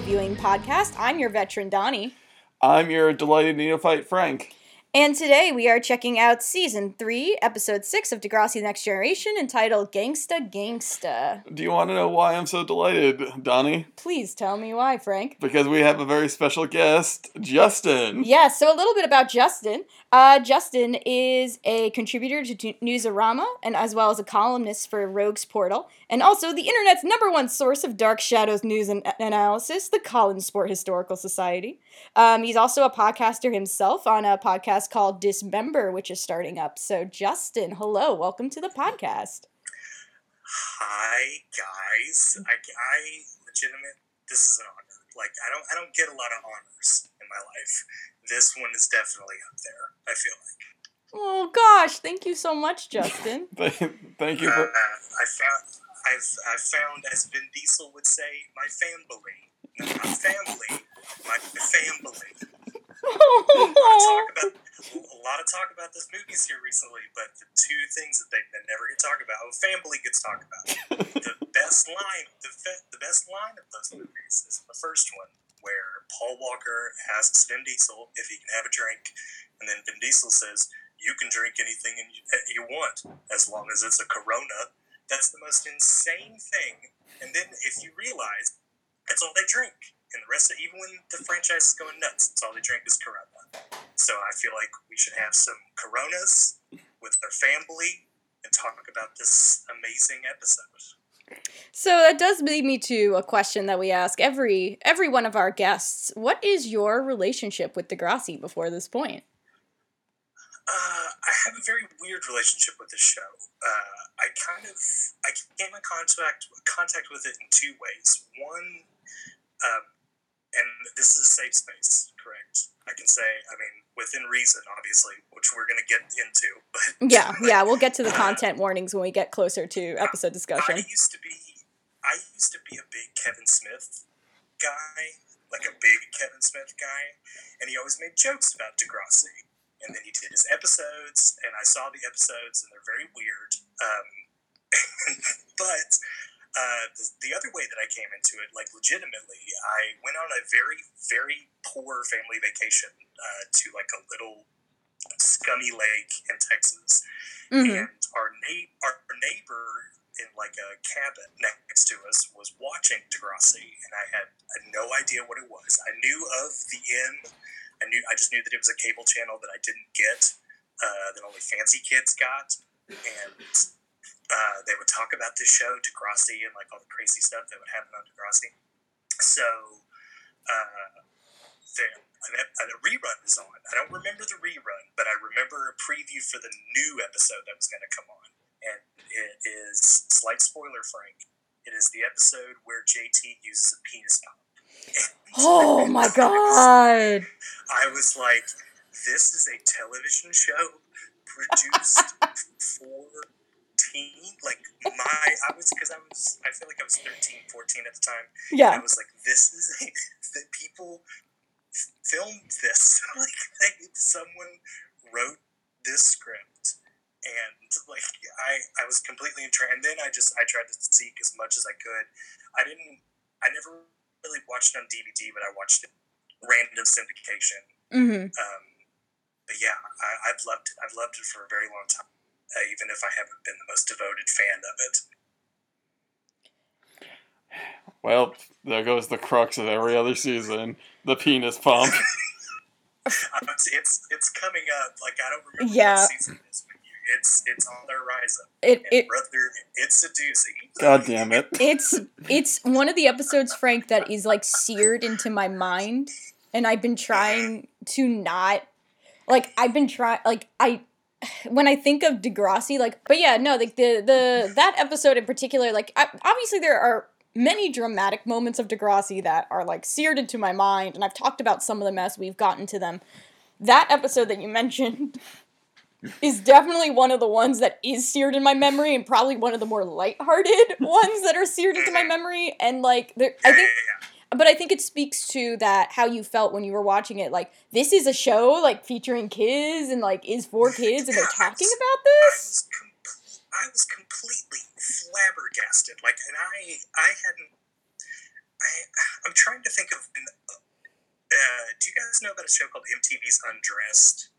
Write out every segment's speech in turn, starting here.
Viewing podcast. I'm your veteran, Donnie. I'm your delighted neophyte, Frank. And today we are checking out season 3, episode 6 of Degrassi Next Generation, entitled Gangsta Gangsta. Do you want to know why I'm so delighted, Donnie? Please tell me why, Frank. Because we have a very special guest, Justin. Yeah, so a little bit about Justin. Uh, Justin is a contributor to Newsarama and as well as a columnist for Rogues Portal, and also the internet's number one source of Dark Shadows news and analysis, the Collinsport Historical Society. Um, he's also a podcaster himself on a podcast called Dismember, which is starting up. So, Justin, hello, welcome to the podcast. Hi guys. I, I legitimate. This is an honor. Like I don't I don't get a lot of honors in my life. This one is definitely up there. I feel like. Oh gosh, thank you so much, Justin. Thank you Uh. I found I've I found as Vin Diesel would say my family. No, not family. My family. A lot of about a lot of talk about those movies here recently, but the two things that they that never get talked about, oh, family gets talked about. the best line, the fe- the best line of those movies is the first one, where Paul Walker asks Vin Diesel if he can have a drink, and then Vin Diesel says, "You can drink anything you, want as long as it's a Corona." That's the most insane thing. And then if you realize that's all they drink. And the rest of even when the franchise is going nuts, it's all they drink is Corona. So I feel like we should have some Coronas with their family and talk about this amazing episode. So that does lead me to a question that we ask every every one of our guests. What is your relationship with Degrassi before this point? Uh, I have a very weird relationship with this show. Uh, I kind of I came in contact contact with it in two ways. One, um, and this is a safe space, correct? I can say, I mean, within reason, obviously, which we're going to get into. But Yeah, yeah, we'll get to the content warnings when we get closer to episode discussion. I used to be, I used to be a big Kevin Smith guy, like a big Kevin Smith guy, and he always made jokes about Degrassi. And then he did his episodes, and I saw the episodes, and they're very weird. Um, but uh, the, the other way that I came into it, like legitimately, I went on a very, very poor family vacation uh, to like a little scummy lake in Texas hmm and our, na- our neighbor in like a cabin next to us was watching Degrassi, and I had, no idea what it was. I knew of the N. I knew I just knew that it was a cable channel that I didn't get, uh, that only fancy kids got, and uh, they would talk about this show Degrassi and like all the crazy stuff that would happen on Degrassi. So uh, there, an, a rerun is on. I don't remember the rerun, but I remember a preview for the new episode that was going to come on. And it is, slight spoiler, Frank, it is the episode where JT uses a penis pump. Oh my god. I was like, this is a television show produced for teen. Like, my, I was, because I was, I feel like I was 13, 14 at the time. And I was like, this is a, that people f- filmed this. like, they, someone wrote this script. And like I, I was completely entranced. And then I just I tried to seek as much as I could. I didn't. I never really watched it on DVD, but I watched it random syndication. hmm Um, but yeah, I, I've loved it. I've loved it for a very long time, uh, even if I haven't been the most devoted fan of it. Well, there goes the crux of every other season the penis pump. Um, it's, it's it's coming up. Like I don't remember Yeah. what season it is. But you, it's it's on the horizon. It And it brother, it's a doozy. God damn it. it's it's one of the episodes, Frank, that is like seared into my mind, and I've been trying to not like I've been trying like I when I think of Degrassi, like, but yeah, no, like the the that episode in particular, like, I, obviously there are many dramatic moments of Degrassi that are like seared into my mind, and I've talked about some of them as we've gotten to them. That episode that you mentioned is definitely one of the ones that is seared in my memory, and probably one of the more lighthearted ones that are seared into my memory. And like, there, I think. But I think it speaks to that how you felt when you were watching it. Like this is a show like featuring kids and like is for kids, and they're talking about this. I this. was, com- I was completely flabbergasted. Like, and I, I hadn't, I, I'm trying to think of. Uh, do you guys know about a show called MTV's Undressed?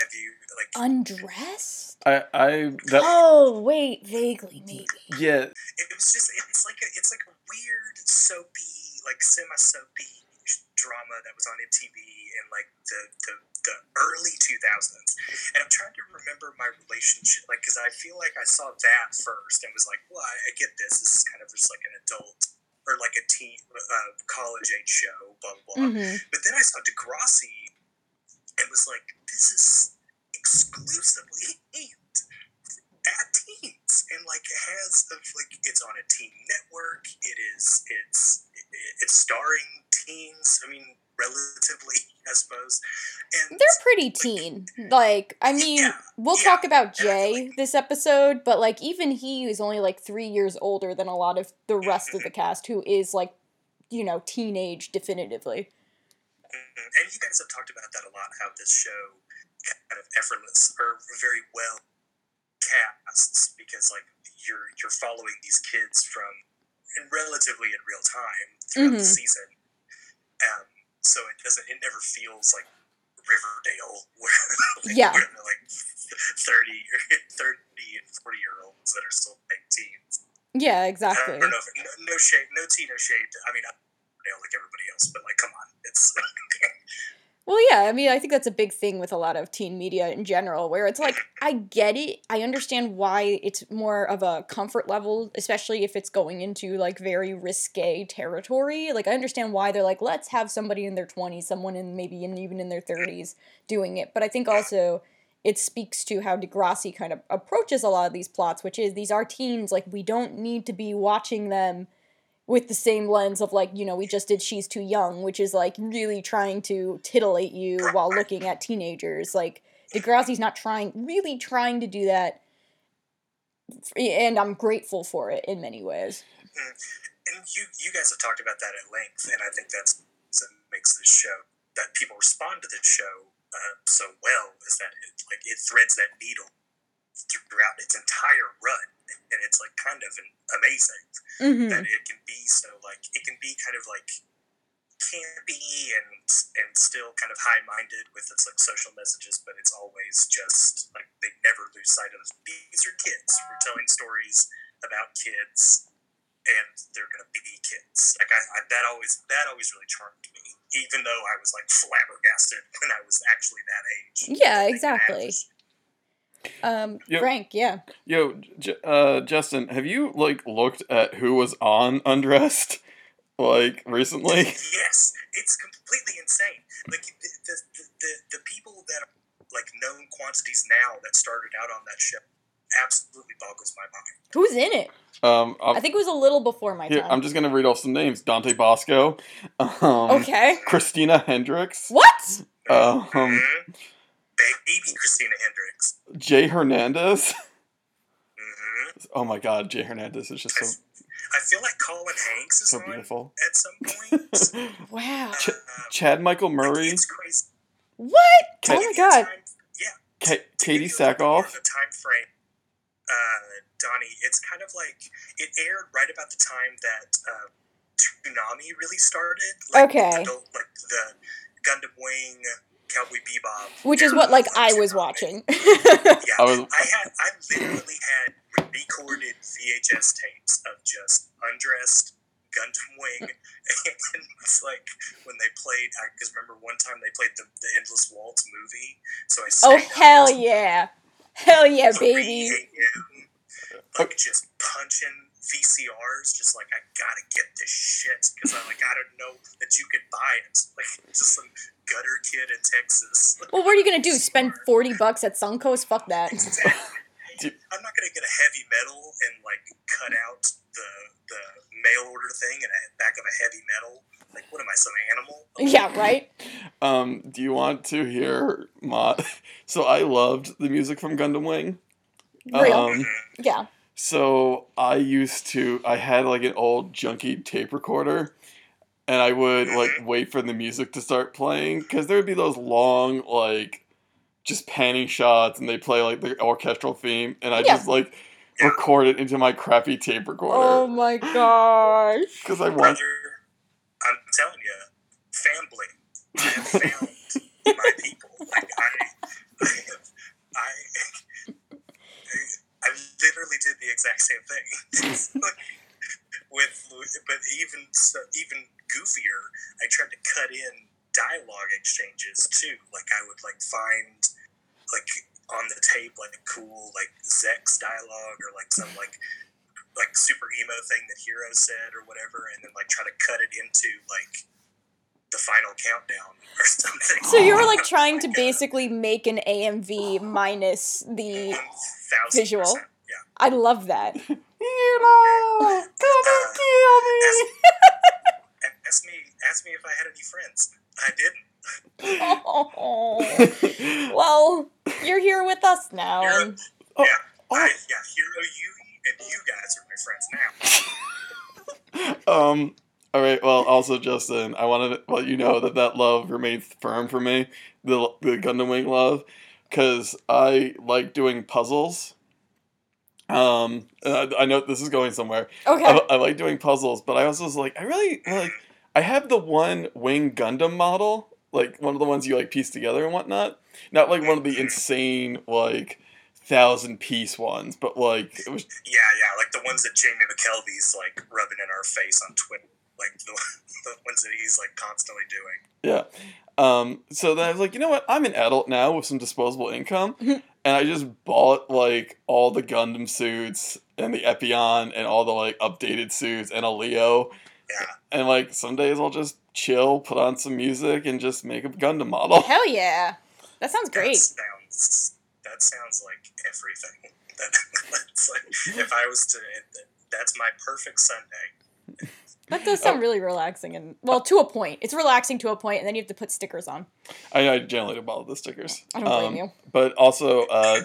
Have you like? Undressed? I I that Oh wait, vaguely maybe. yeah It was just. It's like a. It's like a weird soapy, like semi-soapy drama that was on MTV in like the the, the early 2000s. And I'm trying to remember my relationship, like, because I feel like I saw that first and was like, well, I, I get this. This is kind of just like an adult or like a teen, uh, college age show, blah blah blah. hmm But then I saw Degrassi and was like, this is exclusively aimed at teens. And like it has of like it's on a teen network. It is it's it, it's starring teens. I mean, relatively, I suppose. And They're pretty teen. Like, I mean, Yeah, we'll yeah, talk about Jay definitely. this episode, but like even he is only like three years older than a lot of the rest of the cast who is like, you know, teenage definitively. Mhm. And you guys have talked about that a lot. How this show kind of effortless or very well casts because like you're you're following these kids from in relatively in real time throughout the Mhm. season. Um, so it doesn't it never feels like Riverdale where like, Yeah. where they're like 30 or 30 and 40 year olds that are still playing teens. Yeah, I exactly. don't know if no, no shade, no tea, no shade. I mean, I'm Riverdale like everybody else, but like, come on, it's Well, yeah, I mean, I think that's a big thing with a lot of teen media in general, where it's like, I get it. I understand why it's more of a comfort level, especially if it's going into like very risque territory. Like, I understand why they're like, let's have somebody in their 20s, someone in maybe in, even in their 30s doing it. But I think also it speaks to how Degrassi kind of approaches a lot of these plots, which is these are teens. Like, we don't need to be watching them with the same lens of like you know we just did she's too young which is like really trying to titillate you while looking at teenagers. Like degrassi's not trying really trying to do that. And i'm grateful for it in many ways. And you you guys have talked about that at length, and I think that's what makes this show that people respond to this show uh, so well is that it, like it threads that needle throughout its entire run, and it's like kind of an amazing mm-hmm. that it can be so like it can be kind of like campy and and still kind of high minded with its like social messages, but it's always just like they never lose sight of these are kids. We're telling stories about kids, and they're gonna be kids. Like I, I that always that always really charmed me, even though I was like flabbergasted when I was actually that age. Yeah, exactly. average. Um Yep. frank yeah yo uh Justin have you like looked at who was on Undressed like recently Yes, it's completely insane. Like the the, the, the, the people that are like known quantities now that started out on that show absolutely boggles my mind. who's in it um i I'm, think it was a little before my here, time I'm just gonna read off some names Dante Bosco um okay Christina Hendricks what um Mhm. Baby Christina Hendricks. Jay Hernandez hmm oh my god Jay Hernandez is just so I feel like Colin Hanks is so on beautiful at some point. wow Ch- Uh, Chad Michael like, Murray it's crazy. what Can- oh my god Time- yeah, Ka- to Katie give you a little bit more Sackhoff of a time frame, uh, Donnie, it's kind of like it aired right about the time that uh, Toonami really started. Like Okay. The, like the Gundam Wing, Cowboy Bebop. which is what like i was watching Yeah, I was- I had, I literally had recorded VHS tapes of just undressed Gundam Wing, and it's like when they played. I because remember one time they played the, the Endless Waltz movie, so I oh hell yeah hell yeah baby like just punching VCRs, just like I gotta get this shit because I like I don't know that you could buy it. Like just some gutter kid in Texas. well what are you gonna do spend 40 bucks at suncoast fuck that Exactly. I'm not gonna get a heavy metal and like cut out the the mail order thing and a back of a heavy metal. Like what am I, some animal? yeah right Um, do you want to hear my? So I loved the music from Gundam Wing. real Um, Mhm. yeah so I used to. I had like an old junky tape recorder, and I would mm-hmm. like wait for the music to start playing because there would be those long like just panning shots, and they play like the orchestral theme, and I Yeah. just like record it into my crappy tape recorder. oh my gosh because I want. Brother, I have found my people. Like I, I, I, I literally did the exact same thing. with, but even so, even goofier, I tried to cut in dialogue exchanges too. Like I would like find like on the tape like a cool like Zechs dialogue or like some like like super emo thing that Heero said or whatever, and then like try to cut it into like the final countdown or something. So you were like trying to uh, basically make an AMV minus the visual. I love that. Heero, come and kill me. And ask me, ask me if I had any friends. I didn't. Oh. well, you're here with us now. And Yeah, Oh. I, yeah. Heero, you and you guys are my friends now. um. All right. Well, also Justin, I wanted to let you know that that love remains firm for me. The the Gundam Wing love, because I like doing puzzles. Um, I, I know this is going somewhere. okay. I, I like doing puzzles, but I also was like, I really like. I have the one Wing Gundam model, like one of the ones you like piece together and whatnot. Not like one of the insane like thousand piece ones, but like it was Yeah, yeah. Like the ones that Jamie McKelvie's like rubbing in our face on Twitter. Like the, the ones that he's like constantly doing. Yeah. Um, so then I was like, you know what? I'm an adult now with some disposable income, Mhm. And I just bought like all the Gundam suits and the Epyon and all the like updated suits and a Leo. Yeah. And like some days I'll just chill, put on some music, and just make a Gundam model. Hell yeah. That sounds great. That sounds that sounds like everything. That, that's like if I was to. That's my perfect Sunday. That does sound really relaxing and well, to a point. It's relaxing to a point, and then you have to put stickers on. I, I generally don't bother the stickers. I don't blame Um, you. But also, uh,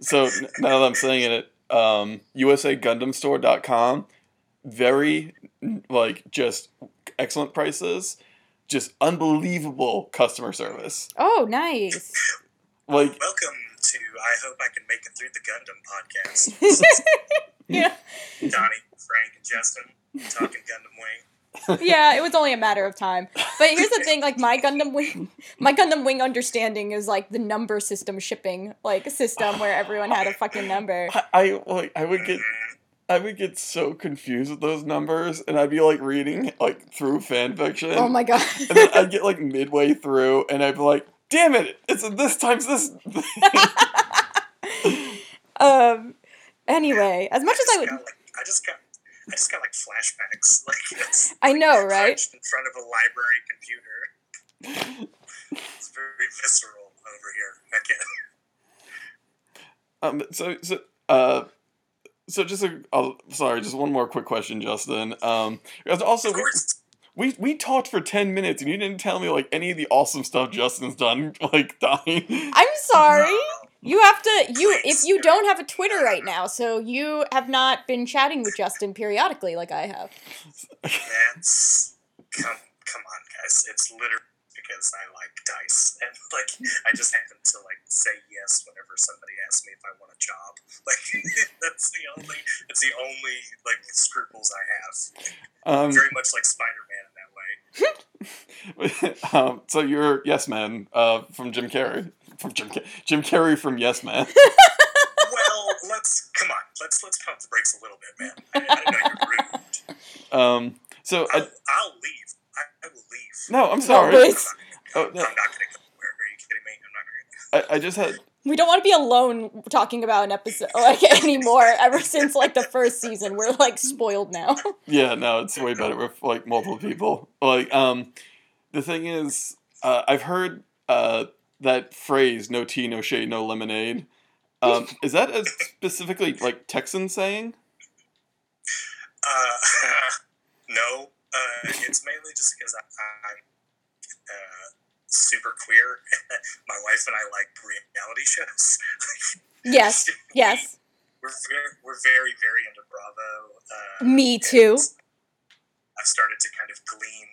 so now that I'm saying it, um, USAGundamStore.com, very like just excellent prices, just unbelievable customer service. Oh, nice. Like Welcome to I hope I can make it through the Gundam podcast. yeah. Donnie, Frank, and Justin talking Gundam Wing. yeah, it was only a matter of time. But here's the thing: like my Gundam Wing, my Gundam Wing understanding is like the number system shipping like system where everyone had a fucking number. I, I like I would get. I would get so confused with those numbers, and I'd be like reading like through fan fiction. Oh my god. and then I'd get like midway through, and I'd be like, "Damn it! It's this times this." um. Anyway, as much as I would, got, like, I just got, I just got like flashbacks. Like it's I know, right? in front of a library computer. It's very visceral over here. I can't. Um, so so uh, so just a oh, sorry, just one more quick question, Justin. Um, because also Of we, course, we we talked for ten minutes and you didn't tell me like any of the awesome stuff Justin's done, like dying. I'm sorry. You have to you if you don't have a Twitter right now, so you have not been chatting with Justin periodically like I have. that's come, come on, guys. It's literally because I like dice, and like I just happen to like say yes whenever somebody asks me if I want a job. Like that's the only, it's the only like scruples I have. Um, Very much like Spider Man in that way. um, so you're Yes Man uh, from Jim Carrey. From Jim, Jim Carrey from Yes Man. Well, let's come on. Let's let's pump the brakes a little bit, man. I, I know you're rude. Um, so I'll, I, I'll leave. I, I will leave. no, I'm sorry. please. Oh, I'm not gonna go anywhere. Are you kidding me? I'm not gonna. I, I just had We don't want to be alone talking about an episode like anymore. Ever since like the first season, we're like spoiled now. Yeah, no, it's way better with like multiple people. Like, um, the thing is, uh, I've heard uh that phrase "no tea, no shade, no lemonade." Um, is that a specifically like Texan saying? Uh, no, uh, it's mainly just because I, I'm uh, super queer. My wife and I like reality shows. yes, yes. We're very, we're very, very into Bravo. Uh, Me too. I've started to kind of glean,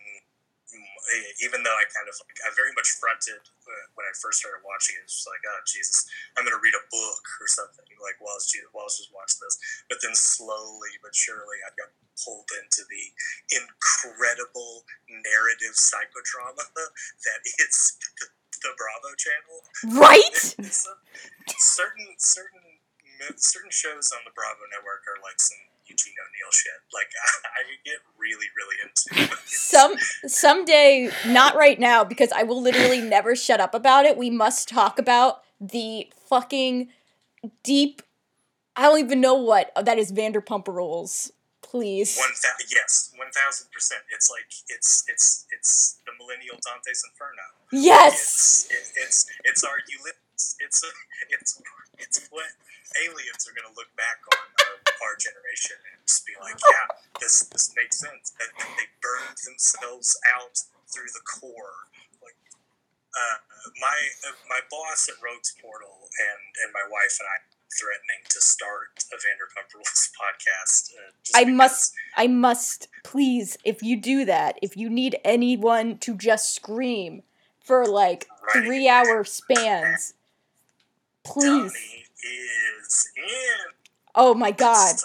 even though I kind of like, I very much fronted uh, when I first started watching it. It's just like, oh Jesus, I'm gonna read a book or something like while I was, while I was just watching this. But then slowly but surely, I got pulled into the incredible narrative psychodrama that is the, the Bravo channel. Right? Certain certain certain shows on the Bravo network are like some Eugene O'Neill shit. Like I, get really really into. it. Some someday, not right now, because I will literally never shut up about it. We must talk about the fucking deep. I don't even know what oh, that is. Vanderpump Rules, please. One thou- yes, one thousand percent. It's like it's it's it's the millennial Dante's Inferno. Yes. It's it, it's it's our Ulysses. It's it's it's what aliens are gonna look back on our, our generation and just be like, yeah, this this makes sense. That they burned themselves out through the core. Like uh, my uh, my boss at Rogues Portal and and my wife and I threatening to start a Vanderpump Rules podcast. Uh, just I because- must, I must, please, if you do that, if you need anyone to just scream for like Right. three hour spans, please. Donnie is in. Oh my god,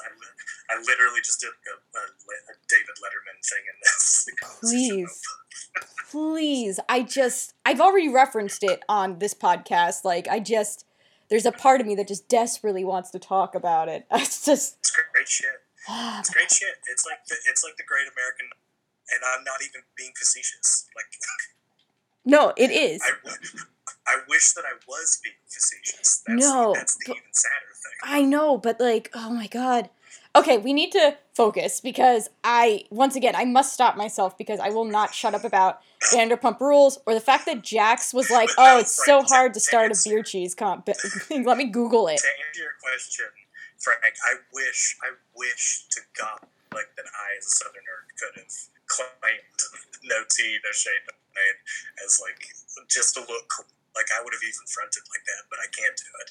I, I literally just did a, a, a David Letterman thing in this. please. Please. I just, I've already referenced it on this podcast. Like, I just, there's a part of me that just desperately wants to talk about it. It's just, It's great shit. It's great shit. It's like the, it's like the Great American, and I'm not even being facetious. Like no, it is. I, I, wish that I was being facetious. That's, No, that's the but- even sadder. I know, but like, oh my god. Okay, we need to focus because I, once again, I must stop myself because I will not shut up about Vanderpump Rules or the fact that Jax was like, oh, it's so hard to start a beer cheese comp thing. Let me Google it. To answer your question, Frank, I wish, I wish to God, like that I, as a Southerner, could have claimed no tea, no shade, no made as like just to look cool. Like I would have even fronted like that, but I can't do it.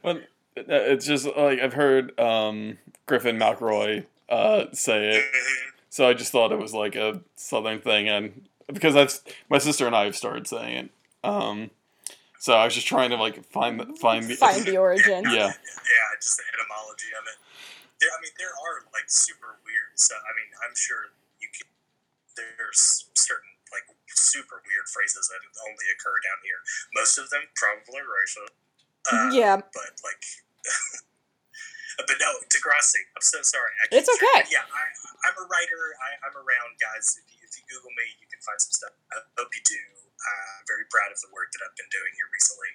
Well, it's just like I've heard um, Griffin McElroy uh, say it, so I just thought it was like a southern thing, and because that's my sister and I have started saying it. Um, so I was just trying to like find the, find the Find the origin. yeah yeah, just the etymology of it. There, I mean, there are like super weird stuff. I mean, I'm sure you can. There's certain like super weird phrases that only occur down here. Most of them probably racial. Uh, Yeah. but like. But no, Degrassi. I'm so sorry. It's okay. saying- Yeah, I, I'm a writer. I, I'm around, guys. If you, if you Google me, you can find some stuff. I hope you do. I'm very proud of the work that I've been doing here recently,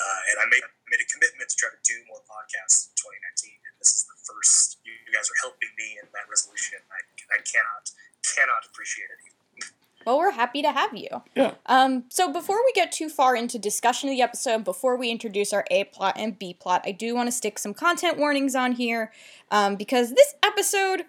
uh, and I made made a commitment to try to do more podcasts in 2019. And this is the first. You, you guys are helping me in that resolution. I, I cannot cannot appreciate it. Well, we're happy to have you. Yeah. Um, so before we get too far into discussion of the episode, before we introduce our A plot and B plot, I do want to stick some content warnings on here um, because this episode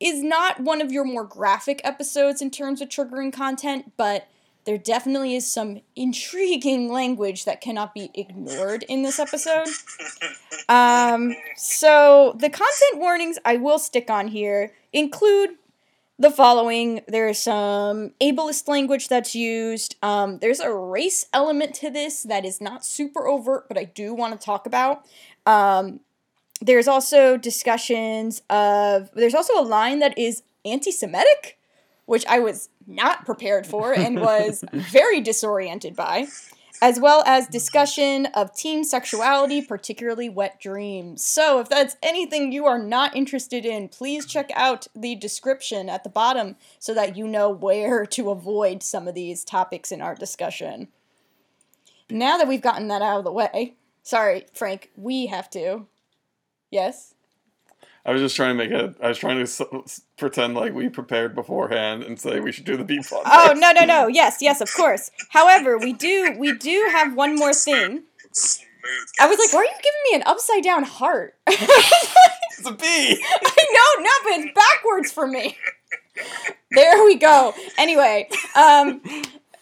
is not one of your more graphic episodes in terms of triggering content, but there definitely is some intriguing language that cannot be ignored in this episode. Um, so the content warnings I will stick on here include the following. There's some ableist language that's used. Um, there's a race element to this that is not super overt, but I do want to talk about. Um, there's also discussions of. There's also a line that is anti Semitic, which I was not prepared for and was very disoriented by. As well as discussion of teen sexuality, particularly wet dreams. So, if that's anything you are not interested in, please check out the description at the bottom so that you know where to avoid some of these topics in our discussion. Now that we've gotten that out of the way, sorry, Frank, we have to. Yes? I was just trying to make a I was trying to s- pretend like we prepared beforehand and say we should do the B plot Oh, no, no, no. Yes, yes, of course. However, we do we do have one more thing. I was like, why are you giving me an upside down heart? it's a B. I know, no, but it's backwards for me. There we go. Anyway, um,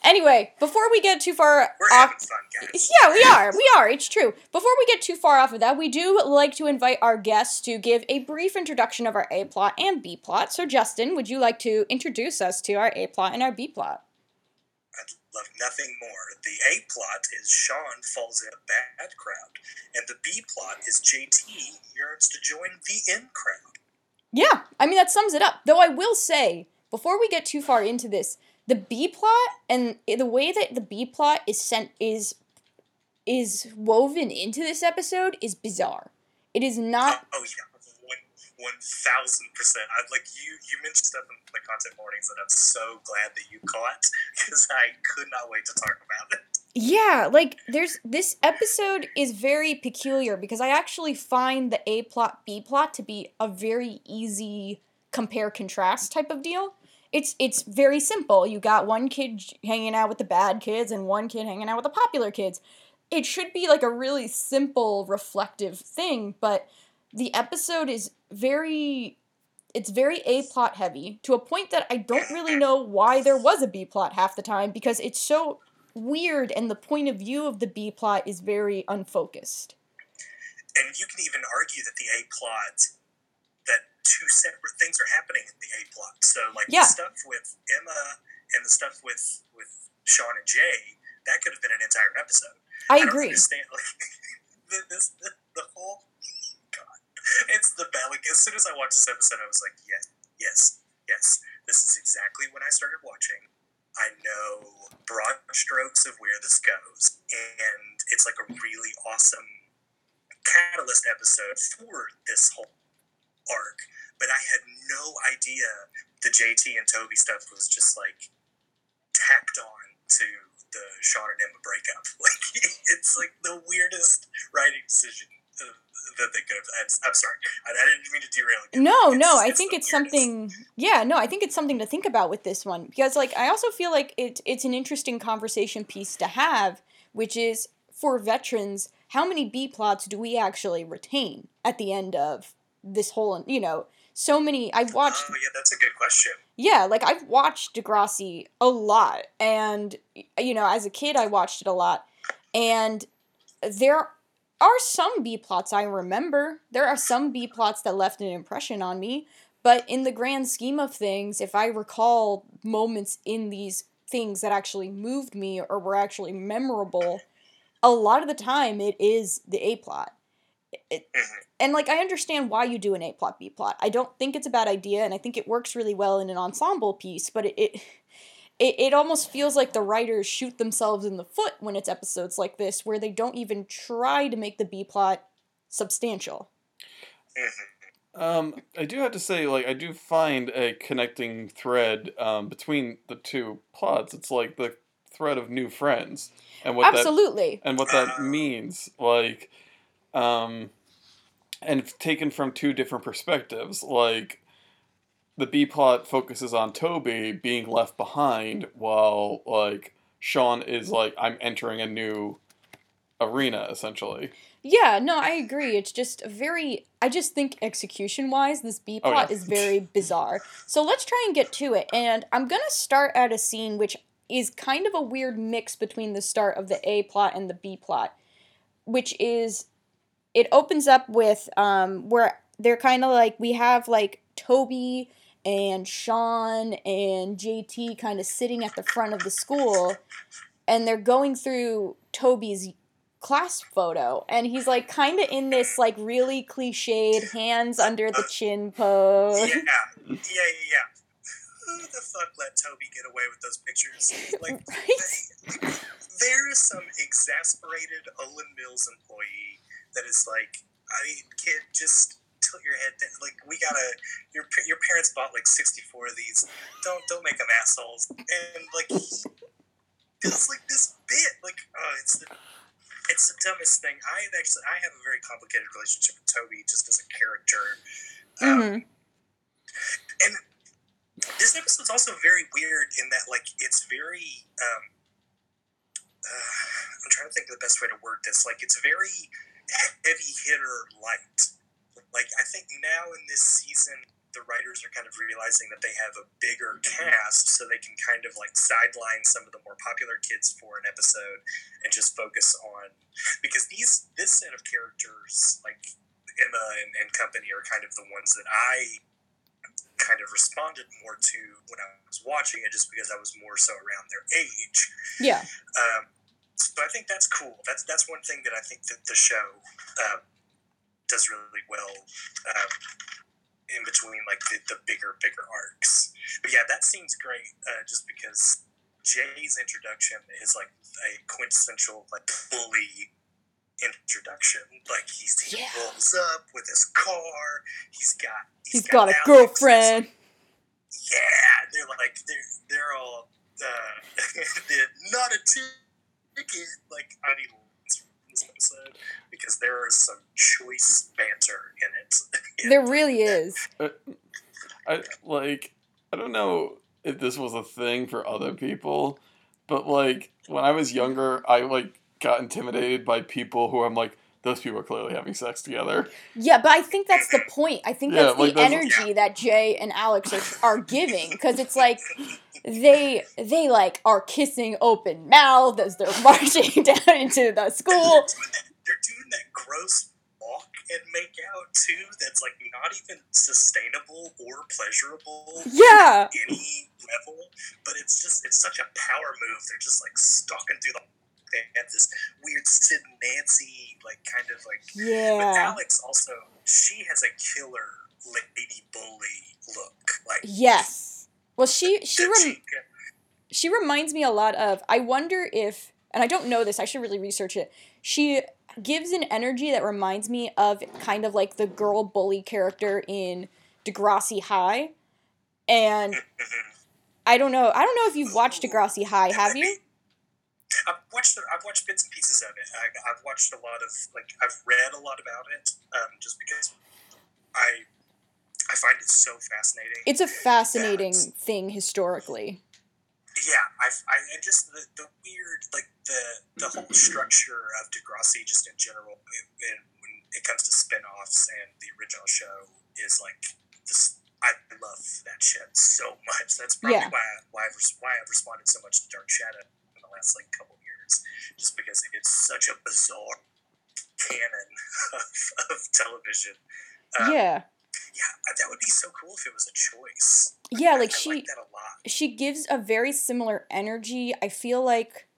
anyway, before we get too far We're off, having fun, guys. yeah, we are, we are. It's true. Before we get too far off of that, we do like to invite our guests to give a brief introduction of our A plot and B plot. So, Justin, would you like to introduce us to our A plot and our B plot? I'd love nothing more. The A plot is Sean falls in a bad crowd, and the B plot is JT yearns to join the in crowd. Yeah, I mean that sums it up. Though I will say, before we get too far into this, the B plot and the way that the B plot is sent is is woven into this episode is bizarre. It is not. Oh, yeah, one one thousand percent. I like you. You mentioned stuff in the content warnings that I'm so glad that you caught because I could not wait to talk about it. Yeah, like there's this episode is very peculiar because I actually find the A plot B plot to be a very easy compare contrast type of deal. It's it's very simple. You got one kid hanging out with the bad kids and one kid hanging out with the popular kids. It should be like a really simple reflective thing, but the episode is very it's very A plot heavy to a point that I don't really know why there was a B plot half the time because it's so weird and the point of view of the B plot is very unfocused. And you can even argue that the A plot two separate things are happening in the A plot. So like Yeah. the stuff with Emma and the stuff with with Sean and Jay, that could have been an entire episode. I don't agree. understand like the, this the, the whole God. It's the bad. Like as soon as I watched this episode, I was like, yes, yes, yes. This is exactly when I started watching. I know broad strokes of where this goes, and it's like a really awesome catalyst episode for this whole arc. But I had no idea the JT and Toby stuff was just like tacked on to the Sean and Emma breakup. Like it's like the weirdest writing decision uh, that they could have. I'm, sorry, I, I didn't mean to derail. again. No, It's- no, I it's think it's weirdest. something yeah, no, I think it's something to think about with this one because like I also feel like it it's an interesting conversation piece to have, which is for veterans, how many B plots do we actually retain at the end of this whole, you know, so many I've oh, watched Oh yeah, that's a good question. yeah, like I've watched Degrassi a lot, and you know, as a kid, I watched it a lot, and there are some B plots I remember. There are some B plots that left an impression on me, but in the grand scheme of things, if I recall moments in these things that actually moved me or were actually memorable, a lot of the time it is the A plot. It, Mhm. and like I understand why you do an A plot B plot. I don't think it's a bad idea, and I think it works really well in an ensemble piece. But it, it it it almost feels like the writers shoot themselves in the foot when it's episodes like this, where they don't even try to make the B plot substantial. Mhm. Um, I do have to say, like, I do find a connecting thread um, between the two plots. It's like the thread of new friends and what that Absolutely. and what that means. Like, um, and taken from two different perspectives. Like, the B plot focuses on Toby being left behind, while like Sean is like, I'm entering a new arena essentially. Yeah, no, I agree. It's just a very I just think execution wise this B Oh, plot yeah. is very bizarre. So let's try and get to it. And I'm going to start at a scene which is kind of a weird mix between the start of the A plot and the B plot, which is it opens up with um where they're kind of like we have like Toby and Sean and JT kind of sitting at the front of the school and they're going through Toby's class photo and he's like kind of in this like really cliched hands under the chin pose. Yeah, yeah, yeah, yeah. Who the fuck let Toby get away with those pictures? Like, Right? there is some exasperated Olan Mills employee that is like, I mean, kid, just tilt your head down. Like, we gotta. Your your parents bought like sixty four of these. Don't don't make them assholes. And like, it's like this bit. Like, oh, it's the. It's the dumbest thing. I have actually, I have a very complicated relationship with Toby just as a character. Um, Mhm. and this episode's also very weird in that like it's very um uh, i'm trying to think of the best way to word this like it's very heavy hitter light like i think now in this season the writers are kind of realizing that they have a bigger cast so they can kind of like sideline some of the more popular kids for an episode and just focus on because these this set of characters like emma and, and company are kind of the ones that i kind of responded more to when I was watching it, just because I was more so around their age. Yeah. Um, so I think that's cool. That's that's one thing that I think that the show um, does really well. Um, in between like the, the bigger, bigger arcs. But yeah, that seems great, uh, just because Jay's introduction is like a quintessential like bully introduction. Like he's he Yeah. rolls up with his car. He's got He's got a Alex, girlfriend. Yeah, they're like they're they're all uh, they're not a ticket. Like I need lines from this episode because there is some choice banter in it. There really is. Uh, I like I don't know if this was a thing for other people, but like when I was younger, I like got intimidated by people who I'm like, those people are clearly having sex together. Yeah, but I think that's the point. I think Yeah, that's like the that's- energy that Jay and Alex are, are giving because it's like they they like are kissing open mouth as they're marching down into the school. They're doing, that, they're doing that gross walk and make out too. That's like not even sustainable or pleasurable. Yeah. any level, but it's just it's such a power move. They're just like stalking through the. They have this weird Sid Nancy like kind of like. But Yeah. Alex also she has a killer lady bully look. Like Yes. Well, she she rem- she reminds me a lot of I wonder if and I don't know this, I should really research it. She gives an energy that reminds me of kind of like the girl bully character in Degrassi High. And. I don't know. I don't know if you've watched Degrassi High, have you? I've watched the, I've watched bits and pieces of it. I, I've watched a lot of like I've read a lot about it, um, just because I I find it so fascinating. It's a fascinating thing historically. yeah, I, I and just the, the weird like the the whole structure of Degrassi just in general, it, when it comes to spin-offs and the original show is like this. I love that shit so much. That's probably Yeah. why I, why I've, why I've responded so much to Dark Shadow last like couple years, just because it's such a bizarre canon of, of television. Um, yeah. yeah, that would be so cool if it was a choice. Yeah, I- like I she like that a lot. she gives a very similar energy. I feel like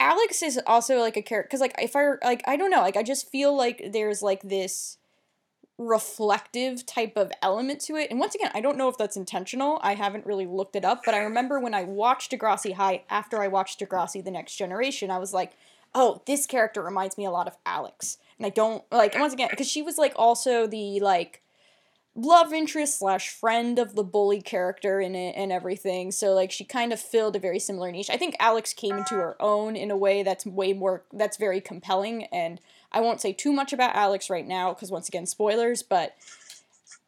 Alex is also like a character because like if I like I don't know like I just feel like there's like this reflective type of element to it. And once again, I don't know if that's intentional. I haven't really looked it up, but I remember when I watched Degrassi High after I watched Degrassi The Next Generation, I was like, "Oh, this character reminds me a lot of Alex." And I don't like once again because she was like also the like love interest slash friend of the bully character in it and everything. So like she kind of filled a very similar niche. I think Alex came into her own in a way that's way more that's very compelling. And I won't say too much about Alex right now because once again spoilers, but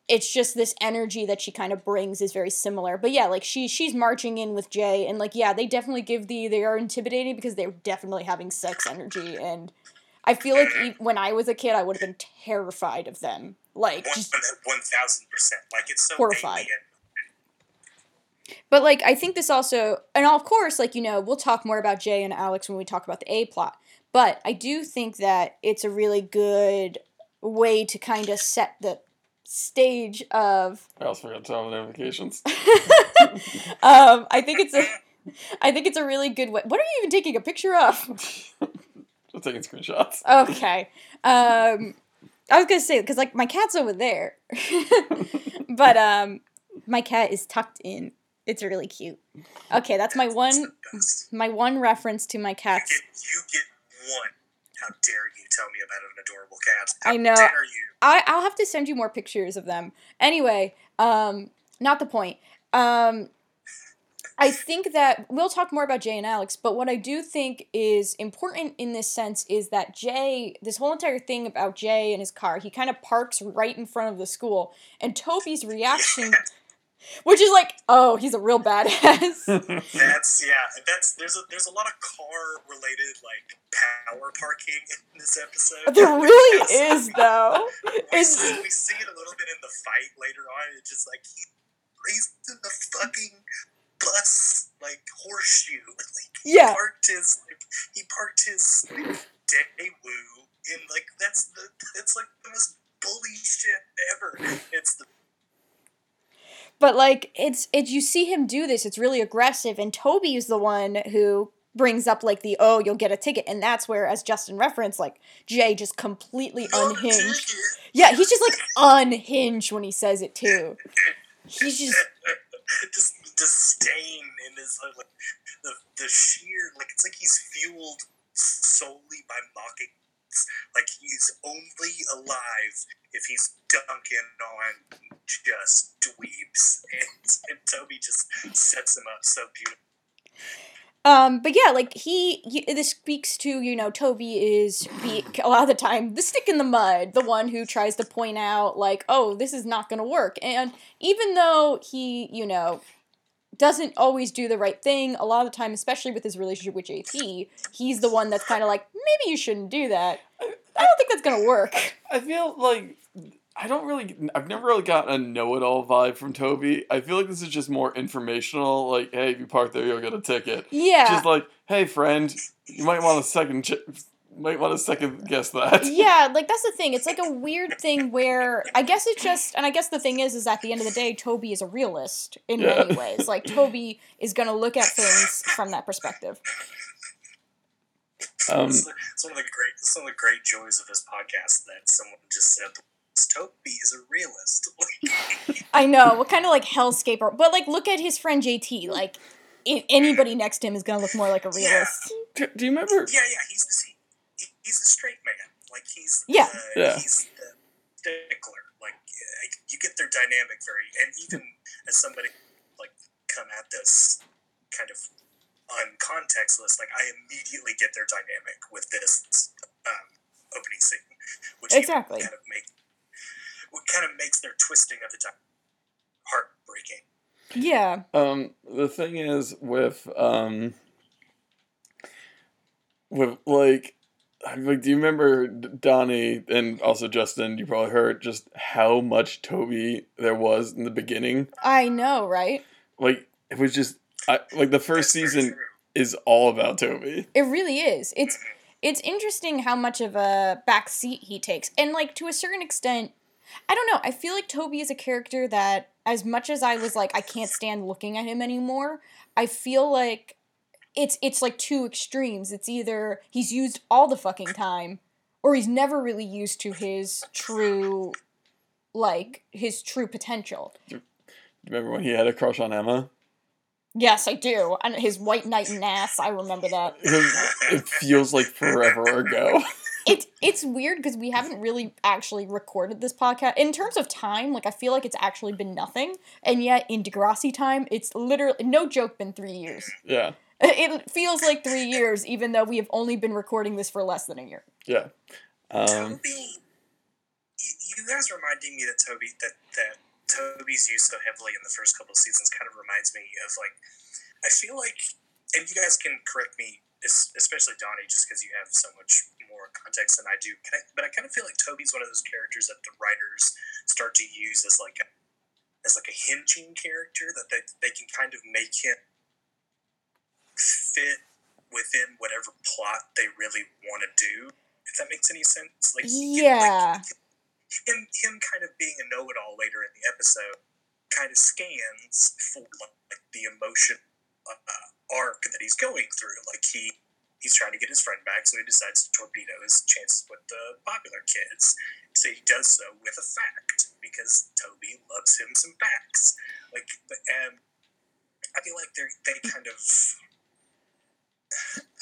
it's just this energy that she kind of brings is very similar. But yeah, like she she's marching in with Jay and like yeah, they definitely give the they are intimidating because they're definitely having sex energy and I feel like when I was a kid, I would have been terrified of them. Like, One just one thousand percent. Like it's so Horrified. alien. But like I think this also and of course like you know we'll talk more about Jay and Alex when we talk about the A plot. But I do think that it's a really good way to kind of set the stage of I also forgot to turn on notifications. um I think it's a I think it's a really good way. What are you even taking a picture of? Just taking screenshots. Okay. Um I was going to say cuz like my cat's over there. but um my cat is tucked in. It's really cute. Okay, that's my It's one my one reference to my You cat's get, you get one. How dare you tell me about an adorable cat? How I know. Dare you? I I'll have to send you more pictures of them. Anyway, um, not the point. Um, I think that we'll talk more about Jay and Alex, but what I do think is important in this sense is that Jay, this whole entire thing about Jay and his car, he kind of parks right in front of the school, and Toby's reaction, which is like, oh, he's a real badass. That's yeah. That's there's a there's a lot of car related like power parking in this episode. there really is though. We It's see, we see it a little bit in the fight later on. It's just like he raised in the fucking bus like horseshoe. Like he Yeah. parked his like he parked his like Daewoo in like that's the it's like the most bully shit ever. It's the But like it's it's you see him do this, it's really aggressive, and Toby is the one who brings up like the oh you'll get a ticket, and that's where, as Justin referenced, like Jay just completely unhinged. Yeah, he's just like unhinged when he says it too. He's just just disdain in his uh, like the the sheer like it's like he's fueled solely by mocking. Like he's only alive if he's dunking on just dweebs, and, and Toby just sets him up so beautifully. Um, but yeah, like he, he, this speaks to you know Toby is be a lot of the time the stick in the mud, the one who tries to point out like, oh, this is not gonna work, and even though he, you know, doesn't always do the right thing, a lot of the time, especially with his relationship with JT, he's the one that's kind of like, maybe you shouldn't do that. I don't think that's gonna work. I feel like I don't really. I've never really gotten a know-it-all vibe from Toby. I feel like this is just more informational. Like, hey, if you park there, you'll get a ticket. Yeah. Just like, hey, friend, you might want a second ch- might want to second guess that. yeah, like that's the thing. It's like a weird thing where I guess it's just, and I guess the thing is, is at the end of the day, Toby is a realist in Yeah. many ways. Like Toby is gonna look at things from that perspective. Um, it's, it's one of the great, it's one of the great joys of this podcast that someone just said, "Toby is a realist." I know, what kind of like hellscape, or, but like look at his friend JT. Like anybody next to him is gonna look more like a realist. do, do you remember? yeah, yeah, he's the he, he's the straight man. Like he's Yeah. the, Yeah. he's the stickler. Like uh, you get their dynamic very, and even as somebody like come at this kind of uncontextless, like I immediately get their dynamic with this um, opening scene, which Exactly. kind of make what kind of makes their twisting of the time heartbreaking. Yeah, Um, the thing is with um, with like, like, do you remember Donnie and also Justin? You probably heard just how much Toby there was in the beginning. I know, right? Like, it was just, I like the first season is all about Toby. It really is. It's it's interesting how much of a back seat he takes. And like to a certain extent, I don't know, I feel like Toby is a character that as much as I was like I can't stand looking at him anymore, I feel like it's it's like two extremes. It's either he's used all the fucking time or he's never really used to his true like his true potential. Do you Remember when he had a crush on Emma? Yes, I do. And his white knight and ass, I remember that. it feels like forever ago. it it's weird because we haven't really actually recorded this podcast in terms of time. Like I feel like it's actually been nothing, and yet in Degrassi time, it's literally no joke been three years. yeah, It feels like three years, even though we have only been recording this for less than a year. yeah. Um, Toby, you, you guys reminding me that Toby that that Toby's used so heavily in the first couple of seasons kind of reminds me of like I feel like, and you guys can correct me, especially Donnie, just because you have so much more context than I do. Can I, but I kind of feel like Toby's one of those characters that the writers start to use as like a as like a hinging character that they, they can kind of make him fit within whatever plot they really want to do. If that makes any sense, like Yeah. like, him him kind of being a know-it-all later in the episode kind of scans for like the emotion uh, arc that he's going through. Like he he's trying to get his friend back, so he decides to torpedo his chances with the popular kids. So he does so with a fact because Toby loves him some facts. Like, um, I feel like they they kind of.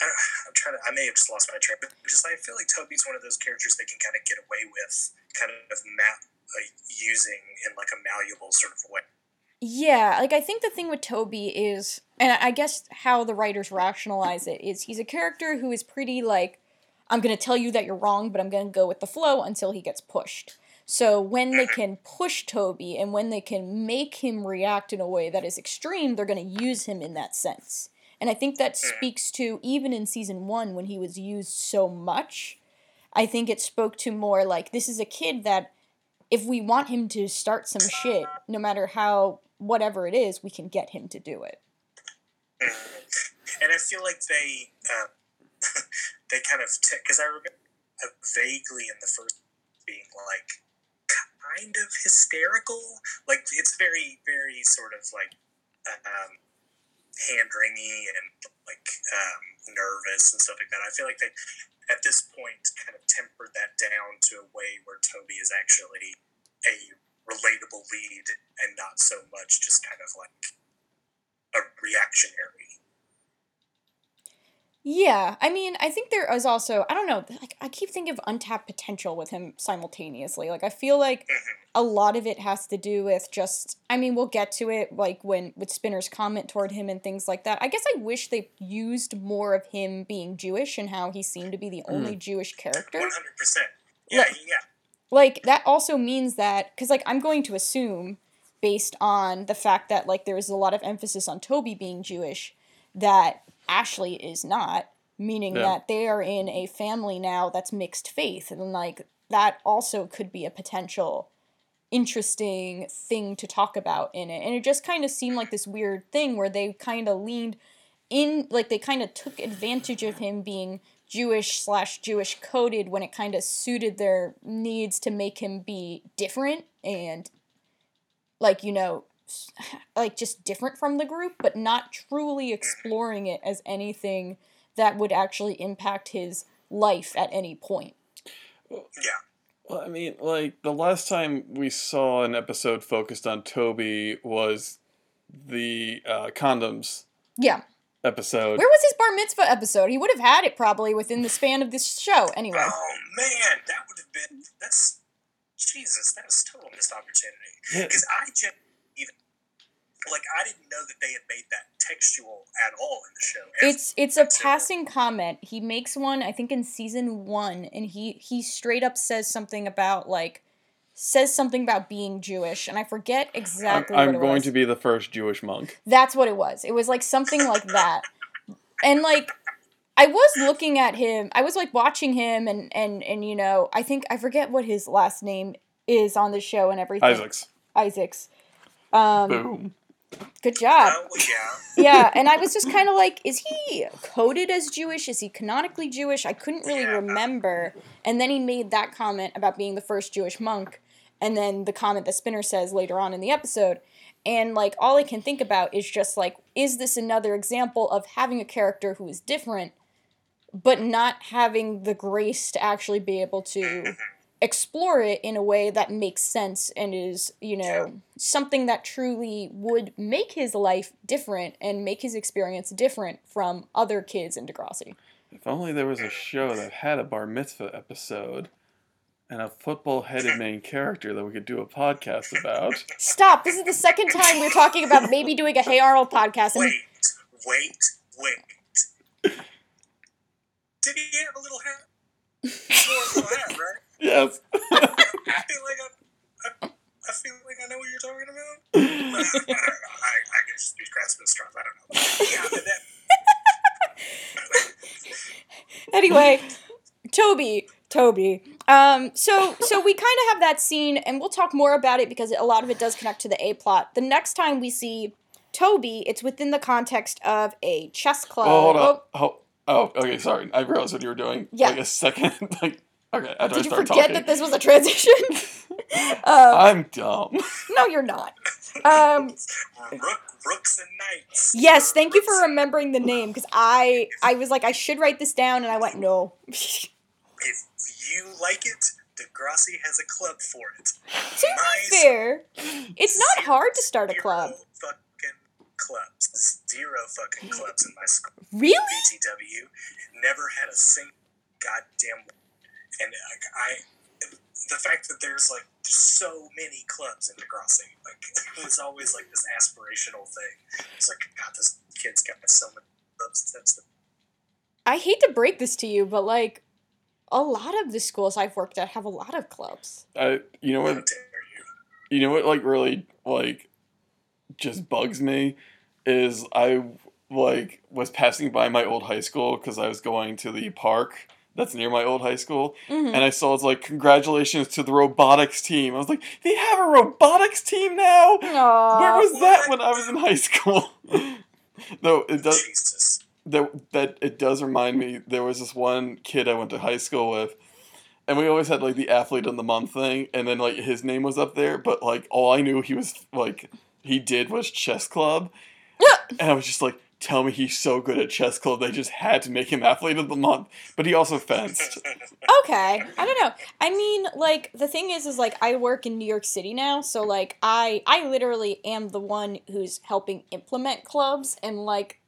I I'm trying to. I may have just lost my train, but just I feel like Toby's one of those characters they can kind of get away with, kind of map uh, using in like a malleable sort of way. Yeah, like I think the thing with Toby is, and I guess how the writers rationalize it is, he's a character who is pretty like, I'm gonna tell you that you're wrong, but I'm gonna go with the flow until he gets pushed. So when they can push Toby and when they can make him react in a way that is extreme, they're gonna use him in that sense. And I think that speaks to even in season one when he was used so much. I think it spoke to more like this is a kid that if we want him to start some shit, no matter how whatever it is, we can get him to do it. And I feel like they uh, they kind of because I remember uh, vaguely in the first being like kind of hysterical. Like it's very very sort of like um, hand wringy and like um, nervous and stuff like that. I feel like they at this point kind of tempered that down to a way where Toby is actually a relatable lead and not so much just kind of like a reactionary. Yeah, I mean, I think there is also I don't know, like I keep thinking of untapped potential with him simultaneously. Like I feel like mm-hmm. a lot of it has to do with just I mean, we'll get to it like when with Spinner's comment toward him and things like that. I guess I wish they used more of him being Jewish and how he seemed to be the mm. only Jewish character. One hundred percent. Yeah, Like- yeah. like that also means that because like i'm going to assume based on the fact that like there's a lot of emphasis on toby being jewish that ashley is not meaning Yeah. that they are in a family now that's mixed faith and like that also could be a potential interesting thing to talk about in it and it just kind of seemed like this weird thing where they kind of leaned in like they kind of took advantage of him being Jewish slash Jewish coded when it kind of suited their needs to make him be different and like you know like just different from the group but not truly exploring it as anything that would actually impact his life at any point. Yeah. Well, I mean, like the last time we saw an episode focused on Toby was the uh, condoms Yeah. episode. Where was his bar mitzvah episode? He would have had it probably within the span of this show anyway. Oh man, that would have been that's Jesus. That was total missed opportunity. Yeah. Because I just even like I didn't know that they had made that textual at all in the show. It's it's a passing comment. He makes one, I think, in season one, and he he straight up says something about like says something about being Jewish, and I forget I'm, exactly. I'm it going was. to be the first Jewish monk. That's what it was. It was like something like that, and like I was looking at him. I was like watching him, and and and you know, I think I forget what his last name is on the show and everything. Isaacs. Isaacs. Um, Boom. Good job. Oh yeah. yeah, and I was just kind of like, is he coded as Jewish? Is he canonically Jewish? I couldn't really Yeah. remember. And then he made that comment about being the first Jewish monk, and then the comment that Spinner says later on in the episode. And like, all I can think about is just like, is this another example of having a character who is different, but not having the grace to actually be able to explore it in a way that makes sense and is, you know, something that truly would make his life different and make his experience different from other kids in Degrassi. If only there was a show that had a bar mitzvah episode and a football headed main character that we could do a podcast about. Stop! This is the second time we're talking about maybe doing a Hey Arnold podcast. And Wait, wait, wait. Did he have a little hat? He wore a little hat, right? Yes. I feel like I, I, I feel like I know what you're talking about. I, I, can just be grasping straws. I don't know. Yeah, anyway, Toby, Toby. Um, so so we kind of have that scene, and we'll talk more about it because a lot of it does connect to the A plot. The next time we see Toby, it's within the context of a chess club. Oh, hold up. Oh, oh, okay, sorry. I realized what you were doing. Yeah. Like a second. like, okay, after Did I you start forget talking. that this was a transition? um, I'm dumb. no, you're not. Um, Rook, rooks and knights. yes, thank you for remembering the name because I I was like I should write this down, and I went no. If you like it, Degrassi has a club for it. to be fair, it's not hard to start a club. Fucking clubs. Zero fucking clubs in my school. Really? BTW. Never had a single goddamn one. And like, I, the fact that there's like so many clubs in Degrassi, like it was always like this aspirational thing. It's like, God, this kid's got so many clubs. That's the I hate to break this to you, but like a lot of the schools I've worked at have a lot of clubs. I, you know what? you? You know what? Like really, like, just bugs me is I like was passing by my old high school because I was going to the park that's near my old high school, Mhm. and I saw it's like congratulations to the robotics team. I was like, they have a robotics team now. Aw. Where was that when I was in high school? Though it does Jesus. that that it does remind me there was this one kid I went to high school with and we always had like the athlete of the month thing and then like his name was up there but like all I knew he was like he did was chess club and I was just like tell me he's so good at chess club they just had to make him athlete of the month. But he also fenced. Okay, I don't know. I mean, like the thing is, is like I work in New York City now, so like I I literally am the one who's helping implement clubs, and like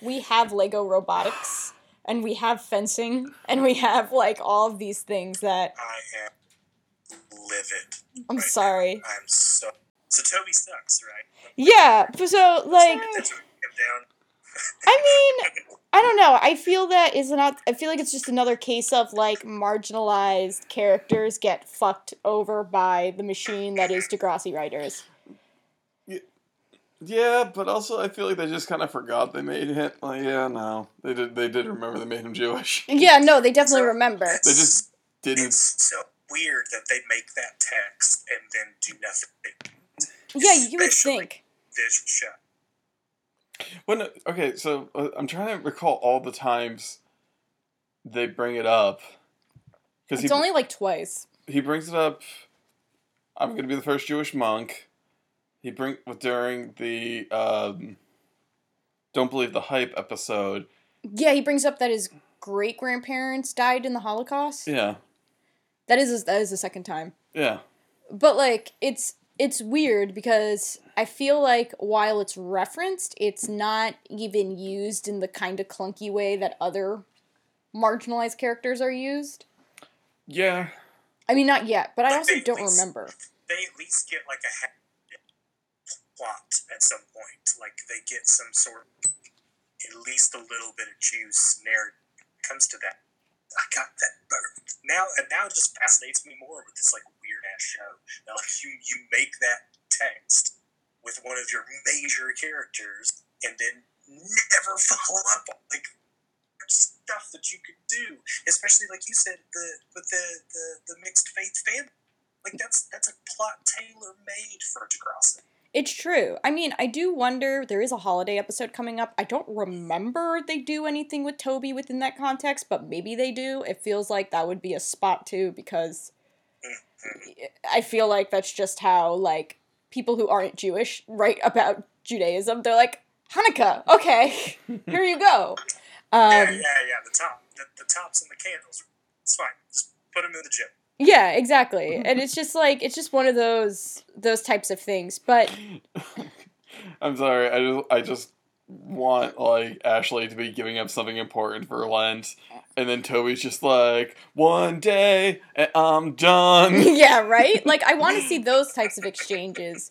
we have Lego robotics, and we have fencing, and we have like all of these things that I am livid. I'm right sorry. now. I'm so. So Toby sucks, right? Yeah, so like That's what down. I mean, I don't know. I feel that is not. I feel like it's just another case of like marginalized characters get fucked over by the machine that is Degrassi writers. Yeah, but also I feel like they just kind of forgot they made him. Like, yeah, no, they did. They did remember they made him Jewish. Yeah, no, they definitely So- remember. They just didn't. It's so weird that they make that text and then do nothing. Yeah, you would Especially think. Visual show. When okay, so uh, I'm trying to recall all the times they bring it up because It's he only like twice. he brings it up. I'm going to be the first Jewish monk. He bring during the um, don't believe the hype episode. Yeah, he brings up that his great grandparents died in the Holocaust. Yeah, That is that is the second time. yeah. But like it's it's weird because I feel like while it's referenced, it's not even used in the kind of clunky way that other marginalized characters are used. Yeah, I mean, not yet, but I also don't they- remember. They at least get like a happy plot at some point. Like they get some sort of at least a little bit of juice narrative comes to that. I got that. Now and now it just fascinates me more with this like weird ass show. Now you you make that text with one of your major characters and then never follow up on like stuff that you could do. Especially like you said, the with the the, the mixed faith family. Like that's that's a plot tailor made for Degrassi. It's true. I mean, I do wonder. There is a holiday episode coming up. I don't remember they do anything with Toby within that context, but maybe they do. It feels like that would be a spot too because I feel like that's just how like people who aren't Jewish write about Judaism. They're like Hanukkah. Okay, here you go. yeah, Um, yeah, yeah. The top, the, the tops and the candles. It's fine. Just put them in the gym. yeah, exactly. And it's just like it's just one of those those types of things. But I'm sorry. I just I just want like Ashley to be giving up something important for Lent, and then Toby's just like, one day and I'm done. yeah, right. Like I want to see those types of exchanges.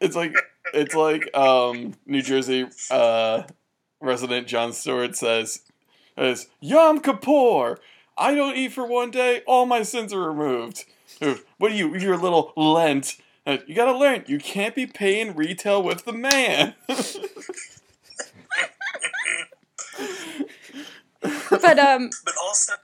It's like it's like um New Jersey uh resident Jon Stewart says is Yom Kippur. I don't eat for one day, all my sins are removed. What are you, you're a little Lent. You gotta learn, you can't be paying retail with the man. But um, But also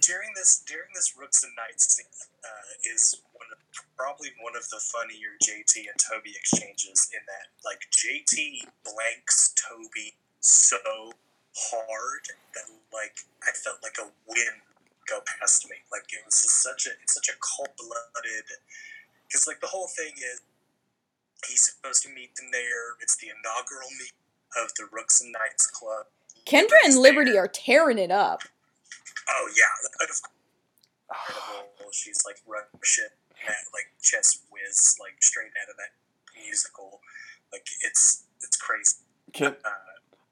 during this during this Rooks and Knights scene, uh, is one of, probably one of the funnier JT and Toby exchanges. In that, like JT blanks Toby so hard that like I felt like a wind go past me. Like it was just such a it's such a cold blooded. Because like the whole thing is he's supposed to meet them there. It's the inaugural meet of the Rooks and Knights Club. Kendra and Liberty there. are tearing it up. Oh yeah, of course. Incredible. She's like running shit, that, like chess whiz, like straight out of that musical. Like it's it's crazy. Can,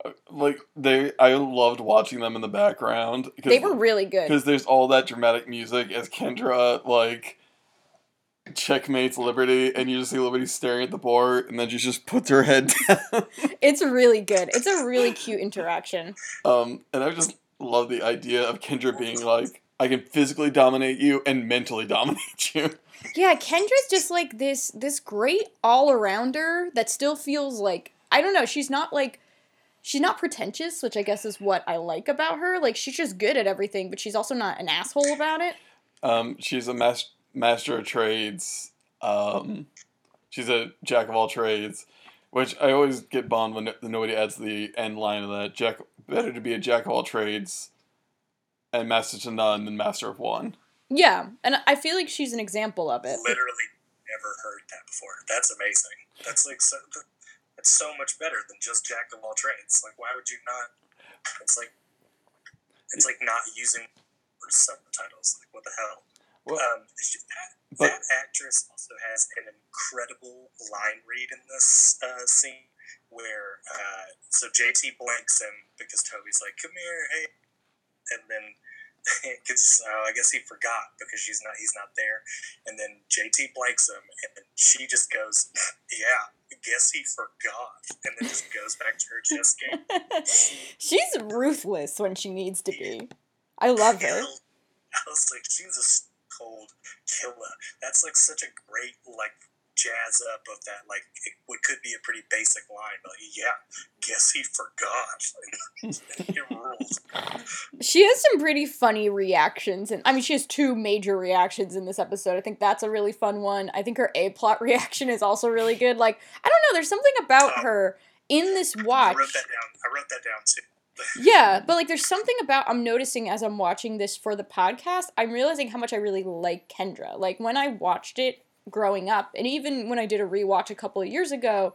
Uh, like they, I loved watching them in the background. They were really good. because there's all that dramatic music as Kendra like checkmates Liberty, and you just see Liberty staring at the board, and then she just puts her head down. It's really good. It's a really cute interaction. um, and I just love the idea of Kendra being like, "I can physically dominate you and mentally dominate you." Yeah, Kendra's just like this this great all arounder that still feels like I don't know, she's not like she's not pretentious, which I guess is what I like about her. Like she's just good at everything, but she's also not an asshole about it. Um, she's a mas- master of trades. Um, she's a jack of all trades, which I always get bummed when no- nobody adds the end line of that. Jack, better to be a jack of all trades and master to none than master of one. Yeah, and I feel like she's an example of it. literally never heard that before. That's amazing. That's like so, It's so much better than just jack of all trades. Like, why would you not? It's like it's like not using subtitles. Like, what the hell? Well, Um, she- that, but- that actress also has an incredible line read in this uh, scene where uh, so JT blanks him because Toby's like, "Come here, hey," and then because uh, I guess he forgot because she's not he's not there, and then JT blanks him, and she just goes, "Yeah, I guess he forgot," and then just goes back to her chess game. She's ruthless when she needs to be. I love her. I was like, she's a cold killer. That's like such a great like jazz up of that like it, what could be a pretty basic line, but like, yeah, guess he forgot. She has some pretty funny reactions, and I mean, she has two major reactions in this episode. I think that's a really fun one. I think her A plot reaction is also really good. Like, I don't know, there's something about uh, her in this watch I wrote that down. I wrote that down too. Yeah, but like, there's something about I'm noticing as I'm watching this for the podcast. I'm realizing how much I really like Kendra. Like when I watched it growing up, and even when I did a rewatch a couple of years ago,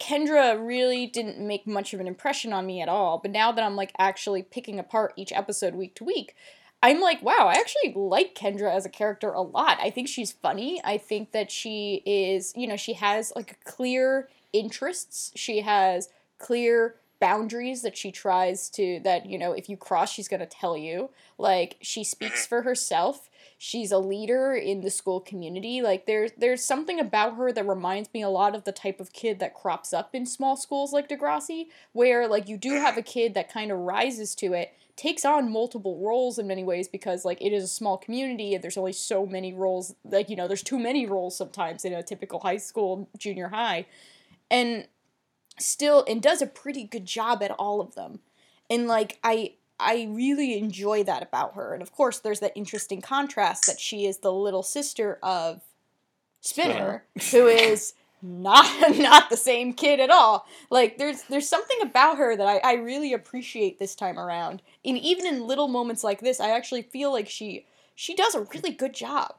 Kendra really didn't make much of an impression on me at all. But now that I'm like actually picking apart each episode week to week, I'm like, wow, I actually like Kendra as a character a lot. I think she's funny. I think that she is, you know, she has like clear interests. She has clear boundaries that she tries to that, you know, if you cross, she's going to tell you. Like she speaks mm-hmm. for herself. She's a leader in the school community. Like there's there's something about her that reminds me a lot of the type of kid that crops up in small schools like Degrassi, where like you do mm-hmm. have a kid that kind of rises to it, takes on multiple roles in many ways because like it is a small community and there's only so many roles like you know there's too many roles sometimes in a typical high school junior high and still and does a pretty good job at all of them. And like i i really enjoy that about her. And of course there's that interesting contrast that she is the little sister of spinner who is not not the same kid at all. Like there's there's something about her that I, I really appreciate this time around. And even in little moments like this i actually feel like she she does a really good job.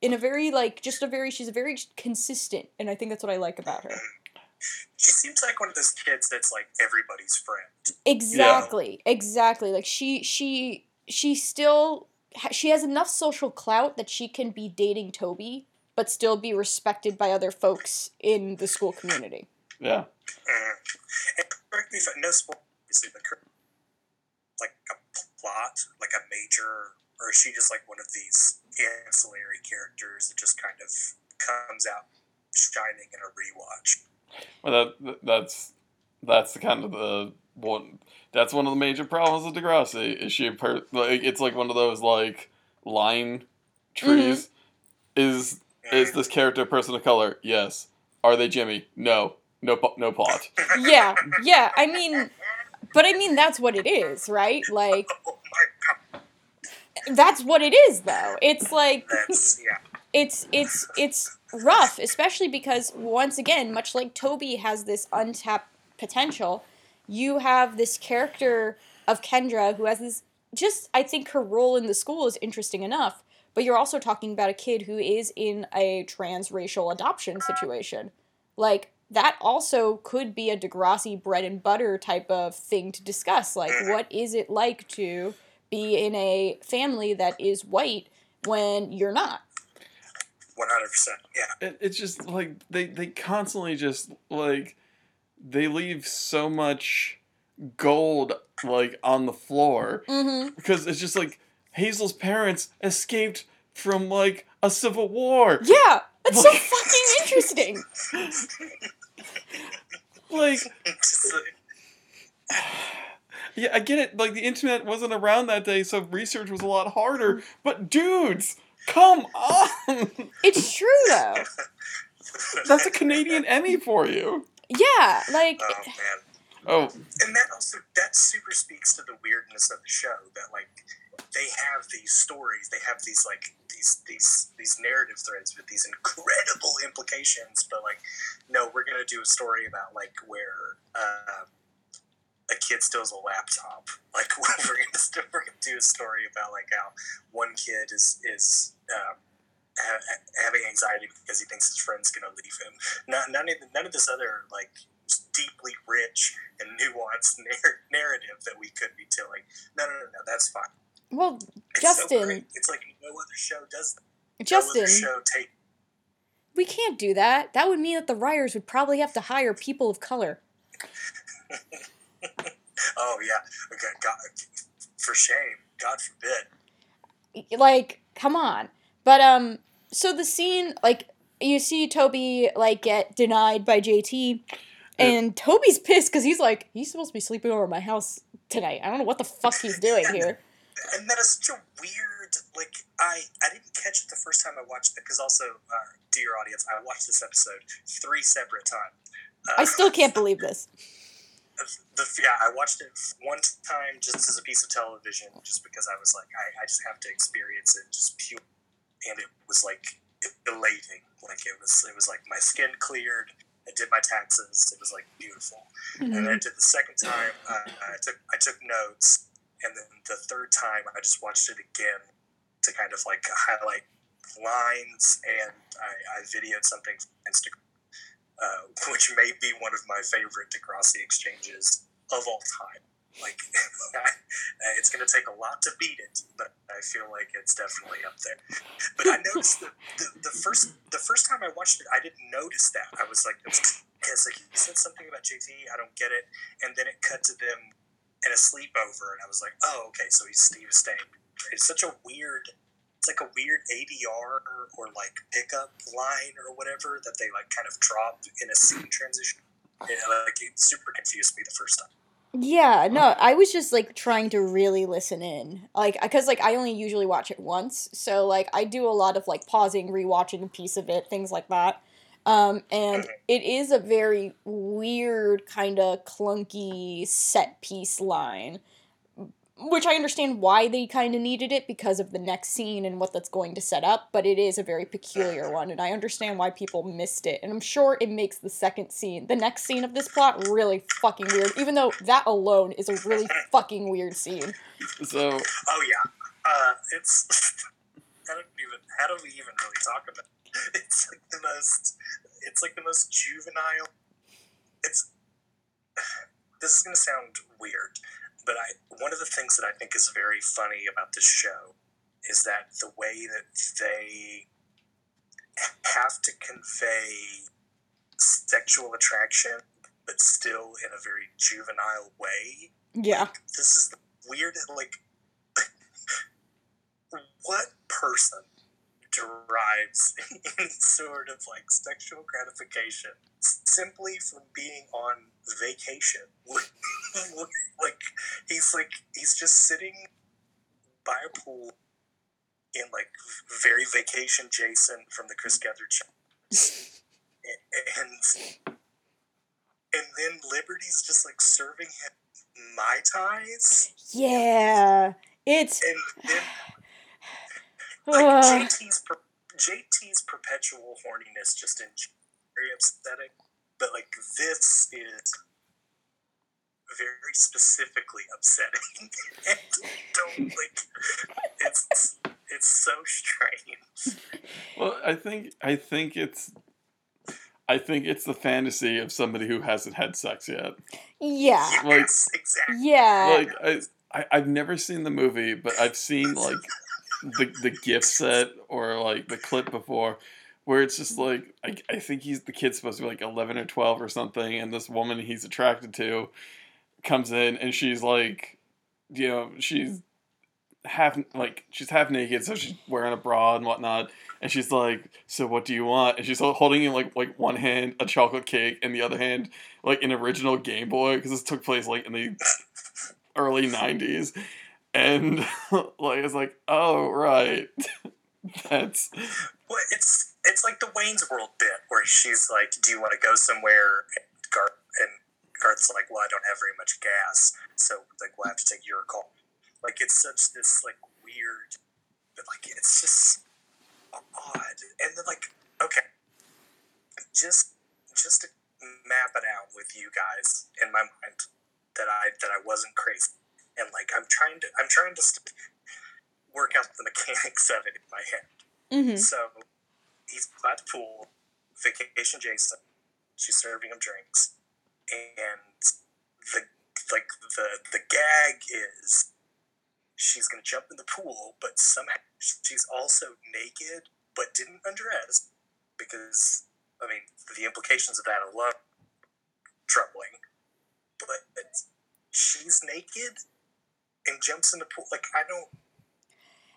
In a very like just a very she's a very consistent and i think that's what i like about her She seems like one of those kids that's like everybody's friend. Exactly. Exactly. Like she she she still she has enough social clout that she can be dating Toby but still be respected by other folks in the school community. yeah. Mm. And correct me if I no spoil, obviously, like a plot, like a major, or is she just like one of these ancillary characters that just kind of comes out shining in a rewatch? Well, that that's that's the kind of the one. That's one of the major problems with Degrassi. Is she a per, like it's like one of those like line trees. Mm-hmm. Is is this character a person of color? Yes. Are they Jimmy? No. No. po- No plot. Yeah. Yeah, I mean but I mean that's what it is, right? Like Oh that's what it is though. It's like yeah. it's it's it's rough, especially because once again, much like Toby has this untapped potential, you have this character of Kendra who has this just I think her role in the school is interesting enough, but you're also talking about a kid who is in a transracial adoption situation. Like that also could be a Degrassi bread and butter type of thing to discuss. Like what is it like to be in a family that is white when you're not? One hundred percent. Yeah. It, it's just like they they constantly just like they leave so much gold like on the floor Mm-hmm. because it's just like Hazel's parents escaped from like a civil war. Yeah, that's so fucking interesting. Like Yeah, I get it. Like the internet wasn't around that day, so research was a lot harder. But dudes, come on! It's true though. That's a Canadian Emmy for you. Yeah, like oh man. Oh, and that also that super speaks to the weirdness of the show that like they have these stories they have these like these these these narrative threads with these incredible implications but like no we're gonna do a story about like where uh, a kid steals a laptop like we're gonna, st- we're gonna do a story about like how one kid is is um, ha- having anxiety because he thinks his friend's gonna leave him. None, none of none of this other like deeply rich and nuanced narr- narrative that we could be telling. No, no, no, no, that's fine. Well, It's so Justin, great. it's like no other show does. That. Justin, no show take. we can't do that. That would mean that the writers would probably have to hire people of color. Oh yeah, okay, God, for shame. God forbid. like come on. But um so the scene like you see toby like get denied by jt and toby's pissed because he's like he's supposed to be sleeping over at my house tonight. I don't know what the fuck he's doing here. And that is such a weird like i i didn't catch it the first time i watched it because also uh, dear audience i watched this episode three separate times. Uh, i still can't believe this the, yeah i watched it one time just as a piece of television just because i was like i, I just have to experience it just pure and it was like elating like it was it was like my skin cleared i did my taxes it was like beautiful and then I did the second time. Uh, I took I took notes, and then the third time I just watched it again to kind of like highlight lines, and I, I videoed something from Instagram, uh, which may be one of my favorite Degrassi exchanges of all time. Like it's going to take a lot to beat it, but I feel like it's definitely up there. But I noticed that the, the first the first time I watched it, I didn't notice that. I was like, it's like he said something about JT, I don't get it, and then it cut to them in a sleepover, and I was like, oh, okay, so he's Steve staying. It's such a weird. It's like a weird ADR or, or like pickup line or whatever that they like kind of drop in a scene transition. And like it super confused me the first time. yeah no i was just like trying to really listen in like because like i only usually watch it once so like i do a lot of like pausing rewatching a piece of it things like that um, and it is a very weird kind of clunky set piece line which i understand why they kind of needed it because of the next scene and what that's going to set up but it is a very peculiar one and i understand why people missed it and i'm sure it makes the second scene the next scene of this plot really fucking weird even though that alone is a really fucking weird scene So Oh yeah, uh, it's. I don't even. How do we even really talk about? It? It's like the most. It's like the most juvenile. It's. This is gonna sound weird, but I one of the things that I think is very funny about this show is that the way that they have to convey sexual attraction, but still in a very juvenile way. Yeah. This is the weird like what person derives any sort of like sexual gratification simply from being on vacation like he's like he's just sitting by a pool in like very vacation jason from the chris Gethard show and and then liberty's just like serving him mai tais yeah it's and then like. JT's per- JT's perpetual horniness just in very upsetting. But like this is very specifically upsetting and don't like it's it's so strange. well, I think I think it's I think it's the fantasy of somebody who hasn't had sex yet. yeah Like- Yes, exactly. yeah Like I, I I've never seen the movie, but I've seen like the the gif set or like the clip before where it's just like I, I think he's the kid's supposed to be like 11 or 12 or something and this woman he's attracted to comes in and she's like you know she's half like she's half naked so she's wearing a bra and whatnot and she's like so what do you want? And she's holding in like like one hand a chocolate cake and the other hand like an original game boy because this took place like in the early 90s and like it's like oh right. That's Well, it's it's like the Wayne's World bit where she's like, "Do you want to go somewhere?" And Garth and Garth's like, "Well, I don't have very much gas, so like we'll have to take your call." Like it's such this like weird, but like it's just odd. And then like, okay, just just to map it out with you guys in my mind that I that I wasn't crazy, and like I'm trying to I'm trying to st- work out the mechanics of it in my head. hmm So he's by the pool, vacation Jason. She's serving him drinks. and the like the the gag is she's gonna jump in the pool, but somehow she's also naked but didn't undress because I mean the implications of that alone troubling. But she's naked and jumps in the pool. Like I don't.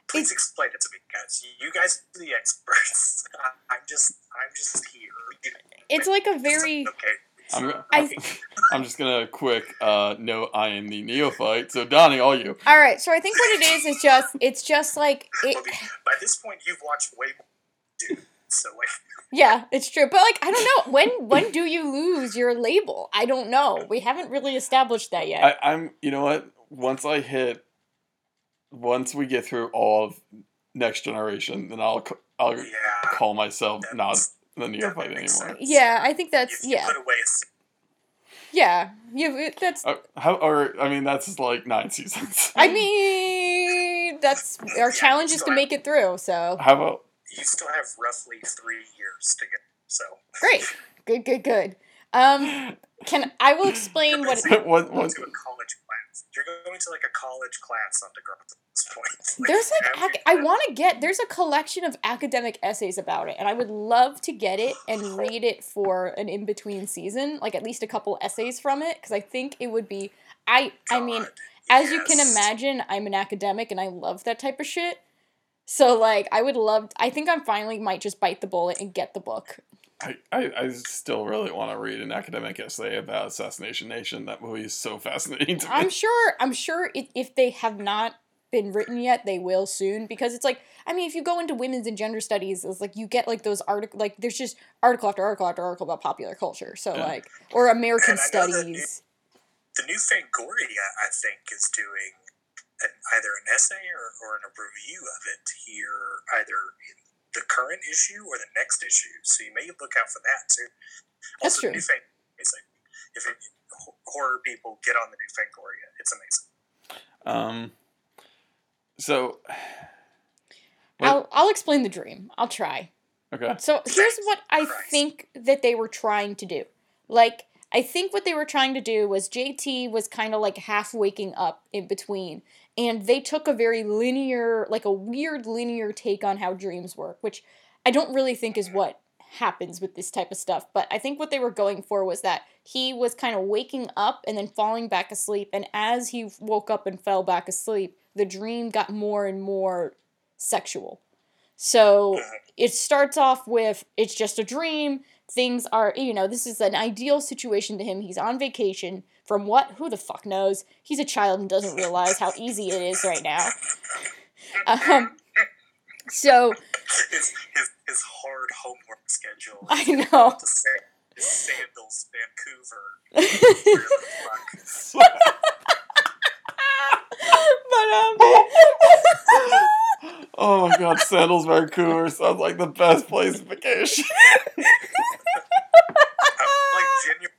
Please explain it to me, guys. You guys are the experts. I'm just, I'm just here. It's like a very. Okay. I'm, I- I'm, I'm just gonna quick uh, note I am the neophyte. So Donnie, all you. All right, so I think what it is is just it's just like it. By this point, you've watched way more, dude. So like, Yeah, it's true. But like I don't know when when do you lose your label? I don't know. We haven't really established that yet. I, I'm. You know what? Once I hit, once we get through all of next generation, then I'll c- I'll yeah. call myself not makes- the that neophyte anymore. sense. yeah, I think that's you yeah. put away a se- Yeah. You that's Uh, how or I mean that's like nine seasons. I mean that's our challenge is to make it through, so How about You still have roughly three years to get. So great. Good, good, good. Um can I will explain what what going what? You're going to like a college class on Degrassi at this point. There's like ac- I want to get there's a collection of academic essays about it and I would love to get it and read it for an in between season, like at least a couple essays from it cuz I think it would be I I mean God, as you can imagine, I'm an academic and I love that type of shit. So like I would love I think I'm finally might just bite the bullet and get the book. I, I, I still really want to read an academic essay about Assassination Nation. That movie is so fascinating to me. I'm sure I'm sure if, if they have not been written yet, they will soon because it's like I mean if you go into women's and gender studies, it's like you get like those article like there's just article after article after article about popular culture. So Yeah. like or American And I know that studies. the new Fangoria, I think, is doing an, either an essay or, or a review of it here, either in the current issue or the next issue. So you may look out for that too. That's also, true. the new Fangoria is like, if it, horror people get on the new Fangoria, it's amazing. Um. So. What- I'll I'll explain the dream. I'll try. Okay. So here's what I Christ. think that they were trying to do. Like, I think what they were trying to do was JT was kind of like half waking up in between. And they took a very linear, like a weird linear take on how dreams work, which I don't really think is what happens with this type of stuff. But I think what they were going for was that he was kind of waking up and then falling back asleep. And as he woke up and fell back asleep, the dream got more and more sexual. So it starts off with it's just a dream. Things are, you know, this is an ideal situation to him. He's on vacation from what? Who the fuck knows? He's a child and doesn't realize how easy it is right now. Um, so His, his, his hard homework schedule. I know. To say, Sandals, Vancouver. Where the fuck? but um, oh my God, Sandals, Vancouver sounds like the best place to vacation. I'm like genuine.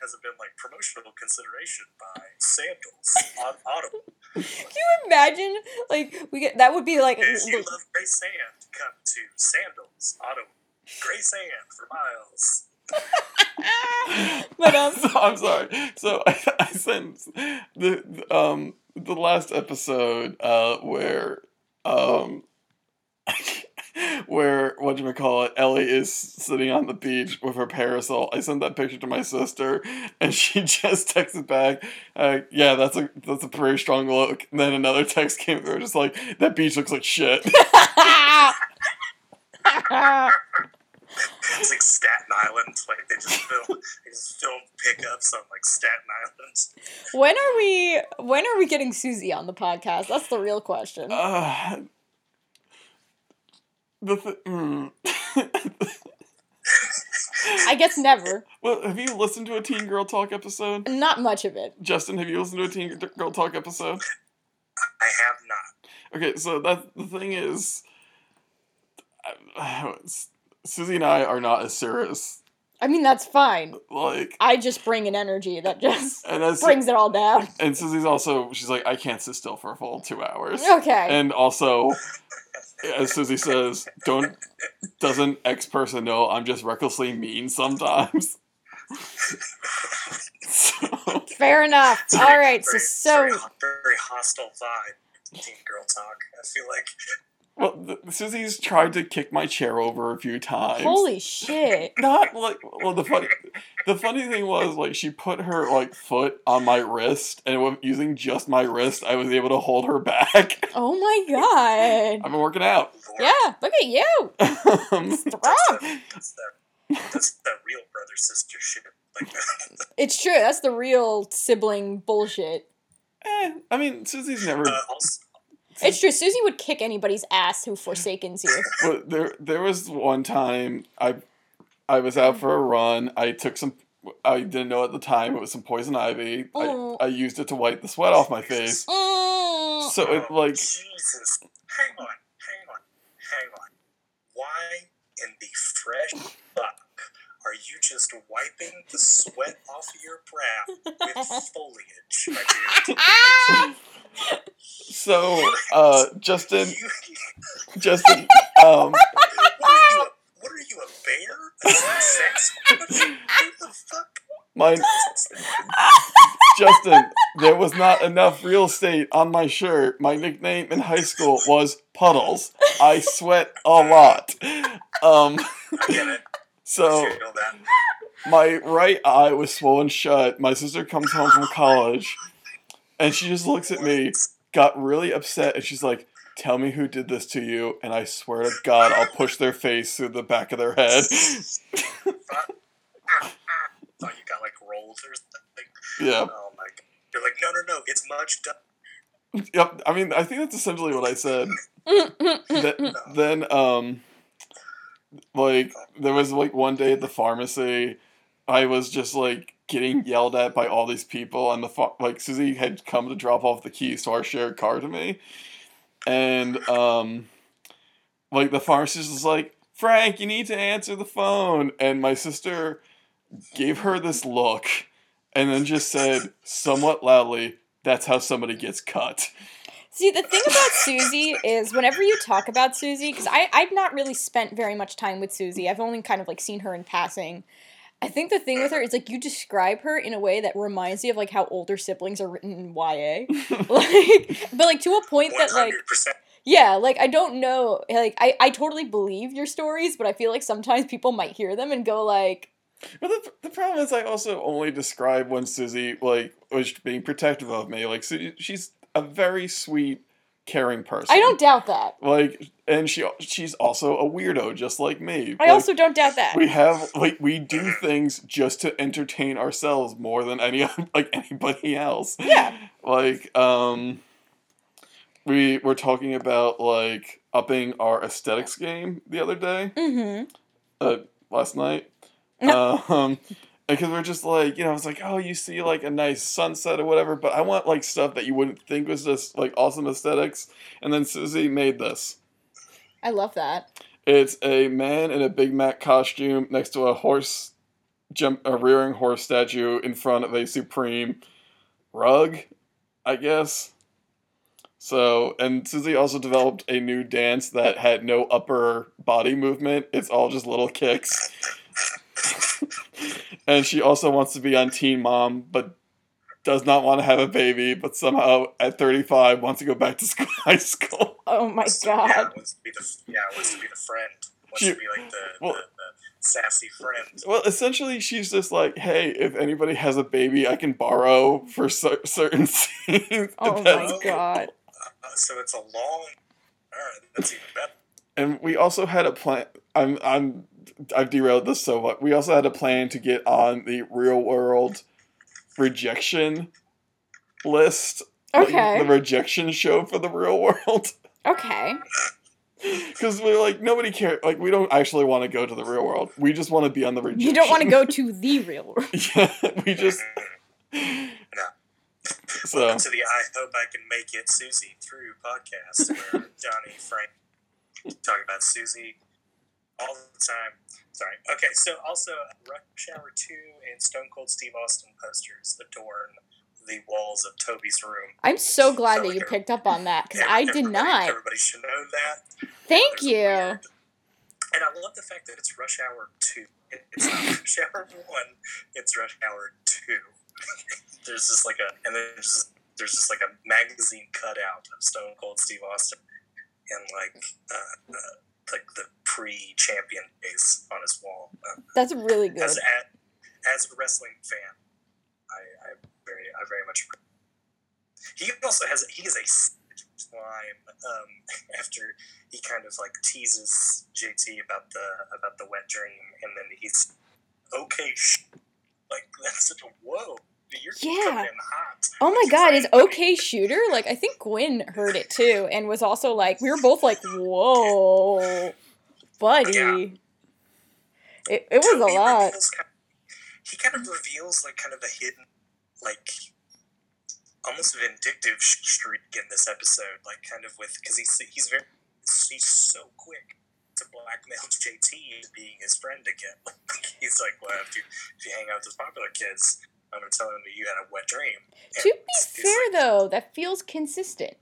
There hasn't been like promotional consideration by Sandals on Audible. can you imagine? Like we get that would be like If you love gray sand, come to Sandals Audible. Gray sand for miles. but um, So, I'm sorry. So I, I sent the, the um the last episode uh where um where what do you call it? Ellie is sitting on the beach with her parasol. I sent that picture to my sister, and she just texted back, uh, "Yeah, that's a that's a very strong look." And then another text came through, just like that beach looks like shit. It's like Staten Island. Like they just film, they just film pickups on like Staten Island. when are we? When are we getting Susie on the podcast? That's the real question. Uh, the th- mm. I guess never. well, have you listened to a Teen Girl Talk episode? Not much of it. Justin, have you listened to a Teen Girl Talk episode? I have not. Okay, so that the thing is, Susie and I are not as serious. I mean, that's fine. Like, I just bring an energy that just and as brings it all down. and Susie's also she's like, I can't sit still for a full two hours. Okay. And also, as Susie says, don't doesn't X person know I'm just recklessly mean sometimes. Fair enough. All right, so very, so very, very hostile vibe. Teen girl talk. I feel like well, the, Susie's tried to kick my chair over a few times. holy shit. Not like well, the funny, the funny thing was like she put her like foot on my wrist, and with using just my wrist, I was able to hold her back. Oh my god. I've been working out. Yeah, look at you. Um, Strong. that's the that's the real brother sister shit. Like It's true. That's the real sibling bullshit. eh, I mean, Susie's never. uh, also, It's true. Susie would kick anybody's ass who forsakens you. But there, there was one time I, I was out for a run. I took some. I didn't know at the time it was some poison ivy. I, I used it to wipe the sweat off my face. Mm. So it like Jesus. Hang on, hang on, hang on. Why in the fresh fuck are you just wiping the sweat off your brow with foliage, my dude? So uh Justin Justin um what are you? A, what are you, a bear? A sex? What the fuck? my Justin there was not enough real estate on my shirt. My nickname in high school was Puddles. I sweat a lot. Um I get it. so I feel that. my right eye was swollen shut. My sister comes home from college and she just looks at me, got really upset, and she's like, Tell me who did this to you, and I swear to God, I'll push their face through the back of their head. Thought you got like rolls or something. yeah. Oh my god. You're like, no, no, no. It's much done. Yep. I mean, I think that's essentially what I said. Th- then, um, like, there was like one day at the pharmacy, I was just like getting yelled at by all these people, and the ph- like Susie had come to drop off the keys to our shared car to me, and um, like the pharmacist was like, Frank, you need to answer the phone, and my sister gave her this look, and then just said somewhat loudly, "That's how somebody gets cut." See, the thing about Susie is whenever you talk about Susie, because I've not really spent very much time with Susie, I've only kind of like seen her in passing. I think the thing with her is like you describe her in a way that reminds me of like how older siblings are written in YA. like, but like to a point One that like yeah, like I don't know, like I I totally believe your stories, but I feel like sometimes people might hear them and go like, But the, the problem is, I also only describe when Susie like was being protective of me. Like, Susie, she's a very sweet, caring person. I don't doubt that. like, and she she's also a weirdo, just like me. I Like, also don't doubt that. we have like we do things just to entertain ourselves more than any like anybody else. Yeah. Like, um, we were talking about like upping our aesthetics game the other day Mm-hmm. uh, last night. um, because we're just like, you know, it's like, oh, you see like a nice sunset or whatever, but I want like stuff that you wouldn't think was just like awesome aesthetics. And then Susie made this. I love that. It's a man in a Big Mac costume next to a horse, jump, a rearing horse statue in front of a Supreme rug, I guess. So, and Susie also developed a new dance that had no upper body movement. It's all just little kicks. And she also wants to be on Teen Mom, but does not want to have a baby, but somehow at 35 wants to go back to school, high school. Oh my So, Yeah, god. wants to be the yeah, wants to be the friend. Wants She- to be like the, well- the, the sassy friend. Well, essentially, she's just like, hey, if anybody has a baby, I can borrow for cer- certain scenes. Oh my god. Uh, so it's a long. All right, that's even better. And we also had a plan. I'm, I'm, I've derailed this so much. We also had a plan to get on the real world rejection list. like, Okay. the rejection show for the real world. Okay. Because we're like, nobody cares. Like, we don't actually want to go to the real world. We just want to be on the rejection. You don't want to go to the real world. yeah, we just. So. Welcome to the I Hope I Can Make It Susie Through podcast, where Johnny Frank talk about Susie all the time. Sorry. Okay, so also Rush Hour 2 and Stone Cold Steve Austin posters adorn the walls of Toby's room. I'm so glad that you picked up on that because I did not. Everybody should know that. Thank you. weird. And I love the fact that it's Rush Hour 2. It's not Rush Hour 1, it's Rush Hour 2. there's just like a and there's just, there's just like a magazine cutout of Stone Cold Steve Austin and like uh, uh, like the pre-champion face on his wall. That's really good. as a, as a wrestling fan, I, I very I very much. He also has he is a line um, after he kind of like teases JT about the about the wet dream, and then he's okay. Sh-. Like that's such a whoa. You're Yeah. coming in hot. Oh my god, is OK Shooter? Like I think Gwen heard it too and was also like we were both like, "Whoa, buddy." Yeah. It, it was Toby a lot. reveals he kind of reveals like kind of a hidden, like almost vindictive streak in this episode. Like kind of with because he's he's very he's so quick to blackmail JT into being his friend again. he's like, well, if you if you hang out with those popular kids, I'm gonna tell them that you had a wet dream. And To be it's- it's fair like- though, that feels consistent.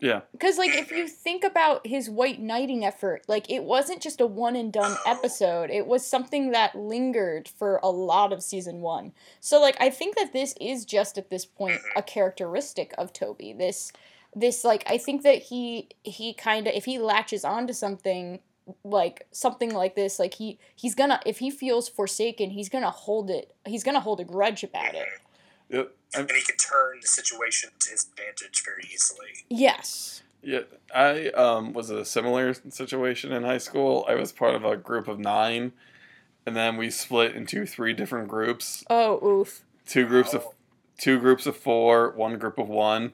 Yeah. Because like if you mm-hmm. think about his white knighting effort, like it wasn't just a one and done Oh. episode. It was something that lingered for a lot of season 1. So like I think that this is just at this point mm-hmm. a characteristic of Toby. This this like I think that he he kind of if he latches onto something like something like this like he he's gonna if he feels forsaken he's gonna hold it he's gonna hold a grudge about it Yep. I'm- and he can turn the situation to his advantage very easily. yes Yeah, I um, was a similar situation in high school. I was part of a group of nine, and then we split into three different groups. oh oof Two groups of two groups of four, one group of one.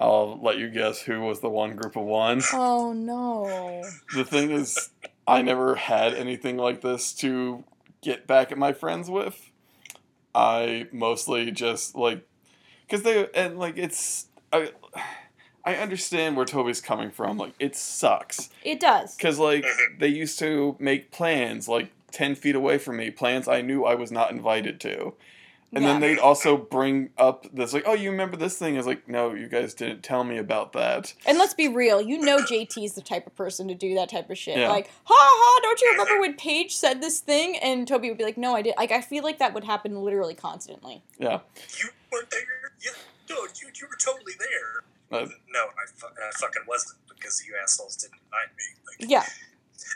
I'll let you guess who was the one group of one. oh no The thing is, I never had anything like this to get back at my friends with. I mostly just like, cause they and like it's I, I understand where Toby's coming from. Like it sucks, it does cause like Mhm. they used to make plans like ten feet away from me, plans I knew I was not invited to. And then they'd also bring up this like, oh, you remember this thing? Is like, no, you guys didn't tell me about that. And let's be real, you know JT's the type of person to do that type of shit. Yeah. Like, ha ha, don't you remember when Paige said this thing? And Toby would be like, no, I did. Like, I feel like that would happen literally constantly. Yeah, You weren't there. Yeah, no, you you were totally there. Uh, no, I, fu- I fucking wasn't because you assholes didn't invite me. Like, Yeah.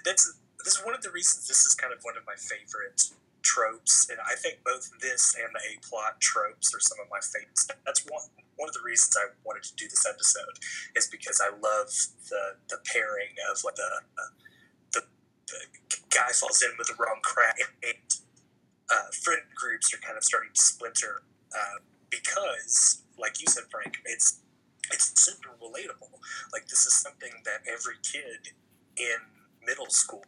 that's this is one of the reasons this is kind of one of my favorite tropes, and I think both this and the A plot tropes are some of my favorites. That's one one of the reasons I wanted to do this episode is because I love the the pairing of like the uh, the, the guy falls in with the wrong crowd and uh, friend groups are kind of starting to splinter uh, because, like you said, Frank, it's it's super relatable. Like this is something that every kid in middle school,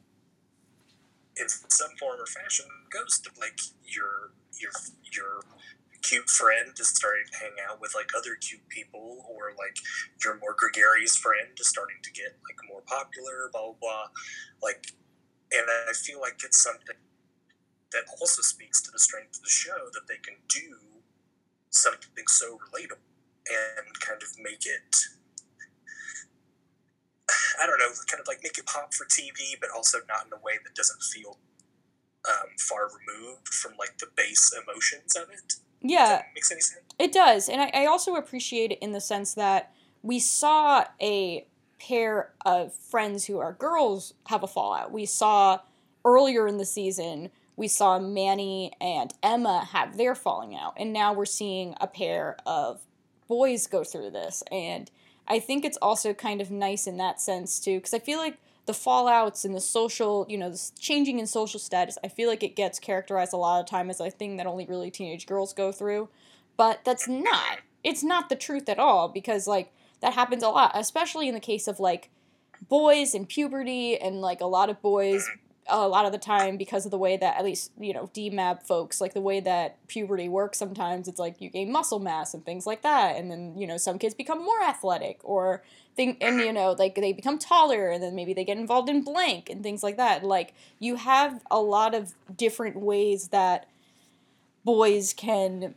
in some form or fashion, goes to. Like your your your cute friend is starting to hang out with like other cute people, or like your more gregarious friend is starting to get like more popular. Blah blah blah. Like, and I feel like it's something that also speaks to the strength of the show that they can do something so relatable and kind of make it I don't know, kind of like make it pop for TV, but also not in a way that doesn't feel um, far removed from like the base emotions of it. Does Yeah, makes any sense? it does. And I, I also appreciate it in the sense that we saw a pair of friends who are girls have a fallout. We saw earlier in the season, we saw Manny and Emma have their falling out. And now we're seeing a pair of boys go through this. And I think it's also kind of nice in that sense too, because I feel like the fallouts and the social, you know, this changing in social status, I feel like it gets characterized a lot of time as a thing that only really teenage girls go through. But that's not. It's not the truth at all because like that happens a lot, especially in the case of like boys and puberty and like a lot of boys a lot of the time because of the way that at least you know DMAB folks like the way that puberty works sometimes it's like you gain muscle mass and things like that and then you know some kids become more athletic or think and you know like they become taller and then maybe they get involved in blank and things like that. Like you have a lot of different ways that boys can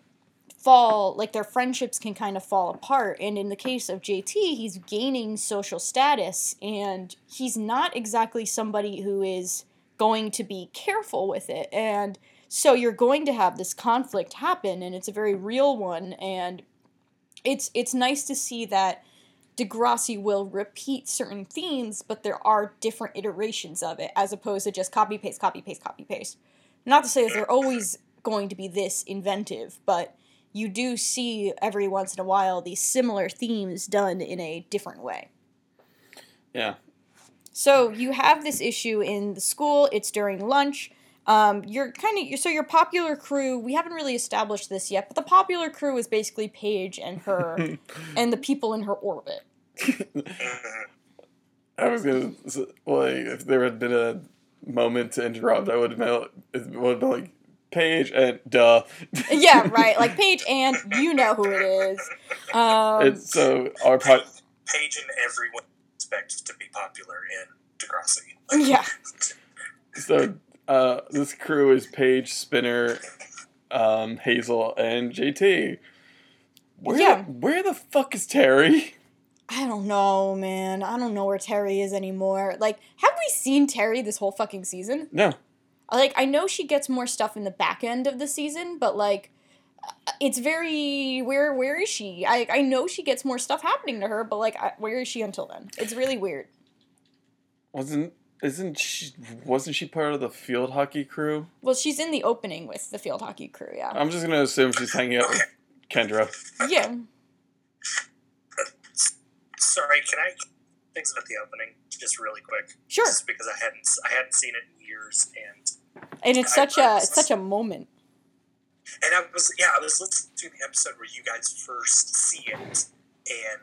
fall like their friendships can kind of fall apart and in the case of JT he's gaining social status and he's not exactly somebody who is going to be careful with it. And so you're going to have this conflict happen and it's a very real one and it's it's nice to see that Degrassi will repeat certain themes, but there are different iterations of it as opposed to just copy paste, copy paste, copy paste. Not to say that they're always going to be this inventive, but you do see every once in a while these similar themes done in a different way. Yeah. So you have this issue in the school. It's during lunch. Um, you're kind of so your popular crew. We haven't really established this yet, but the popular crew is basically Paige and her, and the people in her orbit. I was gonna like if there had been a moment to interrupt, I would have been, it would have been like Paige and duh. yeah, right. Like Paige and you know who it is. Um, It's so our pod. Paige and everyone expects to be popular in Degrassi. yeah. So uh, this crew is Paige, Spinner, um, Hazel, and JT. Where Yeah. the, where the fuck is Terry? I don't know, man. I don't know where Terry is anymore. Like, have we seen Terry this whole fucking season? No. Like, I know she gets more stuff in the back end of the season, but like, it's very where where is she? I I know she gets more stuff happening to her, but like, I, where is she until then? It's really weird. Wasn't isn't she wasn't she part of the field hockey crew? Well, she's in the opening with the field hockey crew. Yeah. I'm just gonna assume she's hanging out with Kendra. Yeah. Sorry, can I things about the opening just really quick? Sure. Just because I hadn't I hadn't seen it in years, and And it's such a it's such a moment. And I was yeah I was listening to the episode where you guys first see it, and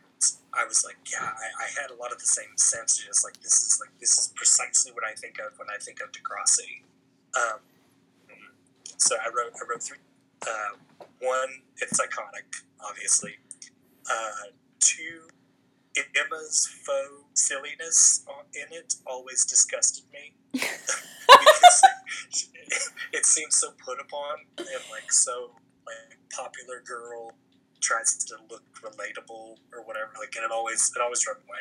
I was like yeah I, I had a lot of the same senses like this is like this is precisely what I think of when I think of Degrassi. Um, so I wrote I wrote three. Uh, one, it's iconic, obviously. Uh, two, Emma's faux silliness in it always disgusted me because it seems so put upon and like so like popular girl tries to look relatable or whatever. Like and it always it always drove me away.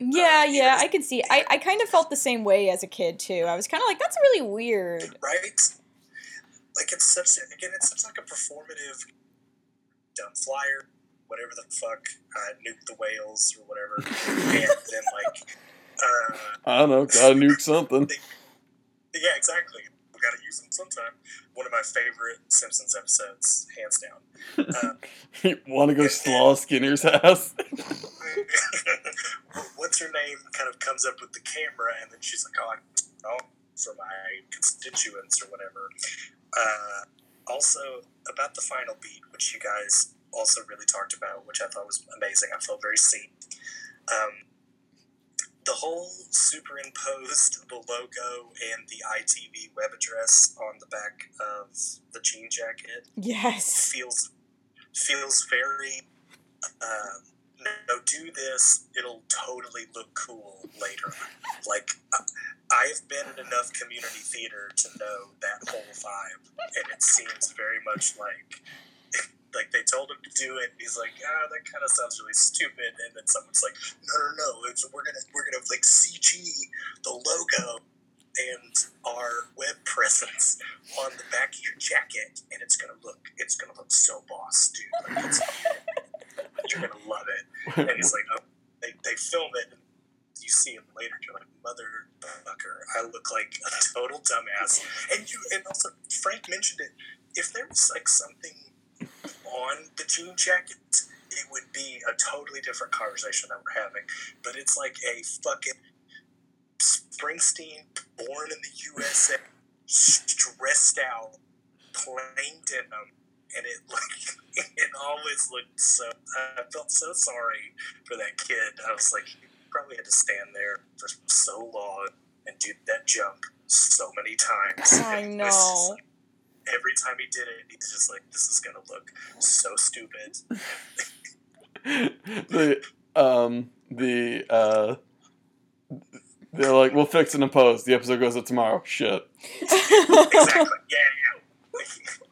Yeah, Uh, yeah, I can see. I, I kind of felt the same way as a kid too. I was kind of like, that's really weird. right? Like it's such again, it's such like a performative dumb flyer, whatever the fuck, uh, nuke the whales or whatever, and then like, uh, I don't know. Gotta nuke something. yeah, exactly. We gotta use them sometime. One of my favorite Simpsons episodes, hands down. Uh, You want to go slaw Skinner's ass? What's her name? Kind of comes up with the camera, and then she's like, "Oh, I oh, for my constituents or whatever." Uh, also, about the final beat, which you guys also really talked about, which I thought was amazing. I felt very seen. Um, the whole superimposed the logo and the ITV web address on the back of the jean jacket Yes. feels feels very um, no do this it'll totally look cool later like I- i've been in enough community theater to know that whole vibe and it seems very much like like they told him to do it and he's like ah that kind of sounds really stupid and then someone's like no no no it's, we're gonna we're gonna like cg the logo and our web presence on the back of your jacket, and it's gonna look it's gonna look so boss, dude. Like, you're gonna love it. And he's like, oh, they, they film it, and you see him later. You're like, motherfucker, I look like a total dumbass. And you, and also Frank mentioned it. If there was like something on the jean jacket, it would be a totally different conversation that we're having. But it's like a fucking Springsteen, born in the USA, stressed out, plain denim, and it like it always looked so. I felt so sorry for that kid. I was like, he probably had to stand there for so long and do that jump so many times. I And it was just know. like- every time he did it, he's just like, "This is gonna look so stupid." the um the uh they're like we'll fix it in post. The episode goes up tomorrow. Shit. exactly. Yeah, yeah.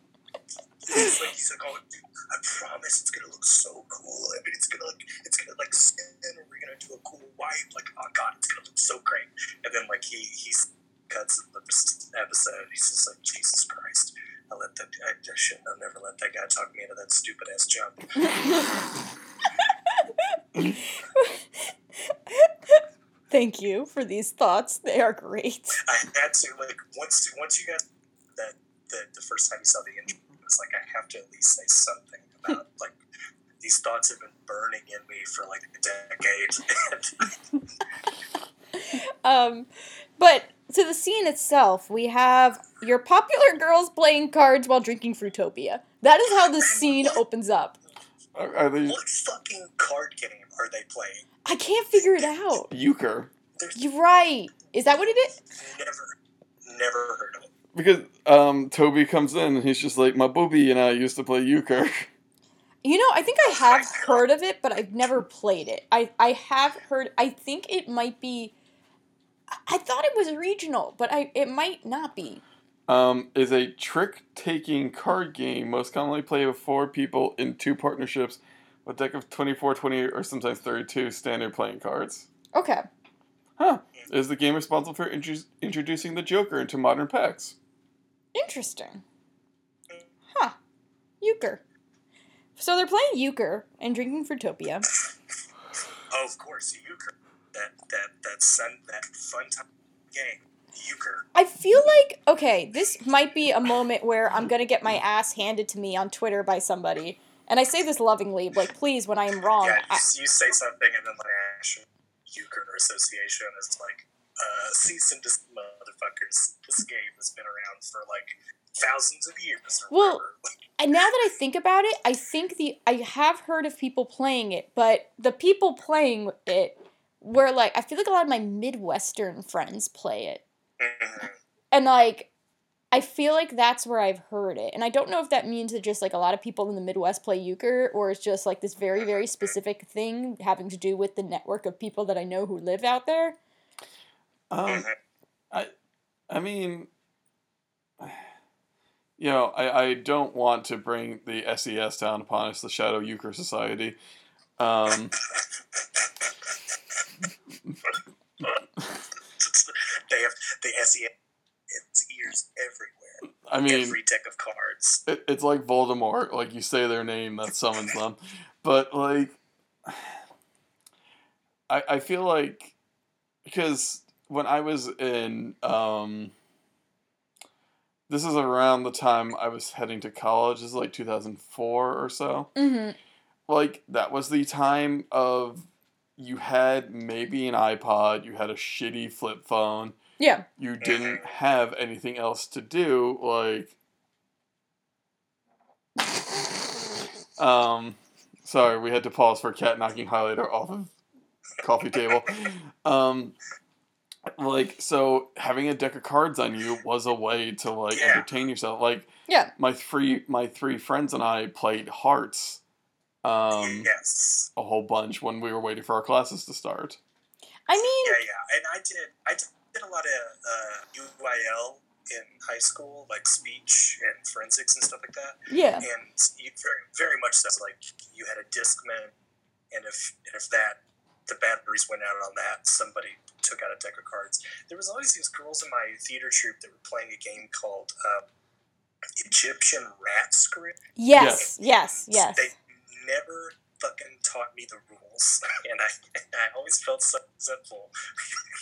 It's like he's like, oh, dude, I promise it's gonna look so cool. I mean, it's gonna like, it's gonna like spin, and we're gonna do a cool wipe. Like, oh god, it's gonna look so great. And then like he he's cuts of the episode. He's just like, Jesus Christ. I let that. I just shouldn't have never let that guy talk me into that stupid ass jump. Thank you for these thoughts. They are great. I had to like once once you got that the, the first time you saw the intro, it was like I have to at least say something about like these thoughts have been burning in me for like a decade. Um, but to the scene itself, we have your popular girls playing cards while drinking Fruitopia. That is how the scene opens up. Are, are they what fucking card game are they playing? I can't figure it out. euchre? There's You're right. Is that what it is? never, never heard of it. Because um, Toby comes in and he's just like, my booby and I used to play euchre. You know, I think I have heard of it, but I've never played it. I, I have heard. I think it might be. I- I thought it was regional, but I it might not be. um, is a trick-taking card game most commonly played with four people in two partnerships with a deck of 24, 28, or sometimes 32 standard playing cards. Okay. Huh. Is the game responsible for intru- introducing the Joker into modern packs? Interesting. Huh. Euchre. So they're playing euchre and drinking Fruitopia. Of course, euchre. That that that sun that fun time game. Euchre. I feel like okay, this might be a moment where I'm gonna get my ass handed to me on Twitter by somebody, and I say this lovingly, like please, when I am wrong. yeah, you, I, you say something and then the National Euchre Association is like, uh, cease and desist, motherfuckers. This game has been around for like thousands of years. Or Well, whatever. and now that I think about it, I think the I have heard of people playing it, but the people playing it were like I feel like a lot of my Midwestern friends play it. Mhm. And like I feel like that's where I've heard it. And I don't know if that means that just like a lot of people in the Midwest play euchre or it's just like this very, very specific thing having to do with the network of people that I know who live out there. Um, Mhm. I mean, you know, I, I don't want to bring the SES down upon us, the Shadow Euchre Society. Um, they have the SES. Its ears everywhere. I mean, Every deck of cards. it, it's like Voldemort. Like you say their name, that summons them. But like, I I feel like because when I was in um, this is around the time I was heading to college. This is like two thousand four or so. Mm-hmm. Like that was the time of you had maybe an iPod, you had a shitty flip phone, Yeah. you didn't have anything else to do like um sorry we had to pause for cat knocking highlighter off of coffee table um like so having a deck of cards on you was a way to like Yeah. entertain yourself like Yeah. my three my three friends and i played hearts um yes. a whole bunch when we were waiting for our classes to start I mean, Yeah, yeah. And I did. I did a lot of uh, UIL in high school, like speech and forensics and stuff like that. yeah. And you very, very much so. Like you had a Discman, and if and if that the batteries went out on that, somebody took out a deck of cards. There was always these girls in my theater troupe that were playing a game called um, Egyptian Rat Screw. Yes. Yes. Yes. They never fucking taught me the rules, and I, I always felt so resentful.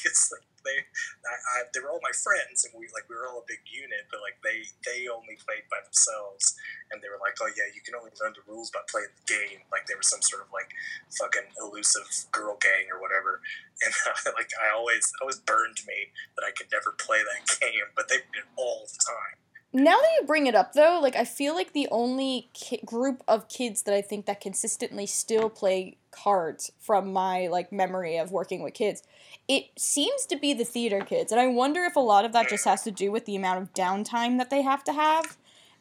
Because like they, I, I, they were all my friends, and we like we were all a big unit, but like they they only played by themselves, and they were like, oh yeah, you can only learn the rules by playing the game, like they were some sort of like fucking elusive girl gang or whatever, and like I always always burned me that I could never play that game, but they did it all the time. Now that you bring it up, though, like I feel like the only ki- group of kids that I think that consistently still play cards from my like memory of working with kids, it seems to be the theater kids, and I wonder if a lot of that just has to do with the amount of downtime that they have to have,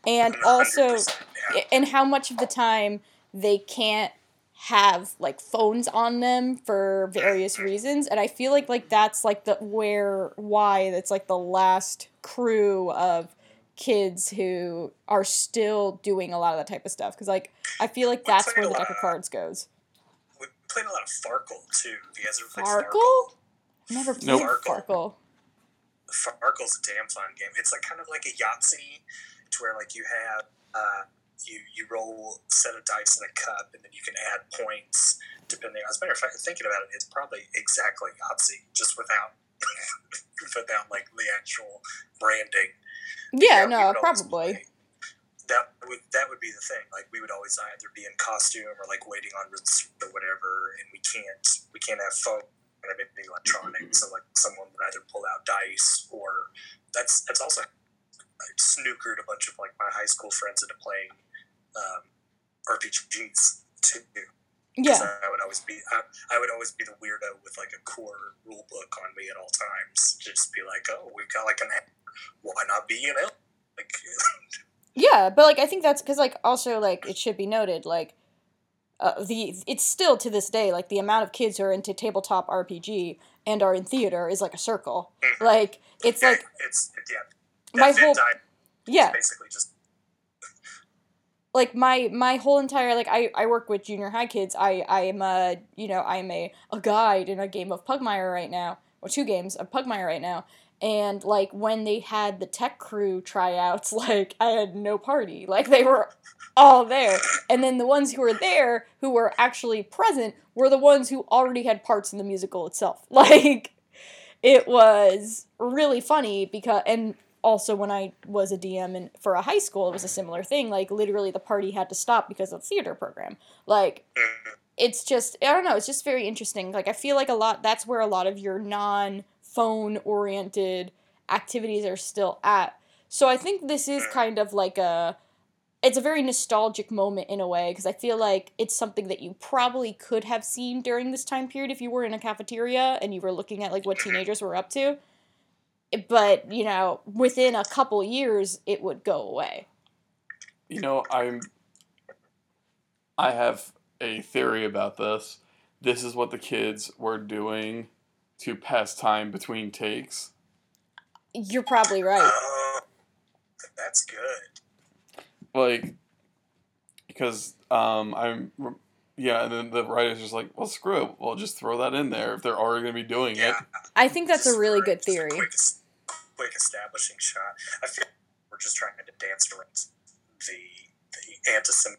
and also and how much of the time they can't have like phones on them for various reasons and i feel like like that's like the where why that's like the last crew of kids who are still doing a lot of that type of stuff because like i feel like that's where the deck of cards goes we played a lot of Farkle too. Have you guys ever played farkle never played Nope. farkle Farkle's a damn fun game. It's like kind of like a Yahtzee, to where like you have uh, you you roll a set of dice in a cup, and then you can add points depending. On. As a matter of fact, thinking about it, it's probably exactly Yahtzee, just without without like the actual branding. Yeah, no, probably. That would that would be the thing. Like we would always either be in costume or like waiting on or whatever, and we can't we can't have phone and anything electronic. So like someone would either pull out dice or that's that's also I snookered a bunch of like my high school friends into playing um, RPGs too. Yeah. I would always be I, I would always be the weirdo with like a core rule book on me at all times. Just be like, oh, we've got like an why not be an elf? Like Yeah, but like I think that's because like also like it should be noted like uh, the it's still to this day like the amount of kids who are into tabletop RPG and are in theater is like a circle. Like it's yeah, like it's yeah. my whole yeah basically just like my my whole entire like I, I work with junior high kids. I I am a you know I'm a a guide in a game of Pugmire right now or two games of Pugmire right now. And like when they had the tech crew tryouts, like I had no party. Like they were all there. And then the ones who were there who were actually present were the ones who already had parts in the musical itself. Like it was really funny because and also when I was a DM and for a high school it was a similar thing. Like literally the party had to stop because of the theater program. Like it's just I don't know, it's just very interesting. Like I feel like a lot that's where a lot of your non phone oriented activities are still at. So I think this is kind of like a it's a very nostalgic moment in a way because I feel like it's something that you probably could have seen during this time period if you were in a cafeteria and you were looking at like what teenagers were up to. But, you know, within a couple years it would go away. You know, I'm. I have a theory about this. This is what the kids were doing to pass time between takes. You're probably right. oh, that's good. Like, because um, I'm. Yeah, and then the writer's just like, well, screw it. We'll just throw that in there if they're already going to be doing Yeah, it. I think that's a really for- good just a theory. Quick, es- quick establishing shot. I feel we're just trying to dance around the the antisem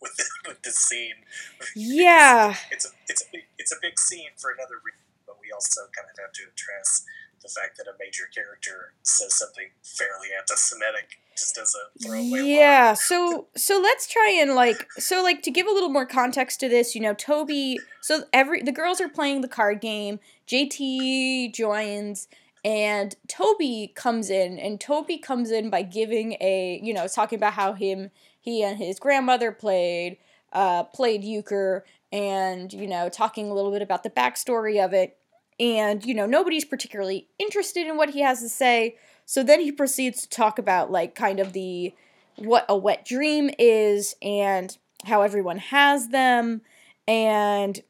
with the, with the scene. Yeah. it's a it's a big it's a big scene for another reason, but we also kind of have to address the fact that a major character says something fairly anti-Semitic just as a throwaway. Yeah, so so let's try and like so like to give a little more context to this, you know, Toby so every the girls are playing the card game, JT joins and Toby comes in and Toby comes in by giving a, you know, talking about how him he and his grandmother played uh played euchre and, you know, talking a little bit about the backstory of it. And, you know, nobody's particularly interested in what he has to say. So then he proceeds to talk about like kind of the what a wet dream is and how everyone has them and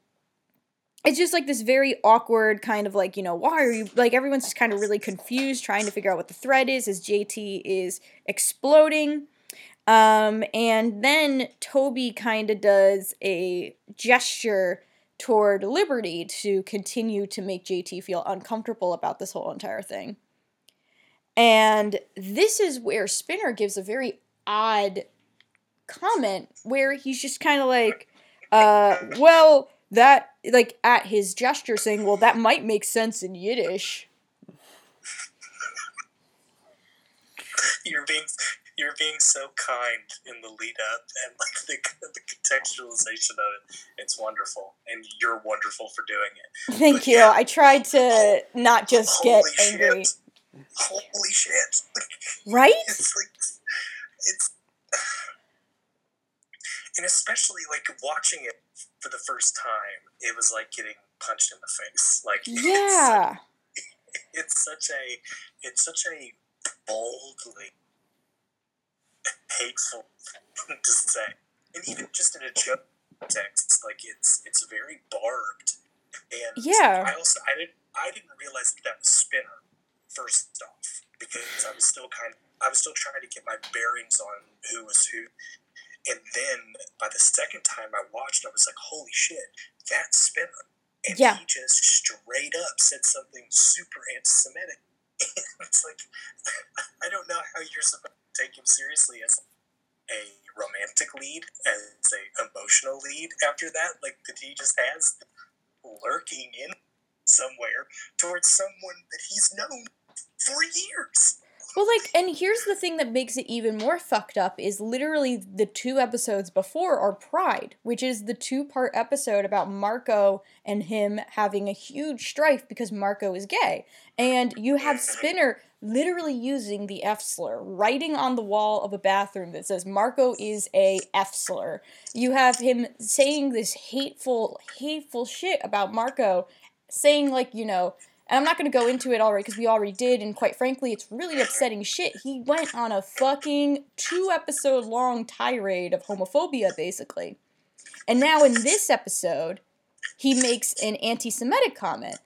it's just like this very awkward kind of like, you know, why are you like everyone's just kind of really confused trying to figure out what the thread is as JT is exploding. Um and then Toby kind of does a gesture toward Liberty to continue to make JT feel uncomfortable about this whole entire thing. And this is where Spinner gives a very odd comment where he's just kind of like, uh, well, that, like, at his gesture saying, well, that might make sense in Yiddish. You're being you're being so kind in the lead up and like the, the contextualization of it. It's wonderful, and you're wonderful for doing it. Thank But you. yeah. I tried to oh, not just get Holy angry. Holy shit! Right? it's like it's and especially like watching it for the first time it was like getting punched in the face like it's, Yeah. it's such a it's such a boldly hateful thing to say and even just in a joke text like it's it's very barbed and Yeah. i also i didn't i didn't realize that that was spinner first off because I was still kind of I was still trying to get my bearings on who was who. And then by the second time I watched, I was like, "Holy shit, that's Spinner!" And Yeah. he just straight up said something super anti-Semitic it's like I don't know how you're supposed to take him seriously as a romantic lead, as a emotional lead. After that, like that he just has lurking in somewhere towards someone that he's known for years. Well, like, and here's the thing that makes it even more fucked up is literally the two episodes before are Pride, which is the two part episode about Marco and him having a huge strife because Marco is gay. And you have Spinner literally using the F slur, writing on the wall of a bathroom that says Marco is a F slur. You have him saying this hateful, hateful shit about Marco, saying, like, you know, and I'm not going to go into it already because we already did, and quite frankly, it's really upsetting shit. He went on a fucking two episode long tirade of homophobia, basically. And now in this episode, he makes an anti Semitic comment.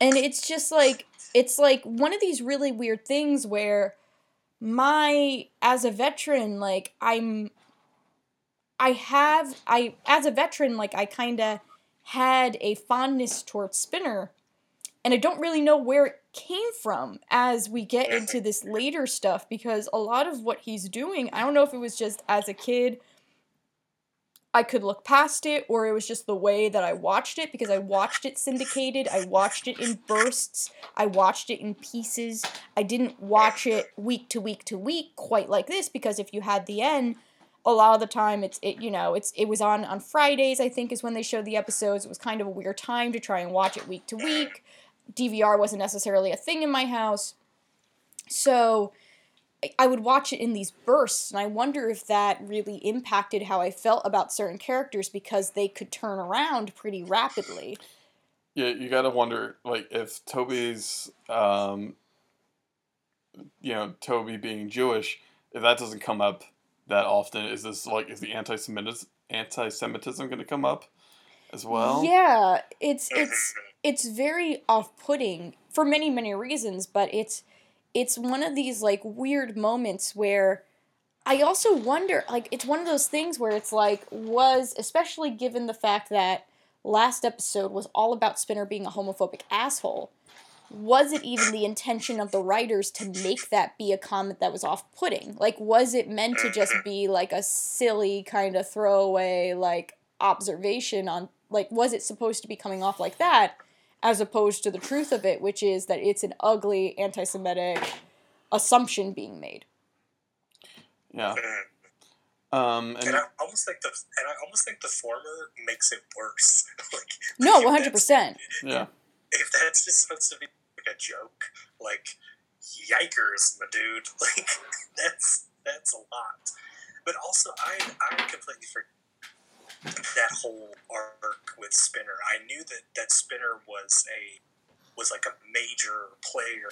And it's just like, it's like one of these really weird things where my, as a veteran, like, I'm, I have, I, as a veteran, like, I kind of had a fondness towards Spinner and I don't really know where it came from as we get into this later stuff because a lot of what he's doing, I don't know if it was just as a kid I could look past it or it was just the way that I watched it because I watched it syndicated, I watched it in bursts, I watched it in pieces. I didn't watch it week to week to week quite like this because if you had the end a lot of the time it's it you know it's it was on on Fridays I think is when they showed the episodes. It was kind of a weird time to try and watch it week to week. DVR wasn't necessarily a thing in my house. So I would watch it in these bursts, and I wonder if that really impacted how I felt about certain characters because they could turn around pretty rapidly. Yeah, you gotta wonder, like, if Toby's, um, you know, Toby being Jewish, if that doesn't come up that often, is this like, is the anti-Semitism anti-Semitism going to come up as well? Yeah, it's it's it's very off-putting for many many reasons but it's it's one of these like weird moments where i also wonder like it's one of those things where it's like was especially given the fact that last episode was all about spinner being a homophobic asshole was it even the intention of the writers to make that be a comment that was off-putting? Like was it meant to just be like a silly kind of throwaway like observation on like was it supposed to be coming off like that as opposed to the truth of it, which is that it's an ugly anti Semitic assumption being made. Yeah. Um, and, and, I almost think the and I almost think the former makes it worse. like, no, one hundred percent. Yeah. If that's just supposed to be like a joke, like yikers, my dude, like that's that's a lot. But also, I I completely forget that whole arc with Spinner. I knew that that Spinner was a was like a major player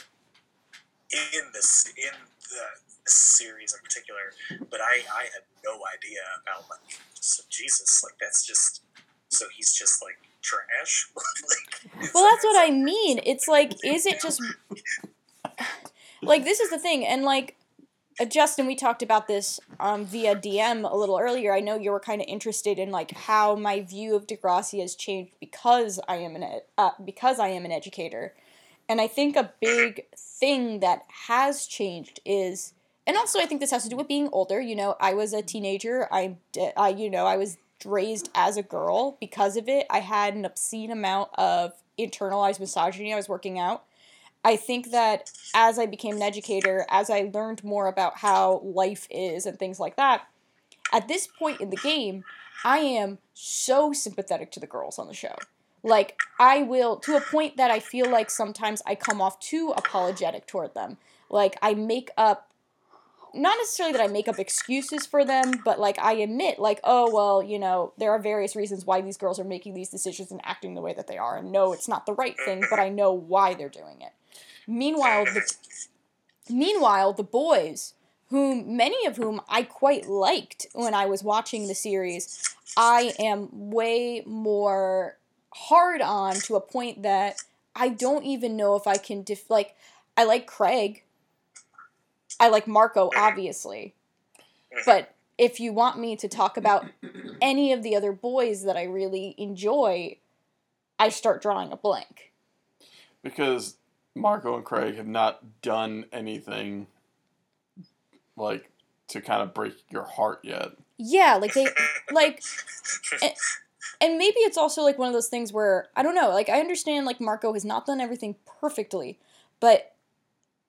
in this in the this series in particular, but I I had no idea about like so Jesus like that's just so he's just like trash. like, well, that's what I mean. It's like, is it just like this is the thing, and like uh, Justin, we talked about this um, via DM a little earlier. I know you were kind of interested in like how my view of Degrassi has changed because I am an ed- uh, because I am an educator, and I think a big thing that has changed is, and also I think this has to do with being older. You know, I was a teenager. I, I you know, I was raised as a girl because of it. I had an obscene amount of internalized misogyny. I was working out I think that as I became an educator, as I learned more about how life is and things like that, at this point in the game, I am so sympathetic to the girls on the show. Like, I will, to a point that I feel like sometimes I come off too apologetic toward them. Like, I make up, not necessarily that I make up excuses for them, but like, I admit, like, oh, well, you know, there are various reasons why these girls are making these decisions and acting the way that they are. And no, it's not the right thing, but I know why they're doing it. Meanwhile, the meanwhile the boys, whom many of whom I quite liked when I was watching the series, I am way more hard on to a point that I don't even know if I can def- like I like Craig. I like Marco obviously. But if you want me to talk about any of the other boys that I really enjoy, I start drawing a blank. Because Marco and Craig have not done anything like to kind of break your heart yet. Yeah, like they like and, and maybe it's also like one of those things where I don't know, like I understand like Marco has not done everything perfectly, but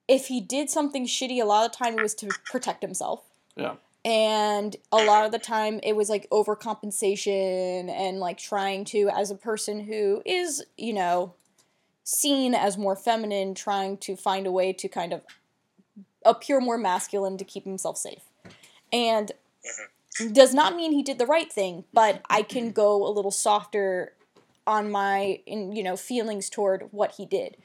if he did something shitty a lot of the time it was to protect himself. Yeah. And a lot of the time it was like overcompensation and like trying to as a person who is, you know, seen as more feminine trying to find a way to kind of appear more masculine to keep himself safe. And does not mean he did the right thing, but I can go a little softer on my in you know feelings toward what he did.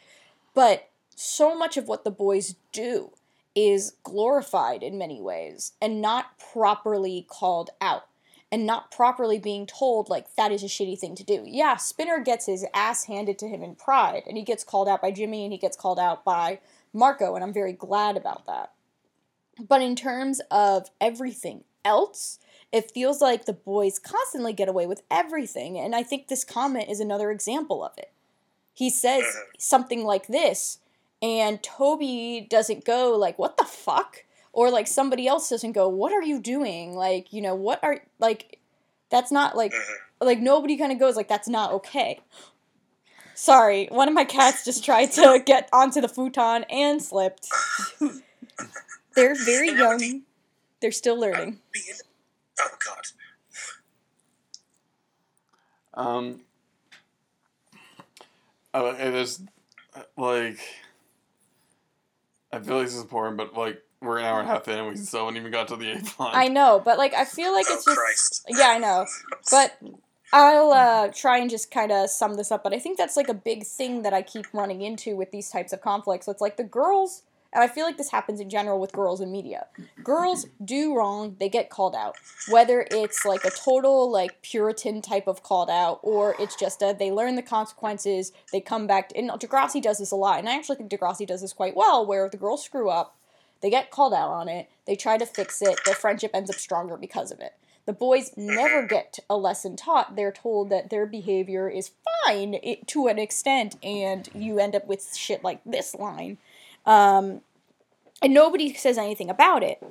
But so much of what the boys do is glorified in many ways and not properly called out and not properly being told like that is a shitty thing to do. Yeah, Spinner gets his ass handed to him in pride and he gets called out by Jimmy and he gets called out by Marco and I'm very glad about that. But in terms of everything else, it feels like the boys constantly get away with everything and I think this comment is another example of it. He says something like this and Toby doesn't go like what the fuck or like somebody else doesn't go what are you doing? Like you know what are like that's not like like nobody kind of goes like that's not okay. Sorry one of my cats just tried to get onto the futon and slipped. They're very And that would young they're still learning. Oh God. Um, oh, it is like I feel like this is important, but like we're an hour and a half in, and we still haven't even got to the eighth line. i know but like i feel like oh it's just Christ. yeah i know but I'll uh, try and just kind of sum this up, but I think that's like a big thing that I keep running into with these types of conflicts. It's like the girls, and I feel like this happens in general with girls in media. Girls do wrong, they get called out. Whether it's like a total like Puritan type of called out, or it's just a they learn the consequences, they come back. and Degrassi does this a lot, and I actually think Degrassi does this quite well, where the girls screw up, they get called out on it, they try to fix it, their friendship ends up stronger because of it. The boys never get a lesson taught. They're told that their behavior is fine to an extent, and you end up with shit like this line. Um, and nobody says anything about it.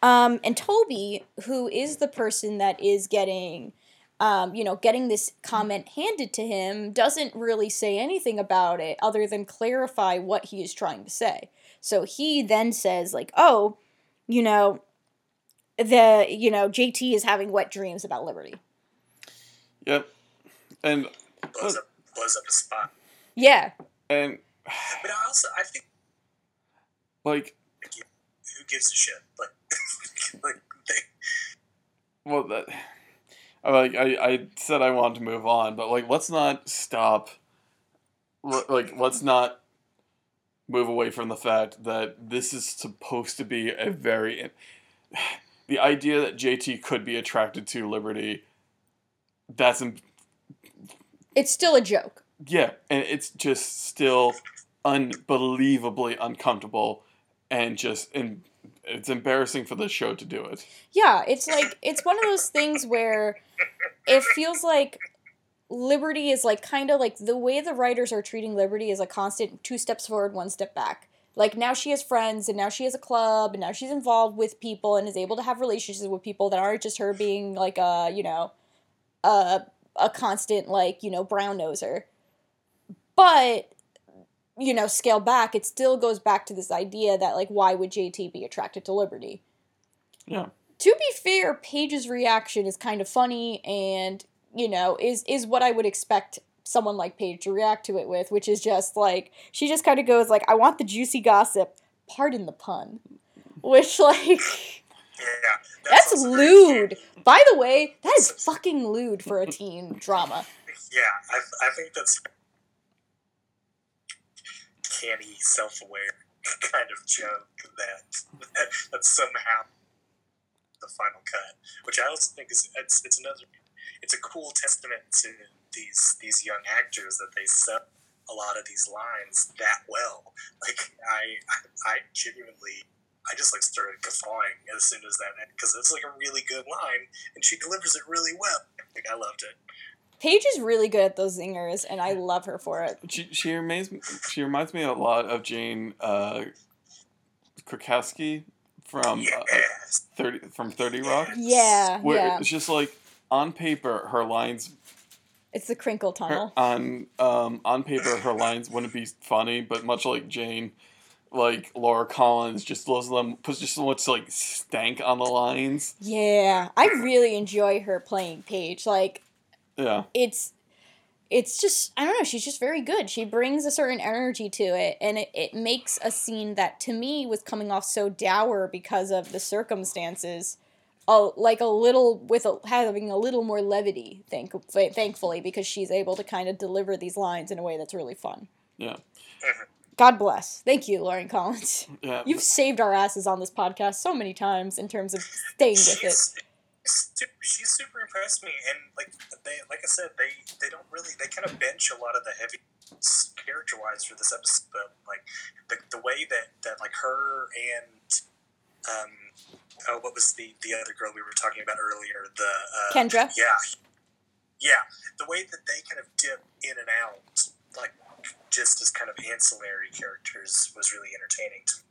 Um, and Toby, who is the person that is getting, um, you know, getting this comment handed to him, doesn't really say anything about it other than clarify what he is trying to say. So he then says, like, oh, you know, the you know JT is having wet dreams about Liberty. Yep, and blows up, blows up a spot. Yeah, and But I also I think like who gives a shit? Like, like they, well that I like I, I said I wanted to move on, but like let's not stop. Like let's not move away from the fact that this is supposed to be a very the idea that JT could be attracted to Liberty. That's im- it's still a joke. yeah, and it's just still unbelievably uncomfortable and just and it's embarrassing for the show to do it. Yeah, it's like it's one of those things where it feels like Liberty is like kind of like the way the writers are treating Liberty is a constant two steps forward, one step back. Like now she has friends and now she has a club and now she's involved with people and is able to have relationships with people that aren't just her being like a, you know, a a constant like, you know, brown noser. But you know, scale back, it still goes back to this idea that like why would JT be attracted to Liberty? Yeah. to be fair, Paige's reaction is kind of funny and, you know, is is what I would expect someone like Paige to react to it with, which is just like she just kind of goes like, "I want the juicy gossip." Pardon the pun. Which like yeah, that's very lewd. By the way, that is fucking lewd for a teen drama. Yeah, I, I think that's canny, self-aware kind of joke that, that that's somehow the final cut, which I also think is it's, it's another it's a cool testament to these these young actors that they sell a lot of these lines that well. Like I I genuinely I just like started guffawing as soon as that because it's like a really good line and she delivers it really well. Like I loved it. Paige is really good at those zingers, and I love her for it. She she reminds me, she reminds me a lot of Jane uh, Krakowski from uh, thirty from Thirty Rock. Yeah, Where yeah. it's just like on paper her lines It's the crinkle her, tunnel. on um on paper her lines wouldn't be funny, but much like Jane, like Lauren Collins just loves them puts just so much like stank on the lines. Yeah, I really enjoy her playing Paige. Like Yeah. it's it's just I don't know, she's just very good. She brings a certain energy to it and it, it makes a scene that to me was coming off so dour because of the circumstances. Oh, like a little with a, having a little more levity, thank, thankfully, because she's able to kind of deliver these lines in a way that's really fun. Yeah. God bless. Thank you, Lauren Collins. Yeah. You've saved our asses on this podcast so many times in terms of staying with it. She's, super, she's super impressed me, and like they, like I said, they they don't really they kind of bench a lot of the heavy character wise for this episode. But like the, the way that that like her and um oh what was the the other girl we were talking about earlier the uh, Kendra? yeah yeah the way that they kind of dip in and out like just as kind of ancillary characters was really entertaining to me.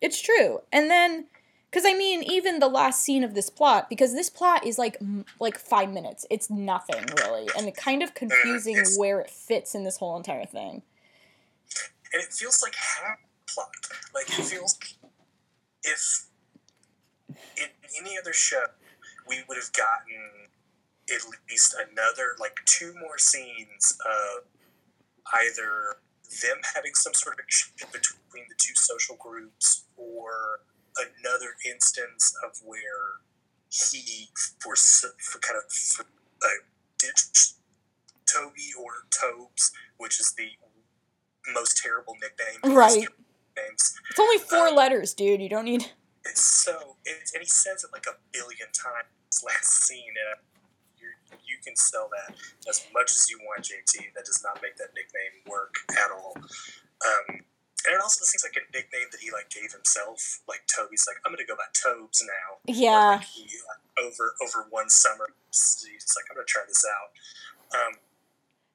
It's true. And then cuz I mean even the last scene of this plot because this plot is like m- like 5 minutes. It's nothing really and kind of confusing It's- where it fits in this whole entire thing. and it feels like half plot. Like it feels if in any other show we would have gotten at least another like two more scenes of either them having some sort of between the two social groups or another instance of where he for, for kind of for, uh, ditched Toby or Tobes, which is the most terrible nickname. Right. Names. It's only 4 Um, letters, dude. You don't need It's so, it's, and he says it like a billion times last scene, and you you can sell that as much as you want, JT. That does not make that nickname work at all. Um, and it also seems like a nickname that he like gave himself. Like Toby's like, I'm gonna go by Tobes now. Or, Yeah. like, he, like, over over one summer, he's like, I'm gonna try this out. Um,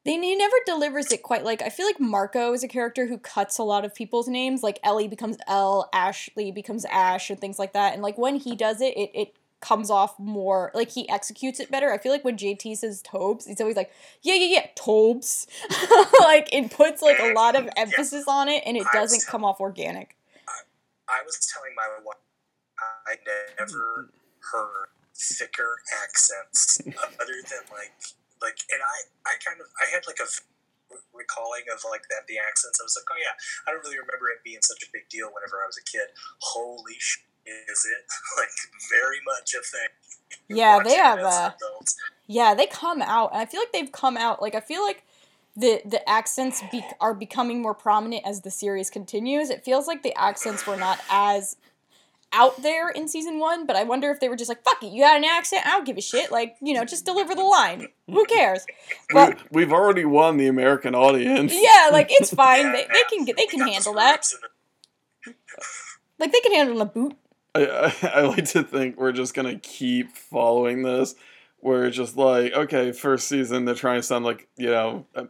They he never delivers it quite like I feel like Marco is a character who cuts a lot of people's names. Like Ellie becomes L, Ashley becomes Ash, and things like that. And like when he does it, it it comes off more like he executes it better. I feel like when JT says Tobes, he's always like, yeah, yeah, yeah, Tobes. like it puts like a lot of emphasis on it, and it I doesn't come off organic. I was telling my wife I never heard thicker accents other than like like and I I kind of I had like a recalling of like that the accents I was like oh yeah I don't really remember it being such a big deal whenever I was a kid holy sh is it like very much a thing Yeah, they have it as a- adults. Yeah, they come out, and I feel like they've come out. Like I feel like the the accents be- are becoming more prominent as the series continues. It feels like the accents were not as out there in season one, but I wonder if they were just like, "Fuck it, you got an accent, I don't give a shit." Like you know, just deliver the line. Who cares? But we, we've already won the American audience. yeah, like it's fine. Yeah, They, they can get they can handle that. scripts and the- Like they can handle a boot. I, I, I like to think we're just gonna keep following this. Where it's just like, okay, first season they're trying to sound like you know uh,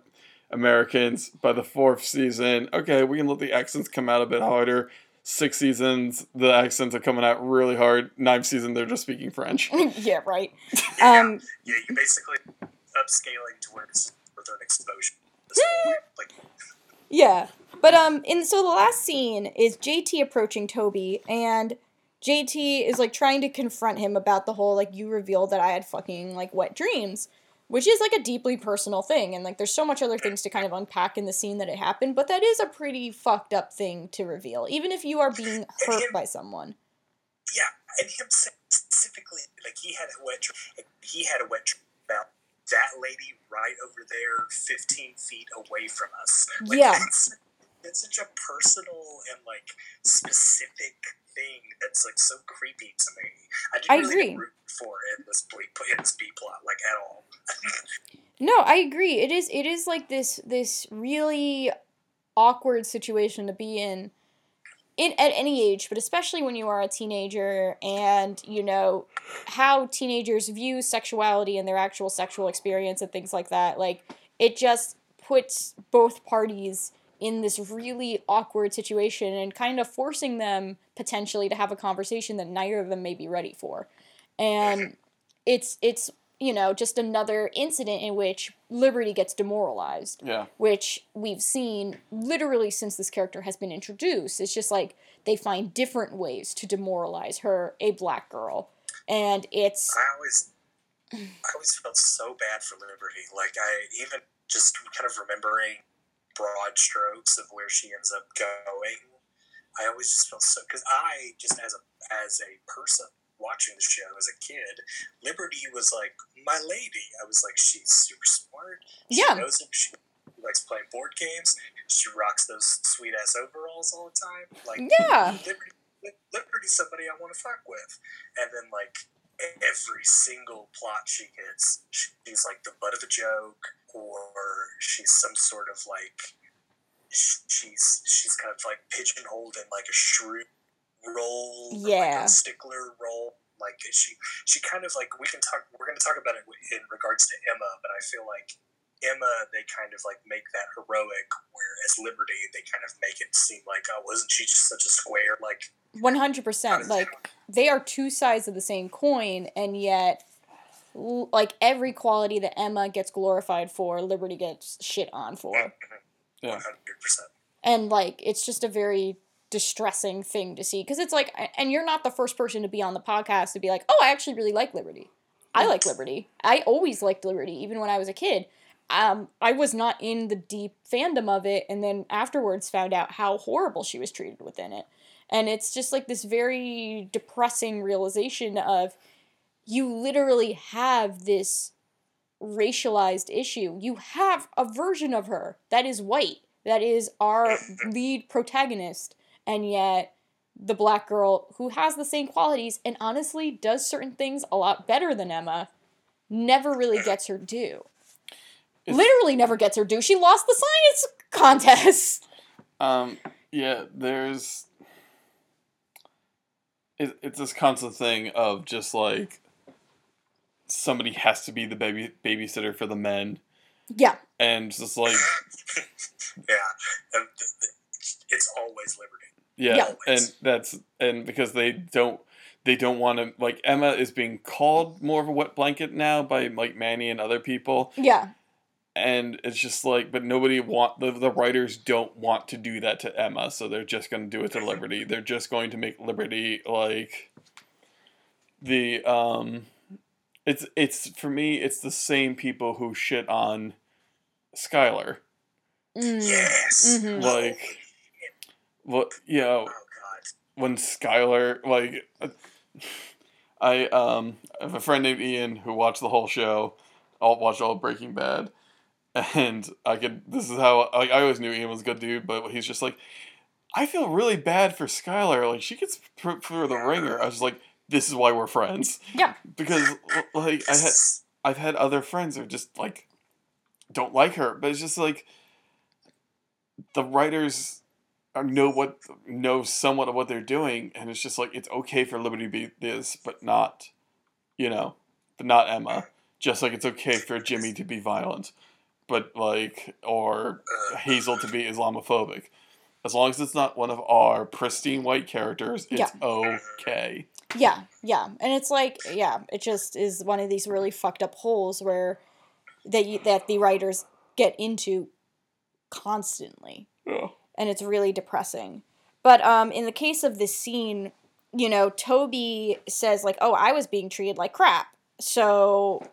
Americans. By the fourth season, okay, we can let the accents come out a bit harder. Six seasons, the accents are coming out really hard. Ninth season, they're just speaking French. yeah, right. yeah, Um, yeah you basically upscaling towards northern exposure at this point. like Yeah. But um and so the last scene is JT approaching Toby and JT is like trying to confront him about the whole like you revealed that I had fucking like wet dreams, which is like a deeply personal thing and like there's so much other things to kind of unpack in the scene that it happened, but that is a pretty fucked up thing to reveal even if you are being hurt by someone. Yeah, and him specifically, like he had a wet, he had a wet about that lady right over there, fifteen feet away from us. Like, Yeah. it's such a personal and like specific thing that's like so creepy to me. I didn't I really agree. for in this B, in this B plot like at all. No, I agree. It is it is like this this really awkward situation to be in. in at any age, but especially when you are a teenager and you know how teenagers view sexuality and their actual sexual experience and things like that. Like it just puts both parties in this really awkward situation and kind of forcing them potentially to have a conversation that neither of them may be ready for. And it's it's you know just another incident in which Liberty gets demoralized Yeah. which we've seen literally since this character has been introduced. It's just like they find different ways to demoralize her, a black girl. And it's I always, I always felt so bad for Liberty. Like I even just kind of remembering broad strokes of where she ends up going. I always just felt so because I just as a as a person watching the show as a kid, Liberty was like my lady. I was like, she's super smart. She Yeah. knows him. She likes playing board games. She rocks those sweet ass overalls all the time. Like yeah, Liberty, Liberty's somebody I want to fuck with. And then, like, every single plot she gets, she's like the butt of a joke, or she's some sort of like, she's she's kind of like pigeonholed in like a shrew role, Yeah. like a stickler role. Like she, she kind of like we can talk. We're going to talk about it in regards to Emma, but I feel like Emma, they kind of like make that heroic, whereas Liberty, they kind of make it seem like, oh, wasn't she just such a square? Like, 100%. Like they are two sides of the same coin and yet like every quality that Emma gets glorified for, Liberty gets shit on for. Yeah. one hundred percent. and like it's just a very distressing thing to see because it's like and you're not the first person to be on the podcast to be like oh i actually really like liberty i like liberty i always liked liberty even when i was a kid um, i was not in the deep fandom of it and then afterwards found out how horrible she was treated within it and it's just like this very depressing realization of you literally have this racialized issue. You have a version of her that is white, that is our lead protagonist, and yet the black girl who has the same qualities and honestly does certain things a lot better than Emma never really gets her due. It's- Literally never gets her due. She lost the science contest. Um, yeah, there's. It, it's this constant thing of just like somebody has to be the baby babysitter for the men, Yeah. and just like yeah, and th- th- it's always Liberty. yeah, Yeah. and that's and because they don't they don't want to like Emma is being called more of a wet blanket now by like Manny and other people, Yeah. and it's just like but nobody want the, the writers don't want to do that to emma so they're just going to do it to liberty they're just going to make liberty like the um it's it's for me it's the same people who shit on skylar Mm. Yes. Mhm. like what you know Oh God. when Skylar like I um I have a friend named Ian who watched the whole show. I'll watch all Breaking Bad, and I could. This is how like I always knew Ian was a good dude, but he's just like, I feel really bad for Skylar. Like she gets through the ringer. I was like, this is why we're friends. Yeah. Because like I had I've had other friends who just like don't like her, but it's just like the writers know what know somewhat of what they're doing, and it's just like it's okay for Liberty to be this, but not, you know, but not Emma. Just like it's okay for Jimmy to be violent, but like or Hazel to be Islamophobic. As long as it's not one of our pristine white characters, it's Yeah. okay. Yeah, yeah, and it's like, yeah, it just is one of these really fucked up holes where that you, that the writers get into constantly, Yeah. and it's really depressing. But um, in the case of this scene, you know, Toby says like, "Oh, I was being treated like crap," so.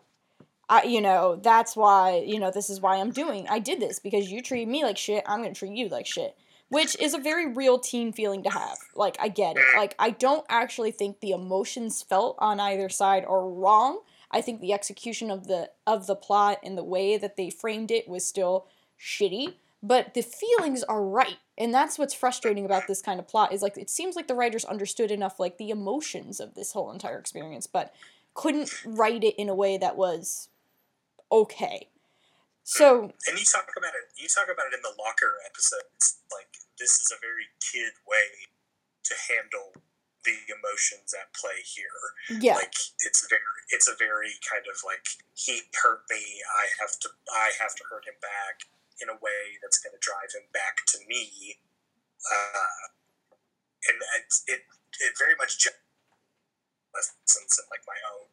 I, you know, that's why, you know, this is why I'm doing. I did this because you treat me like shit. I'm going to treat you like shit which is a very real teen feeling to have. Like I get it. Like I don't actually think the emotions felt on either side are wrong. I think the execution of the of the plot and the way that they framed it was still shitty, but the feelings are right. And that's what's frustrating about this kind of plot is like it seems like the writers understood enough like the emotions of this whole entire experience, but couldn't write it in a way that was okay. So, and you talk about it. You talk about it in the locker episode. It's like this is a very kid way to handle the emotions at play here. Yeah. Like it's very it's a very kind of like he hurt me, I have to I have to hurt him back in a way that's going to drive him back to me. Uh, and it's, it it very much lessons in like my own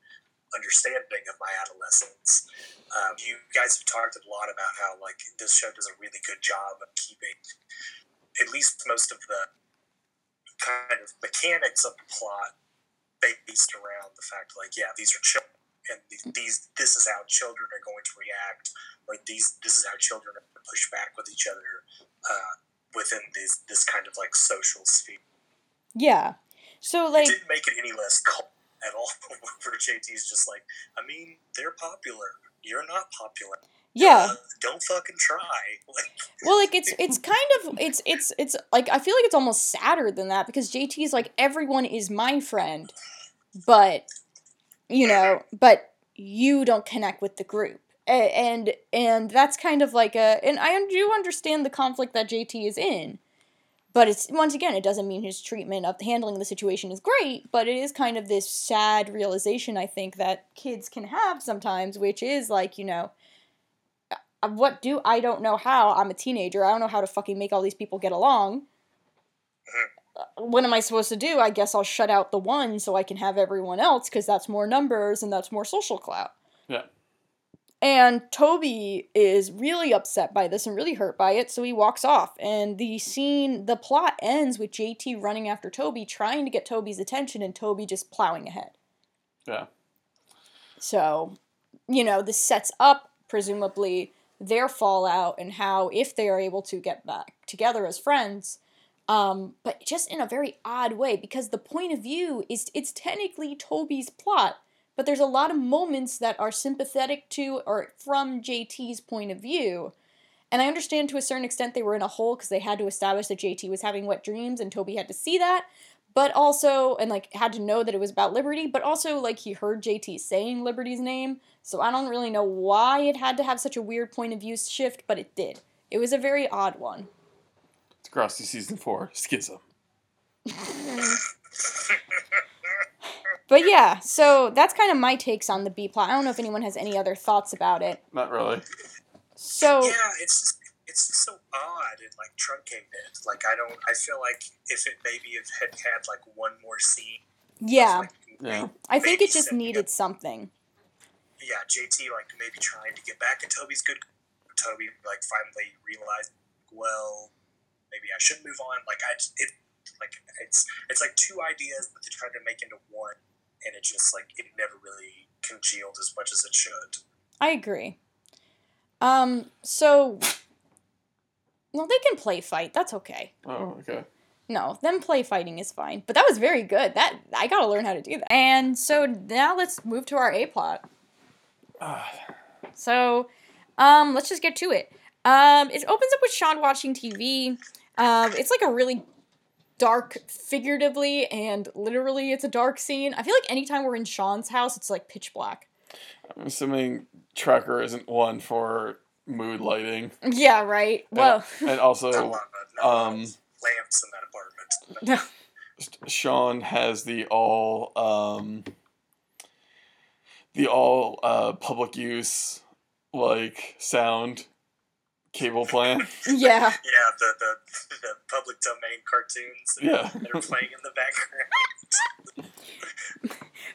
understanding of my adolescence. Um, you guys have talked a lot about how like this show does a really good job of keeping at least most of the kind of mechanics of the plot based around the fact like yeah these are children and these, this is how children are going to react or these this is how children are going to push back with each other uh, within this this kind of like social sphere Yeah. So like it like didn't make it any less cold at all where JT's just like I mean they're popular you're not popular yeah. Uh, don't fucking try like Well, like it's it's kind of it's it's it's like I feel like it's almost sadder than that because JT is like everyone is my friend, but you know, but you don't connect with the group. And and that's kind of like a and I do understand the conflict that JT is in. But it's once again, it doesn't mean his treatment of handling the situation is great, but it is kind of this sad realization I think that kids can have sometimes, which is like, you know, uh, what do I don't know how I'm a teenager. I don't know how to fucking make all these people get along. Uh, What am I supposed to do? I guess I'll shut out the one so I can have everyone else because that's more numbers and that's more social clout. Yeah. And Toby is really upset by this and really hurt by it, so he walks off. And the scene, the plot ends with JT running after Toby, trying to get Toby's attention, and Toby just plowing ahead. Yeah. So, you know, this sets up, presumably, their fallout and how, if they are able to get back together as friends, um, but just in a very odd way, because the point of view is it's technically Toby's plot, but there's a lot of moments that are sympathetic to or from JT's point of view. And I understand to a certain extent they were in a hole because they had to establish that JT was having wet dreams and Toby had to see that but also and like had to know that it was about liberty but also like he heard jt saying liberty's name so i don't really know why it had to have such a weird point of view shift but it did it was a very odd one It's Degrassi season four, Schism. but yeah so that's kind of my takes on the b plot i don't know if anyone has any other thoughts about it Not really. so yeah, it's just it's just so odd and like truncated. Like I don't. I feel like if it maybe if had had like one more scene. yeah like, Yeah. i think it just needed up- something Yeah, JT like maybe trying to get back at Toby's good. Toby like finally realized, well, maybe I should move on. Like I, just- it, like it's it's like two ideas that they tried to make into one, and it just like it never really congealed as much as it should. i agree um so well they can play fight that's okay Oh, okay. No, them play fighting is fine. But that was very good. That I gotta learn how to do that. And so now let's move to our A plot. Ah, So, um, let's just get to it. Um, it opens up with Sean watching TV. Um, it's like a really dark, figuratively and literally, it's a dark scene. I feel like anytime we're in Sean's house, it's like pitch black. I'm assuming Tracker isn't one for mood lighting. Yeah, right. Well, and Not a also, lot of no, um, lamps in that apartment. Sean has the all um the all uh public use like sound cable plan. yeah. Yeah, the, the the public domain cartoons Yeah. that are playing in the background.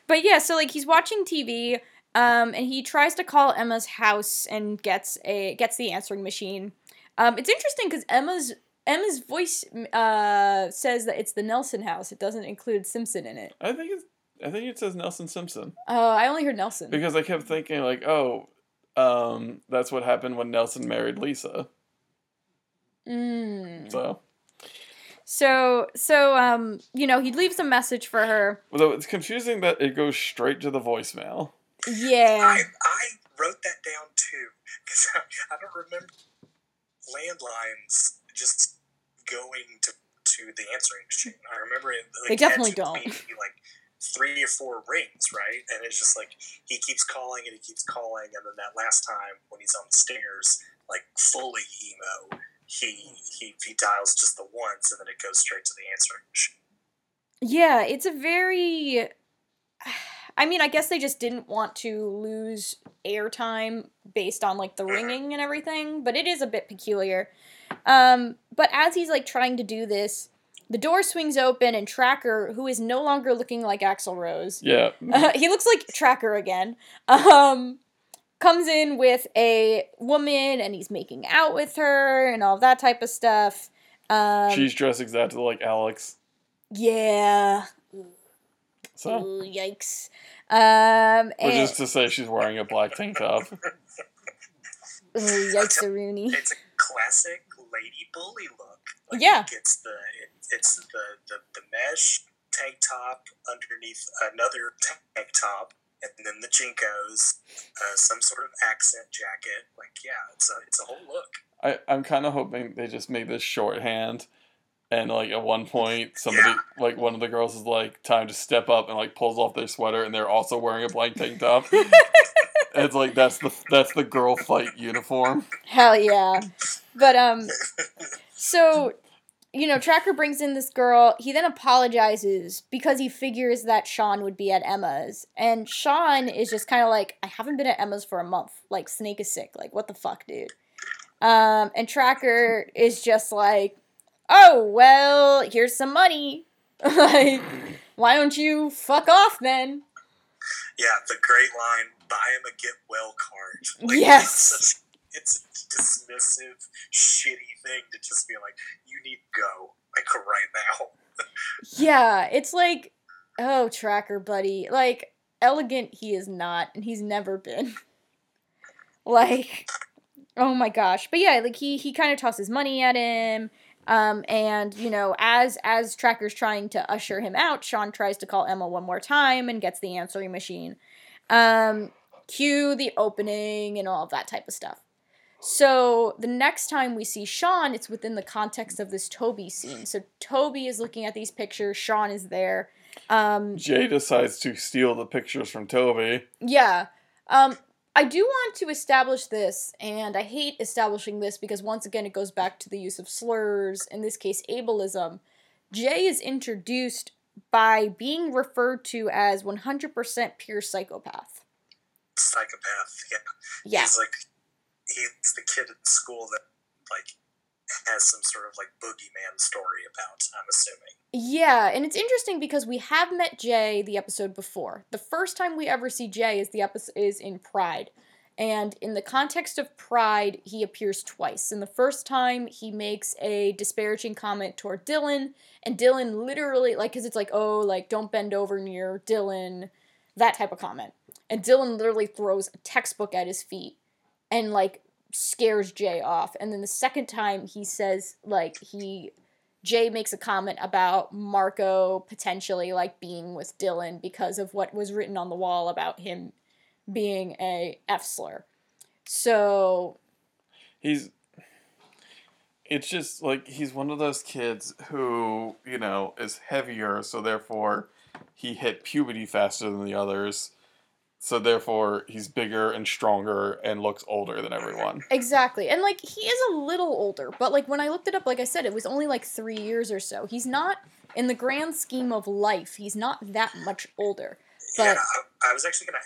But yeah, so like he's watching TV, um, and he tries to call Emma's house and gets a gets the answering machine. Um, it's interesting because Emma's Emma's voice uh, says that it's the Nelson house. It doesn't include Simpson in it. I think it's I think it says Nelson Simpson Oh, I only heard Nelson. because I kept thinking like, oh, um, that's what happened when Nelson married Lisa. Mm. So, So so um, you know, he leaves a message for her. although it's confusing that it goes straight to the voicemail. Yeah. I, I wrote that down too because I, I don't remember landlines just going to to the answering machine. I remember it. Like, They definitely don't. be, Like three or four rings, right? And it's just like he keeps calling and he keeps calling, and then that last time when he's on the stairs, like fully emo, he he he dials just the once, and then it goes straight to the answering machine. Yeah, it's a very. I mean, I guess they just didn't want to lose airtime based on like the ringing and everything, but it is a bit peculiar. Um, but as he's like trying to do this, the door swings open and Tracker, who is no longer looking like Axl Rose, Yeah. uh, he looks like Tracker again. Um, comes in with a woman and he's making out with her and all that type of stuff. Um, She's dressed exactly like Alex. yeah. So, Ooh, yikes. Um, which is to say, she's wearing a black tank top. ooh, yikes, a Rooney. It's a classic lady bully look. Like, Yeah. It's the it, it's the, the the mesh tank top underneath another tank top, and then the JNCOs, uh, some sort of accent jacket. Like yeah, it's a it's a whole look. I, I'm kind of hoping they just make this shorthand. And like at one point, somebody like one of the girls is like, "Time to step up," and like pulls off their sweater, and they're also wearing a blank tank top. it's like that's the that's the girl fight uniform. Hell yeah. But um so you know, Tracker brings in this girl. He then apologizes because he figures that Sean would be at Emma's. And Sean is just kind of like, I haven't been at Emma's for a month. Like, Snake is sick. Like, what the fuck, dude? Um, and Tracker is just like, oh, well, here's some money. like, why don't you fuck off then? Yeah, the great line: "Buy him a get well card." Yes. It's, such- it's a dismissive, shitty thing to just be like, "You need to go like right now." Yeah, it's like, oh, Tracker buddy. Like, elegant he is not, and he's never been. like, oh my gosh. But yeah, like he he kind of tosses money at him. Um, and you know, as as Tracker's trying to usher him out, Sean tries to call Emma one more time and gets the answering machine. Um, cue the opening and all of that type of stuff. So the next time we see Sean, it's within the context of this Toby scene. So Toby is looking at these pictures, Sean is there. Um, Jay decides to steal the pictures from Toby. yeah. Um, I do want to establish this, and I hate establishing this because once again it goes back to the use of slurs, in this case, ableism. Jay is introduced by being referred to as 100% pure psychopath. Psychopath. Yeah. Yeah. He's like he's the kid in school that like has some sort of like boogeyman story about. I'm assuming. Yeah, and it's interesting because we have met Jay the episode before. The first time we ever see Jay is the episode is in Pride. And in the context of Pride, he appears twice. And the first time he makes a disparaging comment toward Dylan, and Dylan literally like cuz it's like, "Oh, like don't bend over near Dylan." That type of comment. And Dylan literally throws a textbook at his feet and like scares Jay off. And then the second time he says like he Jay makes a comment about Marco potentially like being with Dylan because of what was written on the wall about him being a F slur. So He's. It's just like he's one of those kids who, you know, is heavier, so therefore he hit puberty faster than the others. So therefore he's bigger and stronger and looks older than everyone. exactly. And like he is a little older, but like when I looked it up like I said it was only like 3 years or so. He's not in the grand scheme of life, he's not that much older. yeah, But I, I was actually gonna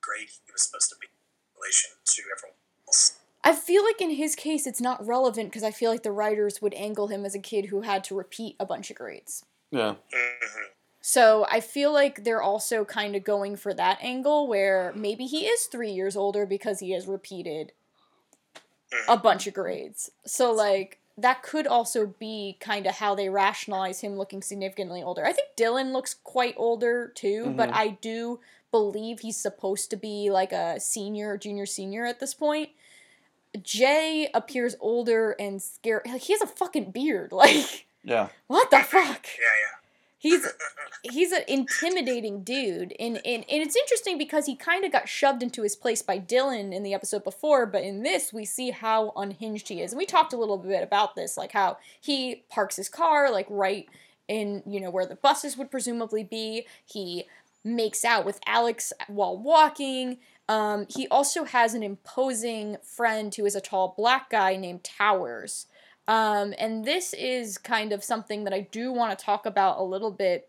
grade he was supposed to be in relation to everyone else. I feel like in his case it's not relevant because I feel like the writers would angle him as a kid who had to repeat a bunch of grades. Yeah. hmm So I feel like they're also kind of going for that angle where maybe he is three years older because he has repeated a bunch of grades. So like that could also be kind of how they rationalize him looking significantly older. I think Dylan looks quite older too, but Mhm. I do believe he's supposed to be like a senior, junior, senior at this point. Jay appears older and scary. Like he has a fucking beard. Like Yeah. what the fuck? Yeah, yeah. He's he's an intimidating dude and, and, and it's interesting because he kind of got shoved into his place by dylan in the episode before but in this we see how unhinged he is. And we talked a little bit about this like how he parks his car like right in you know where the buses would presumably be. He makes out with alex while walking. Um, he also has an imposing friend who is a tall black guy named towers um, and this is kind of something that I do want to talk about a little bit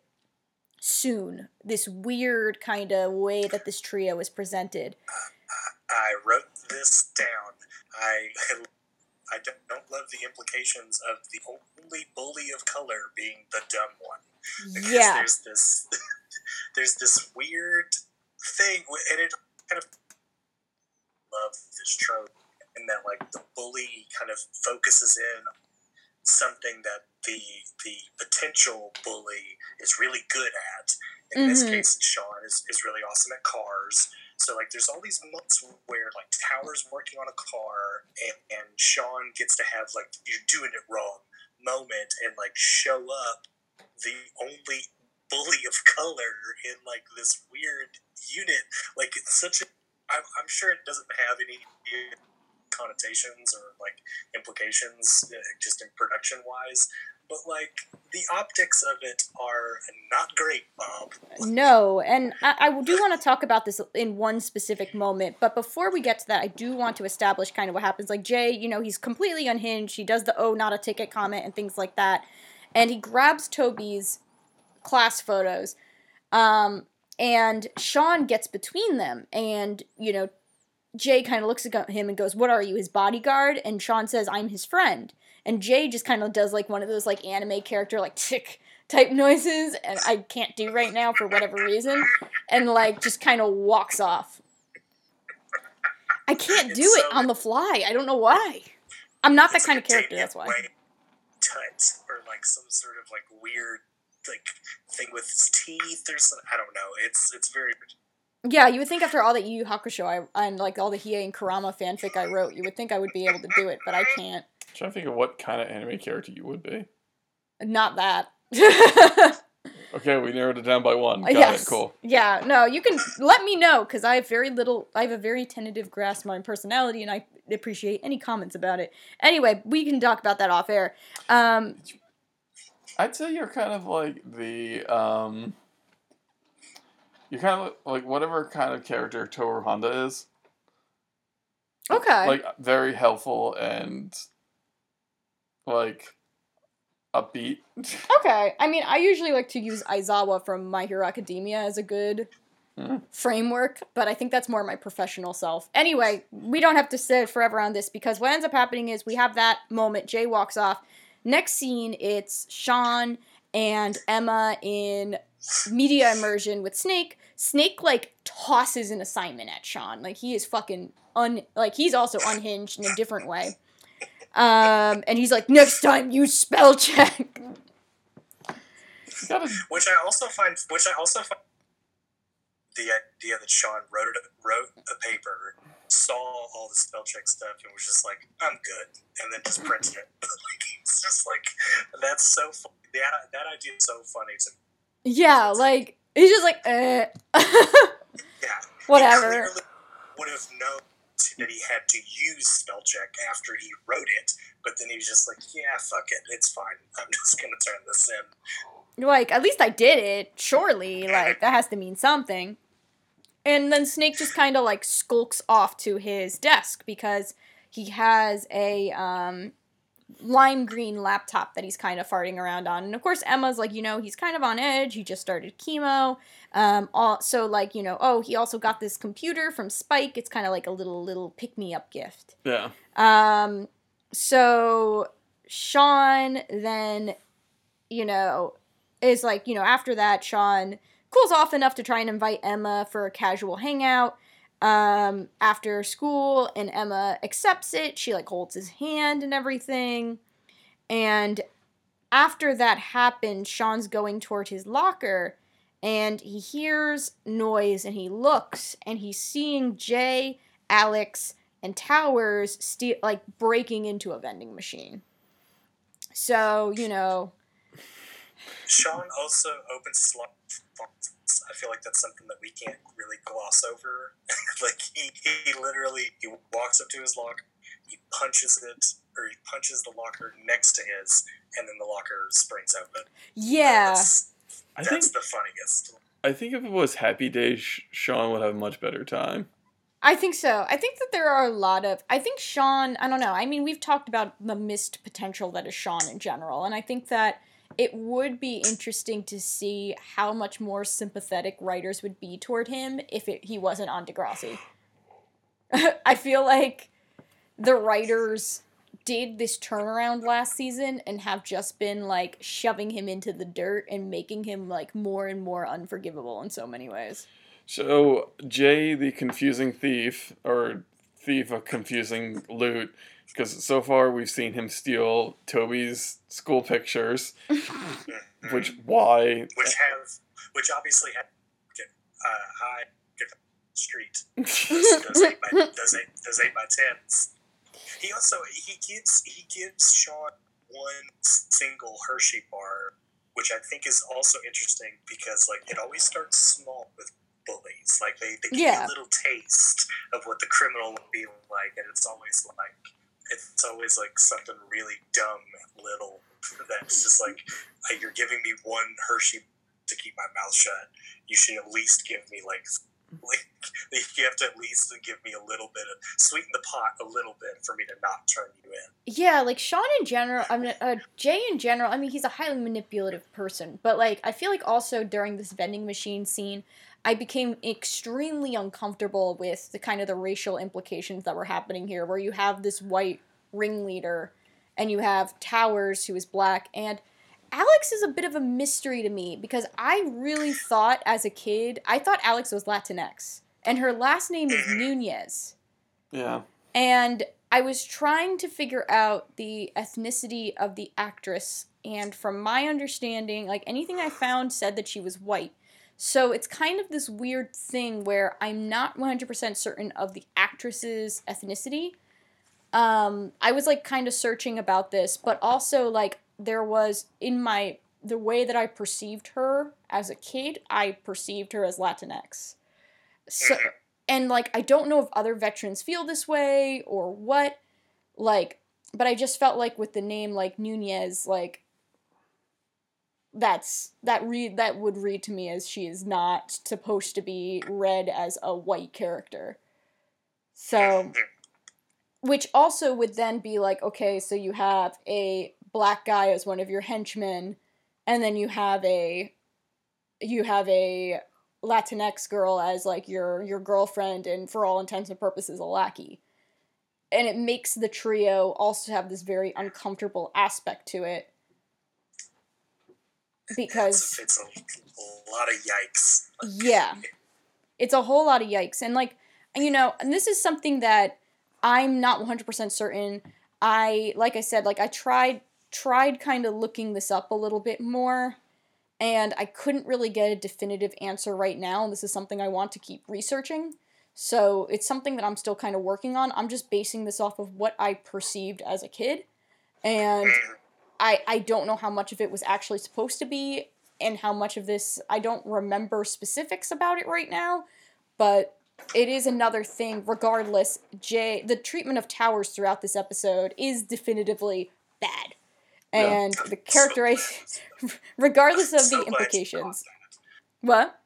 soon. This weird kind of way that this trio is presented. I wrote this down. I I don't, don't love the implications of the only bully of color being the dumb one. Because Yeah. there's this there's this weird thing, and it kind of love this trope, in that like the bully kind of focuses in on something that the the potential bully is really good at. In this Mhm. case, Sean is, is really awesome at cars. So like, there's all these months where like Tower's working on a car, and, and Sean gets to have like you're doing it wrong moment, and like show up the only bully of color in like this weird unit. Like it's such a. I'm, I'm sure it doesn't have any connotations or like implications uh, just in production wise, but like the optics of it are not great, Bob. No, and I, I do want to talk about this in one specific moment, but before we get to that, I do want to establish kind of what happens. Like Jay, you know, he's completely unhinged. He does the "oh, not a ticket" comment and things like that, and he grabs Toby's class photos, um, and Sean gets between them, and you know, Jay kind of looks at him and goes, "What are you, his bodyguard?" And Sean says, "I'm his friend." And Jay just kind of does like one of those like anime character like tick type noises, and I can't do right now for whatever reason, and like just kind of walks off. I can't do It's it on the fly. I don't know why. I'm not that kind of character. That's why. Tut or like some sort of like weird like thing with his teeth or something. I don't know. It's it's very Yeah, you would think after all that Yu Yu Hakusho I, and like all the Hiei and Kurama fanfic I wrote, you would think I would be able to do it, but I can't. I'm trying to think of what kind of anime character you would be. Not that. Okay, we narrowed it down by one. Got yes. it. Cool. Yeah. No, you can let me know because I have very little. I have a very tentative grasp on my personality, and I appreciate any comments about it. Anyway, we can talk about that off air. Um, I'd say you're kind of like the um. You're kind of like whatever kind of character Tohru Honda is. okay. Like very helpful and like upbeat. Okay. I mean, I usually like to use Aizawa from My Hero Academia as a good Mhm. framework, but I think that's more my professional self. Anyway, we don't have to sit forever on this because what ends up happening is we have that moment. Jay walks off. Next scene, it's Sean and Emma in media immersion with Snake. Snake like tosses an assignment at Sean. Like he is fucking un like he's also unhinged in a different way. Um, and he's like, next time you spell check. Which I also find which I also find the idea that Sean wrote it wrote a paper, saw all the spell check stuff, and was just like, "I'm good," and then just printed it. like, it's just like that's so funny. That that idea is so funny to me. Yeah, like he's just like, eh. Yeah, whatever. He would have known that he had to use spell check after he wrote it, but then he was just like, "Yeah, fuck it, it's fine. I'm just gonna turn this in." Like, at least I did it. Surely, like that has to mean something. And then Snake just kind of like skulks off to his desk because he has a um, lime green laptop that he's kind of farting around on. And of course, Emma's like, you know, he's kind of on edge. He just started chemo. Um, all, so like, you know, oh, he also got this computer from Spike. It's kind of like a little little pick me up gift. yeah. Um, so Sean then, you know, is like, you know, after that, Sean cools off enough to try and invite Emma for a casual hangout um, after school, and Emma accepts it. She like holds his hand and everything. And after that happens, Sean's going toward his locker and he hears noise and he looks and he's seeing Jay, Alex, and Towers ste- like breaking into a vending machine. So, you know, Sean also opens locker. I feel like that's something that we can't really gloss over. like he, he literally he walks up to his locker, he punches it, or he punches the locker next to his, and then the locker springs open. yeah. That's, I that's think the funniest. I think if it was Happy Days, Sean would have a much better time. I think so. I think that there are a lot of. I think Sean. I don't know. I mean, we've talked about the missed potential that is Sean in general, and I think that it would be interesting to see how much more sympathetic writers would be toward him if it, he wasn't on Degrassi. I feel like the writers did this turnaround last season and have just been like shoving him into the dirt and making him like more and more unforgivable in so many ways. So Jay, the confusing thief, or thief of confusing loot, because so far we've seen him steal Toby's school pictures. which why? Which have, which obviously have uh, high street. does, does eight by does eight, does eight by tens. He also he gives he gives Sean one single Hershey bar, which I think is also interesting because like it always starts small with bullies. Like they, they give Yeah. you a little taste of what the criminal will be like, and it's always like it's always like something really dumb little that's just like you're giving me one Hershey to keep my mouth shut. You should at least give me like like you have to at least give me a little bit of sweeten the pot a little bit for me to not turn you in. Yeah, like Sean in general, I mean, uh, Jay in general, I mean, he's a highly manipulative person, but like, I feel like also during this vending machine scene, I became extremely uncomfortable with the kind of the racial implications that were happening here, where you have this white ringleader and you have Towers, who is black, and Alex is a bit of a mystery to me because I really thought as a kid, I thought Alex was Latinx, and her last name is Nunez. Yeah. And I was trying to figure out the ethnicity of the actress, and from my understanding, like anything I found said that she was white. So it's kind of this weird thing where I'm not 100% certain of the actress's ethnicity. Um, I was like kind of searching about this, but also like there was in my the way that I perceived her as a kid, I perceived her as Latinx. So and like I don't know if other veterans feel this way or what like but I just felt like with the name like Nunez like that's that read that would read to me as she is not supposed to be read as a white character. So which also would then be like okay, so you have a black guy as one of your henchmen and then you have a you have a Latinx girl as like your your girlfriend and for all intents and purposes a lackey. And it makes the trio also have this very uncomfortable aspect to it. Because it's, it's a, lot of yikes. yeah. It's a whole lot of yikes. And like you know, and this is something that I'm not 100% certain. I like I said like I tried tried kind of looking this up a little bit more and I couldn't really get a definitive answer right now. And this is something I want to keep researching. So it's something that I'm still kind of working on. I'm just basing this off of what I perceived as a kid. And mm. I, I don't know how much of it was actually supposed to be and how much of this I don't remember specifics about it right now. But it is another thing, regardless. Jay, the treatment of towers throughout this episode is definitively bad. Yeah. And the characterization, regardless of So the glad you caught implications. What?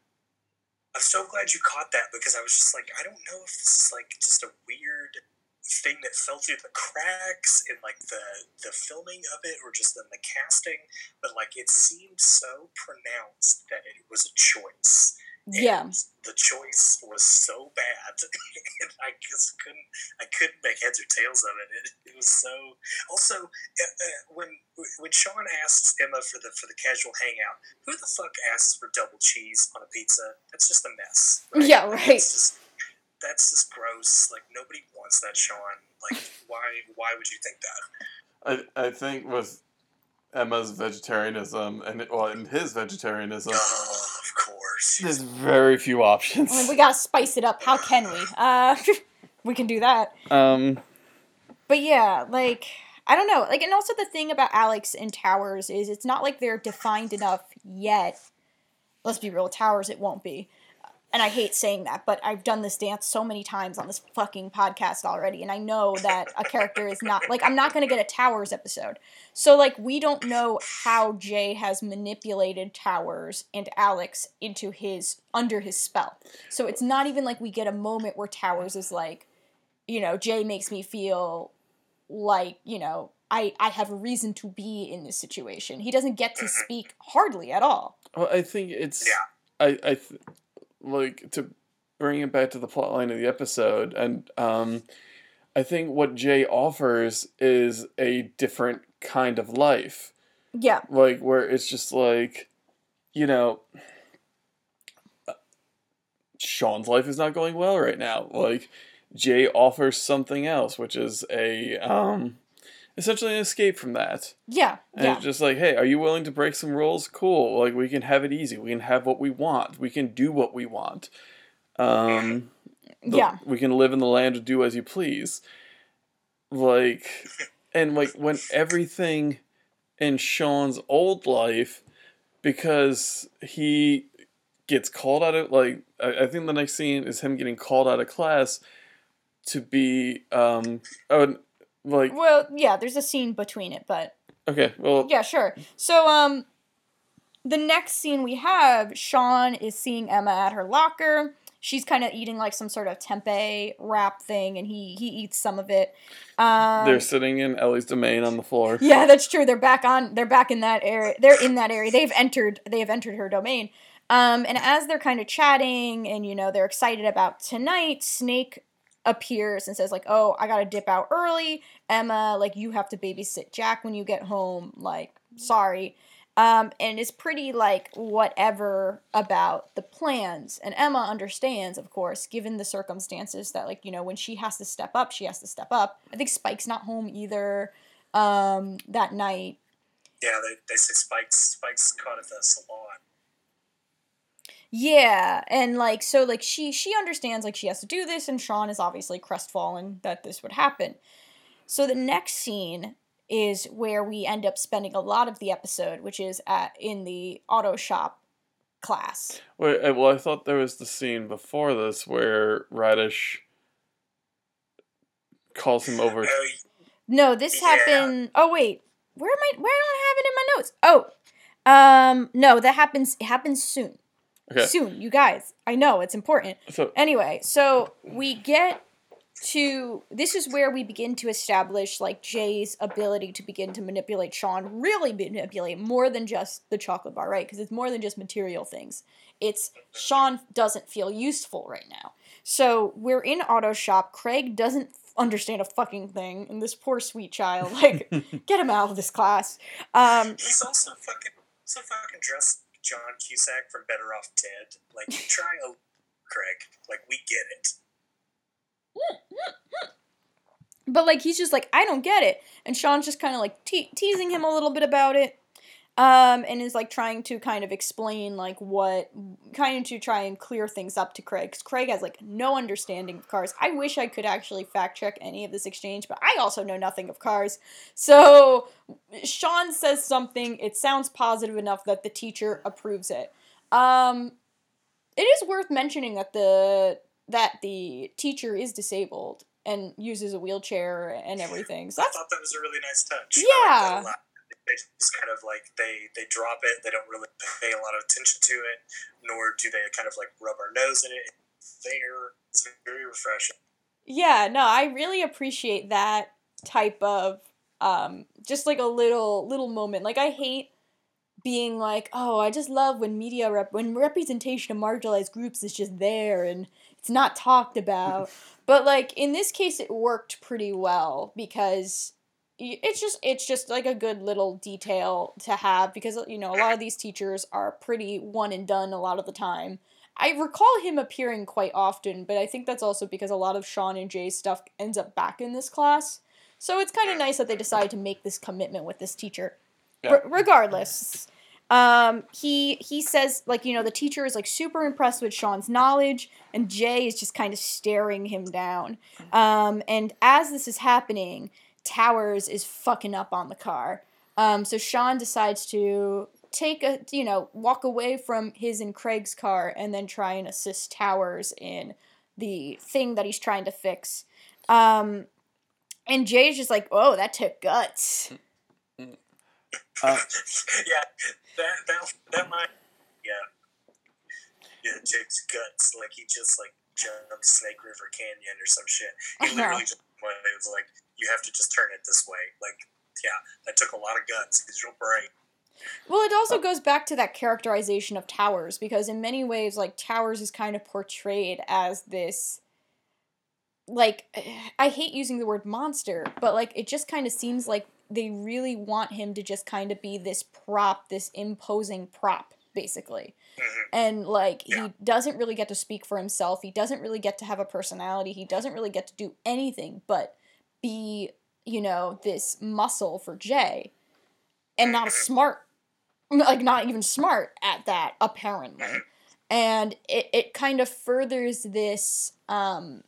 I'm so glad you caught that because I was just like, I don't know if this is like just a weird thing that fell through the cracks in like the the filming of it or just in the casting, but like it seemed so pronounced that it was a choice. Yeah. And the choice was so bad, and I just couldn't. I couldn't make heads or tails of it. It, it was so. Also, uh, uh, when when Sean asks Emma for the for the casual hangout, who the fuck asks for double cheese on a pizza? That's just a mess. Yeah, right. It's just, that's just gross. Like nobody wants that, Sean. Like why? Why would you think that? I I think with Emma's vegetarianism and well, and his vegetarianism, Oh, of course. there's very few options. I mean, we gotta spice it up. How can we? Uh, we can do that. Um, But yeah, like I don't know. Like, and also the thing about Alex and Towers is it's not like they're defined enough yet. Let's be real, Towers it won't be. And I hate saying that, but I've done this dance so many times on this fucking podcast already, and I know that a character is not like I'm not gonna get a Towers episode. So like we don't know how Jay has manipulated Towers and Alex into his under his spell. So it's not even like we get a moment where Towers is like, you know, Jay makes me feel like, you know, I I have a reason to be in this situation. He doesn't get to speak hardly at all. Well, I think it's Yeah. I I th- like to bring it back to the plot line of the episode, and um, I think what Jay offers is a different kind of life, Yeah. like where it's just like, you know, Sean's life is not going well right now. Like Jay offers something else, which is a um, essentially an escape from that. Yeah. And yeah. it's just like, hey, are you willing to break some rules? Cool. Like we can have it easy. We can have what we want. We can do what we want. Um, the- Yeah. We can live in the land of do as you please. Like, and like when everything in Sean's old life, because he gets called out of like, I, I think the next scene is him getting called out of class to be um oh like Well, yeah, there's a scene between it, but okay well yeah, sure. So, um, the next scene we have, Sean is seeing Emma at her locker. She's kind of eating like some sort of tempeh wrap thing, and he he eats some of it. Um, They're sitting in Ellie's domain on the floor. yeah, that's true. They're back on. They're back in that area. They're in that area. They've entered. They have entered her domain. Um, and as they're kind of chatting, and you know they're excited about tonight, Snake appears and says like, "Oh, I gotta dip out early, Emma. Like you have to babysit Jack when you get home. Like, sorry." Um, and is pretty like whatever about the plans. And Emma understands, of course, given the circumstances that like you know when she has to step up, she has to step up. I think Spike's not home either um, that night. Yeah, they, they say Spike's Spike's caught at the salon. Yeah, and like so like she she understands like she has to do this and Sean is obviously crestfallen that this would happen. So the next scene is where we end up spending a lot of the episode, which is at in the auto shop class. Wait, uh, well, I thought there was the scene before this where Raditch calls him over. No, this Yeah. happened Oh wait, where am I where don't I have it in my notes? Oh. Um no, that happens it happens soon. Okay, Soon, you guys. I know it's important. so Anyway, so we get to this is where we begin to establish like Jay's ability to begin to manipulate Sean, really manipulate more than just the chocolate bar, right? Because it's more than just material things. It's Sean doesn't feel useful right now. So we're in auto shop. Craig doesn't understand a fucking thing, and this poor sweet child, like, get him out of this class. Um, he's also fucking so fucking dressed John Cusack from Better Off Dead. Like you try a Craig. Like we get it. But like he's just like I don't get it, and Sean's just kind of like te- teasing him a little bit about it, um, and is like trying to kind of explain like what, kind of to try and clear things up to Craig, because Craig has like no understanding of cars. I wish I could actually fact check any of this exchange, but I also know nothing of cars. So Sean says something, it sounds positive enough that the teacher approves it. Um, it is worth mentioning that the that the teacher is disabled and uses a wheelchair and everything. So I thought that was a really nice touch. Yeah. Like that a lot. They just kind of like they they drop it. They don't really pay a lot of attention to it, nor do they kind of like rub our nose in it. It's there. It's very refreshing. yeah, no, I really appreciate that type of um just like a little little moment. Like I hate being like, oh, I just love when media rep when representation of marginalized groups is just there and it's not talked about. but like in this case it worked pretty well because it's just it's just like a good little detail to have because you know a lot of these teachers are pretty one and done a lot of the time. I recall him appearing quite often, but I think that's also because a lot of Sean and Jay's stuff ends up back in this class. So it's kind of nice that they decided to make this commitment with this teacher. Yeah. R- regardless, um, he he says like you know the teacher is like super impressed with Sean's knowledge, and Jay is just kind of staring him down. Um, and as this is happening, Towers is fucking up on the car. Um, so Sean decides to take a you know walk away from his and Craig's car and then try and assist Towers in the thing that he's trying to fix. Um, and Jay's just like, "Oh, that took guts." Uh, yeah, that that that might yeah. Yeah, it takes guts. Like he just like jumped Snake River Canyon or some shit. He Uh-huh. literally just it was like, you have to just turn it this way. Like yeah, that took a lot of guts. He's real brave. Well, it also goes back to that characterization of Towers because in many ways, like Towers is kind of portrayed as this. Like, I hate using the word monster, but like it just kind of seems like they really want him to just kind of be this prop, this imposing prop, basically. Mhm. And like Yeah. he doesn't really get to speak for himself. He doesn't really get to have a personality. He doesn't really get to do anything but be, you know, this muscle for Jay. And not a smart like not even smart at that apparently. And it, it kind of furthers this um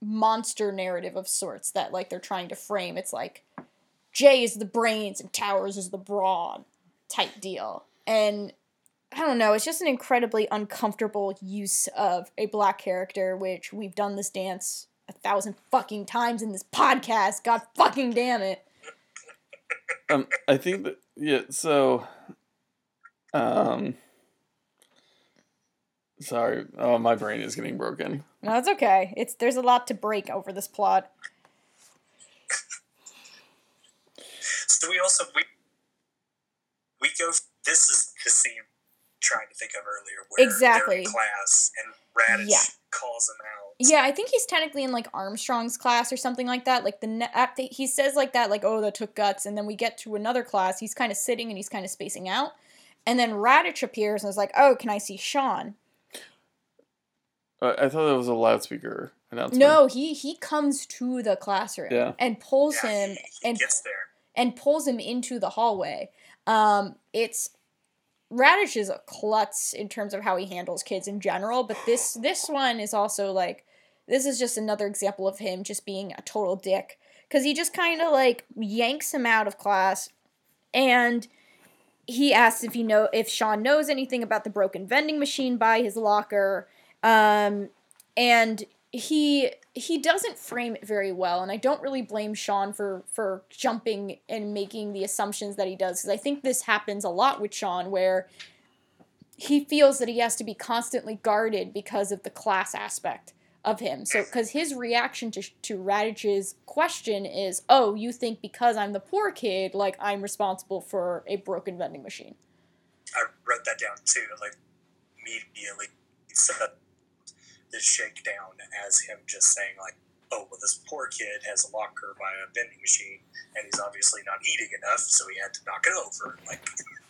monster narrative of sorts that like they're trying to frame. It's like Jay is the brains and Towers is the brawn type deal. And I don't know, it's just an incredibly uncomfortable use of a black character, which we've done this dance a thousand fucking times in this podcast. God fucking damn it. Um, I think that yeah. So, um, sorry. Oh, my brain is getting broken. No, it's okay. It's there's a lot to break over this plot. So we also we we go. This is the scene I'm trying to think of earlier where they're Exactly. in class and Raditch Yeah. Calls him out. Yeah, I think he's technically in like Armstrong's class or something like that. Like the ne- at the, he says like that, like oh that took guts, and then we get to another class. He's kind of sitting and he's kind of spacing out, and then Raditch appears and is like, oh, can I see Sean? Uh, I thought that was a loudspeaker announcement. No, he he comes to the classroom Yeah. and pulls Yeah, him he, he and gets there. and pulls him into the hallway. Um, it's Raditch is a klutz in terms of how he handles kids in general, but this this one is also like this is just another example of him just being a total dick. Because he just kind of like yanks him out of class and he asks if he know if Sean knows anything about the broken vending machine by his locker um, and he he doesn't frame it very well and i don't really blame sean for for jumping and making the assumptions that he does because i think this happens a lot with sean where he feels that he has to be constantly guarded because of the class aspect of him so because his reaction to to raditch's question is oh you think because i'm the poor kid like i'm responsible for a broken vending machine I wrote that down too. Like immediately, this shakedown as him just saying like, "Oh, well, this poor kid has a locker by a vending machine, and he's obviously not eating enough, so he had to knock it over." Like,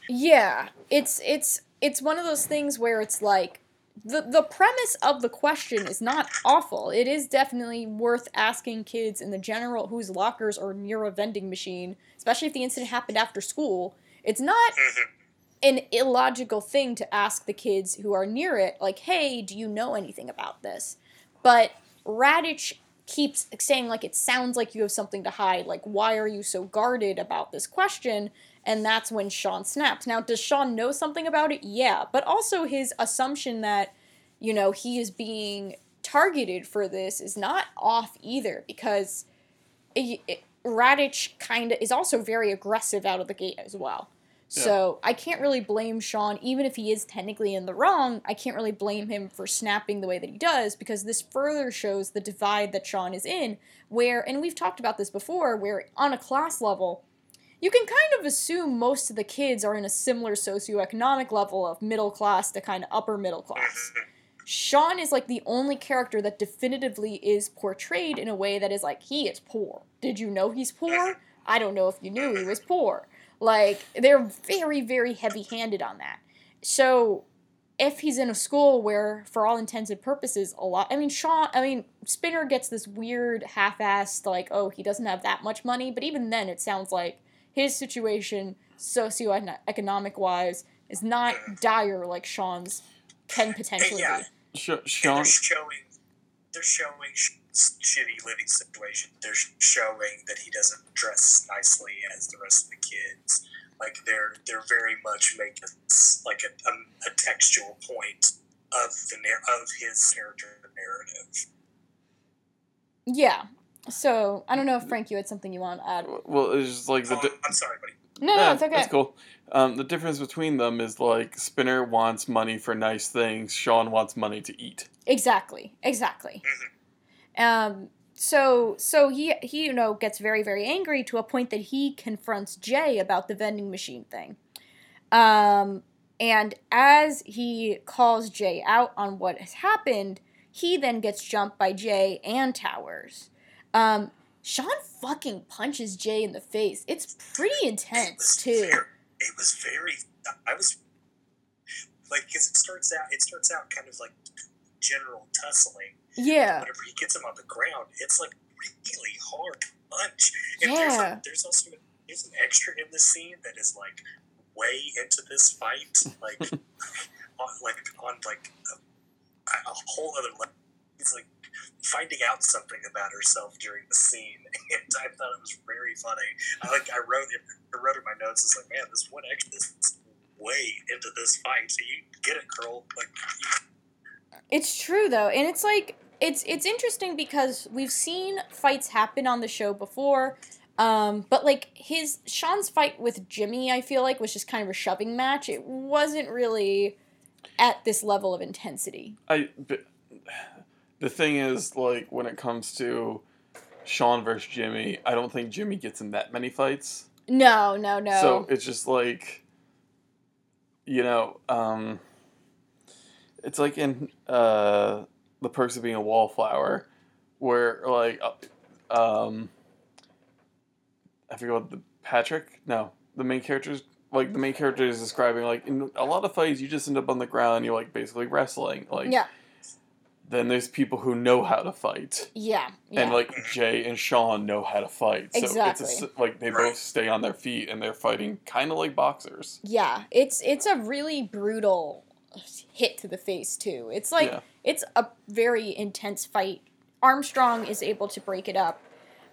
Yeah, it's it's it's one of those things where it's like the the premise of the question is not awful. It is definitely worth asking kids in the general whose lockers are near a vending machine, especially if the incident happened after school. It's not mm-hmm. An illogical thing to ask the kids who are near it, like, "Hey, do you know anything about this?" But Raditch keeps saying like it sounds like you have something to hide. Like, why are you so guarded about this question? And that's when Sean snaps. Now, does Sean know something about it? Yeah, but also his assumption that you know he is being targeted for this is not off either because eh, it, it, eh, Raditch kind of is also very aggressive out of the gate as well. So I can't really blame Sean, even if he is technically in the wrong. I can't really blame him for snapping the way that he does because this further shows the divide that Sean is in. Where, and we've talked about this before, where on a class level, you can kind of assume most of the kids are in a similar socioeconomic level of middle class to kind of upper middle class. Mm-hmm. Sean is like the only character that definitively is portrayed in a way that is like, he is poor. Did you know he's poor? I don't know if you knew he was poor. Like, they're very, very heavy handed on that. So, if he's in a school where, for all intents and purposes, a lot, I mean, Sean, I mean, Spinner gets this weird half assed, like, oh, he doesn't have that much money, but even then, it sounds like his situation, socioeconomic wise, is not dire like Sean's can potentially Yeah. be. Sh- and Sean. They're showing, sh- shitty living situation. They're sh- showing that he doesn't dress nicely as the rest of the kids. Like they're they're very much making like a, a, a textual point of the nar- of his character narrative. Yeah. So I don't know if Frank, you had something you want to add. Well, it's just like the. Oh, di- I'm sorry, buddy. No, no, Yeah, it's okay. That's cool. Um, the difference between them is like Spinner wants money for nice things. Sean wants money to eat. Exactly. Exactly. Um, so so he he you know gets very very angry to a point that he confronts Jay about the vending machine thing. Um, and as he calls Jay out on what has happened, he then gets jumped by Jay and Towers. Um, Sean fucking punches Jay in the face. It's pretty intense too. It was very. I was like, because it starts out. It starts out kind of like general tussling. Yeah. Whenever he gets him on the ground, it's like really hard punch. And there's, Yeah. there's also there's an extra in the scene that is like way into this fight, like on, like on like a, a whole other level. He's like finding out something about herself during the scene, and I thought it was very funny. I like I wrote it. I wrote in my notes. It's like, man, this one extra this is way into this fight. So you get it, girl. Like, you, It's true though, and it's like it's it's interesting because we've seen fights happen on the show before, um, but like his Sean's fight with Jimmy, I feel like was just kind of a shoving match. It wasn't really at this level of intensity. I. But the thing is, like, when it comes to Sean versus Jimmy, I don't think Jimmy gets in that many fights. No, no, no. So it's just like, you know, um, it's like in uh, the perks of being a wallflower, where like, uh, um, I forget what the Patrick. No, the main character's like the main character is describing like in a lot of fights you just end up on the ground. You're like basically wrestling. Like yeah, then there's people who know how to fight. yeah, yeah. And like Jay and Sean know how to fight, so it's a, Exactly. like they both stay on their feet and they're fighting kind of like boxers. Yeah, it's it's a really brutal hit to the face too. It's like Yeah. it's a very intense fight. Armstrong is able to break it up.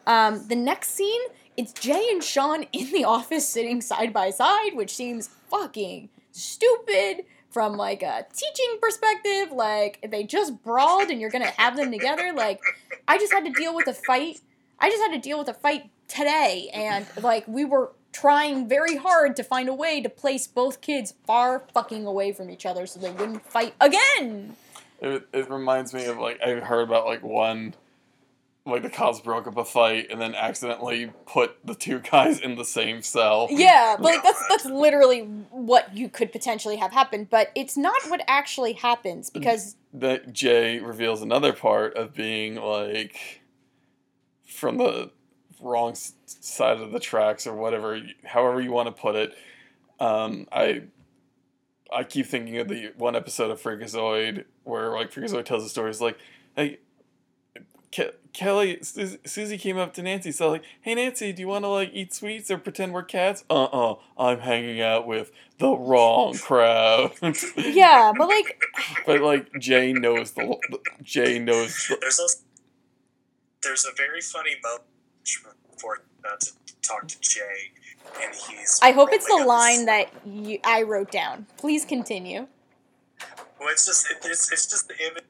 Um, the next scene, it's Jay and Sean in the office sitting side by side, which seems fucking stupid from like a teaching perspective. Like they just brawled and you're gonna have them together. Like I just had to deal with a fight. I just had to deal with a fight today, and like we were trying very hard to find a way to place both kids far fucking away from each other so they wouldn't fight again. It, it reminds me of like I heard about like one like the cops broke up a fight and then accidentally put the two guys in the same cell. Yeah, but like that's that's literally what you could potentially have happened, but it's not what actually happens because That Jay reveals another part of being like from the wrong side of the tracks or whatever, however you want to put it. Um, I I keep thinking of the one episode of Freakazoid where like Freakazoid tells a story. It's like, hey, Kelly, Sus- Susie came up to Nancy, so like, hey Nancy, do you want to like eat sweets or pretend we're cats? Uh uh-uh, uh, i am hanging out with the wrong crowd. yeah, but like but like Jay knows the Jay knows the, there's also there's a very funny moment before about to talk to Jay, and he's. I hope it's the rolling up line that you, I wrote down. Please continue. Well, it's just it's, it's just the image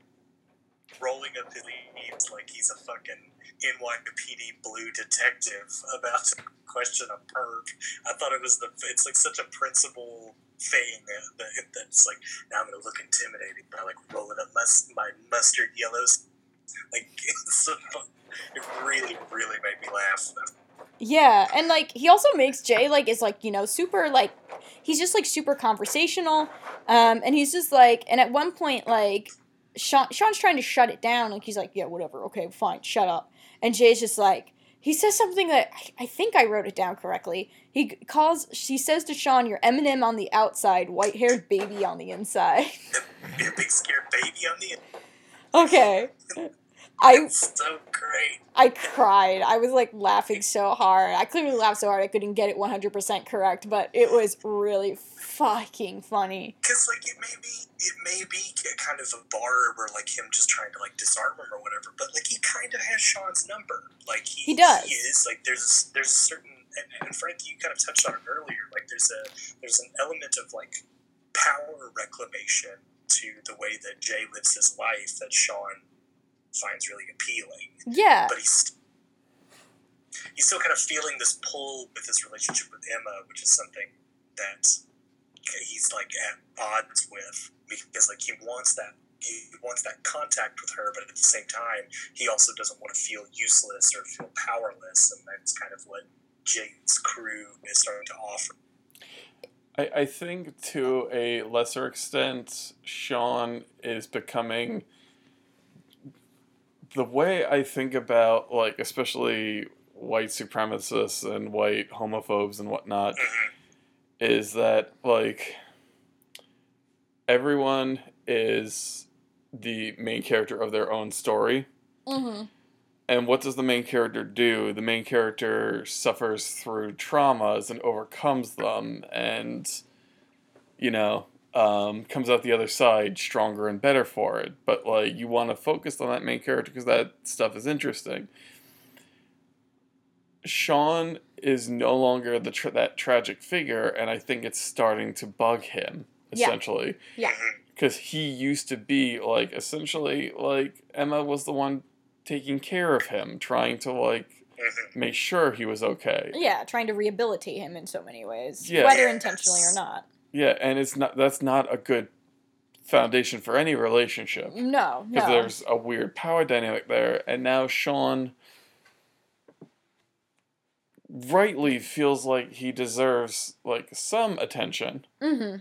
rolling up his sleeves like he's a fucking NYPD blue detective about to question a perk. I thought it was the it's like such a principle thing that, that's like now I'm gonna look intimidating by like rolling up my my mustard yellows. Like so it really really made me laugh. Yeah, and like he also makes Jay like is like you know super like he's just like super conversational, um, and he's just like and at one point like Sean Sean's trying to shut it down like he's like yeah whatever okay fine shut up and Jay's just like he says something that I, I think I wrote it down correctly. He calls he says to Sean you're Eminem on the outside, white haired baby on the inside. A big scared baby on the okay, I so great. I cried. I was like laughing so hard. I clearly laughed so hard I couldn't get it 100% correct, but it was really fucking funny. Because like it may be it may be kind of a barb or like him just trying to like disarm him or whatever, but like he kind of has Sean's number. Like he, He does. He is like there's there's a certain and, and Frank, you kind of touched on it earlier. Like there's a there's an element of like power reclamation to the way that Jay lives his life that Sean finds really appealing Yeah. but he's he's still kind of feeling this pull with his relationship with Emma, which is something that he's like at odds with because like he wants that he wants that contact with her, but at the same time, he also doesn't want to feel useless or feel powerless, and that's kind of what Jade's crew is starting to offer. I, I think to a lesser extent, Sean is becoming the way I think about like especially white supremacists and white homophobes and whatnot Mhm. is that like everyone is the main character of their own story. Mm-hmm. And what does the main character do? The main character suffers through traumas and overcomes them and, you know, um, comes out the other side stronger and better for it. But, like, you want to focus on that main character because that stuff is interesting. Sean is no longer the tra- that tragic figure, and I think it's starting to bug him. Essentially Yeah. because he used to be like essentially like Emma was the one taking care of him, trying to like Mhm. make sure he was okay. Yeah, trying to rehabilitate him in so many ways, Yeah. whether intentionally or not. Yeah, and it's not that's not a good foundation for any relationship No, because no. there's a weird power dynamic there, and now Sean rightly feels like he deserves like some attention. Mm-hmm.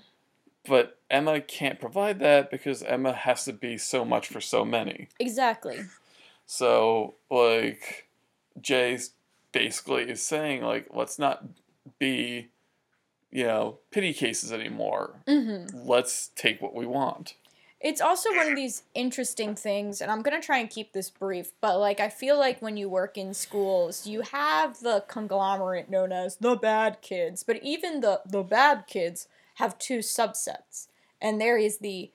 But Emma can't provide that because Emma has to be so much for so many. Exactly. So like Jay basically is saying like let's not be you know pity cases anymore. Mm-hmm. Let's take what we want. It's also one of these interesting things, and I'm gonna try and keep this brief, but like I feel like when you work in schools, you have the conglomerate known as the bad kids, but even the the bad kids have two subsets. And there is the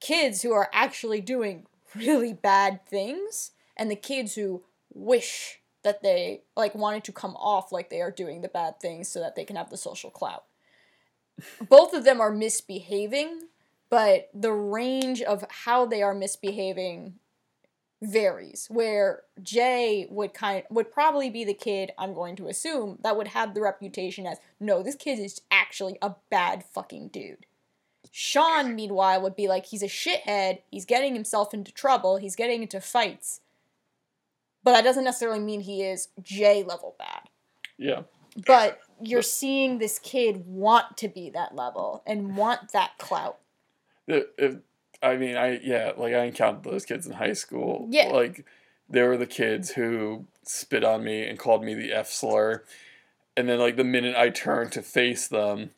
kids who are actually doing really bad things, and the kids who wish that they like wanted to come off like they are doing the bad things so that they can have the social clout. Both of them are misbehaving, but the range of how they are misbehaving varies where jay would kind would probably be the kid i'm going to assume that would have the reputation as no this kid is actually a bad fucking dude. Sean meanwhile would be like he's a shithead. He's getting himself into trouble. He's getting into fights. But that doesn't necessarily mean he is jay level bad. Yeah. but you're seeing this kid want to be that level and want that clout. If, I mean, I yeah, like I encountered those kids in high school. Yeah. Like they were the kids who spit on me and called me the F slur, and then like the minute I turned to face them,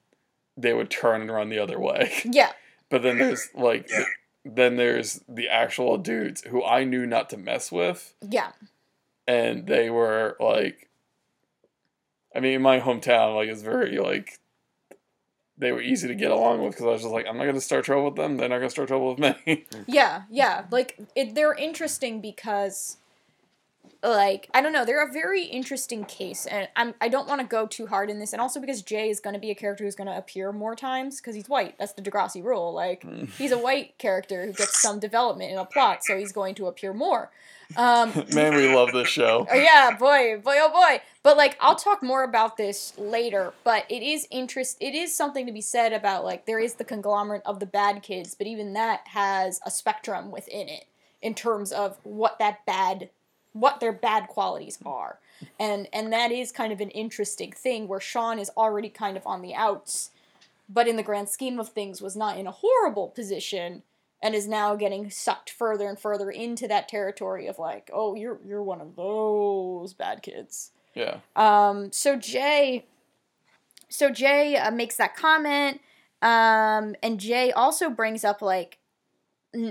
they would turn and run the other way. yeah But then there's like Yeah. then there's the actual dudes who I knew not to mess with, yeah and they were like, I mean, in my hometown, like it's very like they were easy to get along with because I was just like, I'm not gonna start trouble with them. They're not gonna start trouble with me. Yeah, yeah. Like it, they're interesting because, like, I don't know, they're a very interesting case, and I'm I don't want to go too hard in this, and also because Jay is going to be a character who's going to appear more times because he's white. That's the Degrassi rule. Like, he's a white character who gets some development in a plot, so he's going to appear more. Um, Man, we love this show. Yeah, boy, boy, oh boy. But like, I'll talk more about this later. But it is interest. It is something to be said about like there is the conglomerate of the bad kids, but even that has a spectrum within it in terms of what that bad, what their bad qualities are, and and that is kind of an interesting thing where Sean is already kind of on the outs, but in the grand scheme of things was not in a horrible position and is now getting sucked further and further into that territory of like, oh, you're you're one of those bad kids. Yeah. Um, so Jay, so Jay uh, makes that comment, um, and Jay also brings up like,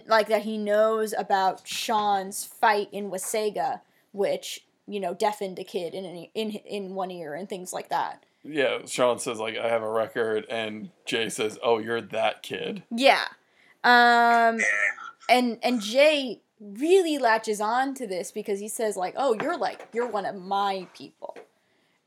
like that he knows about Sean's fight in Wasaga, which you know deafened a kid in an, in in one ear and things like that. Yeah. Sean says like I have a record, and Jay says, "Oh, you're that kid." Yeah. Um, and and Jay really latches on to this because he says like, "Oh, you're like you're one of my people."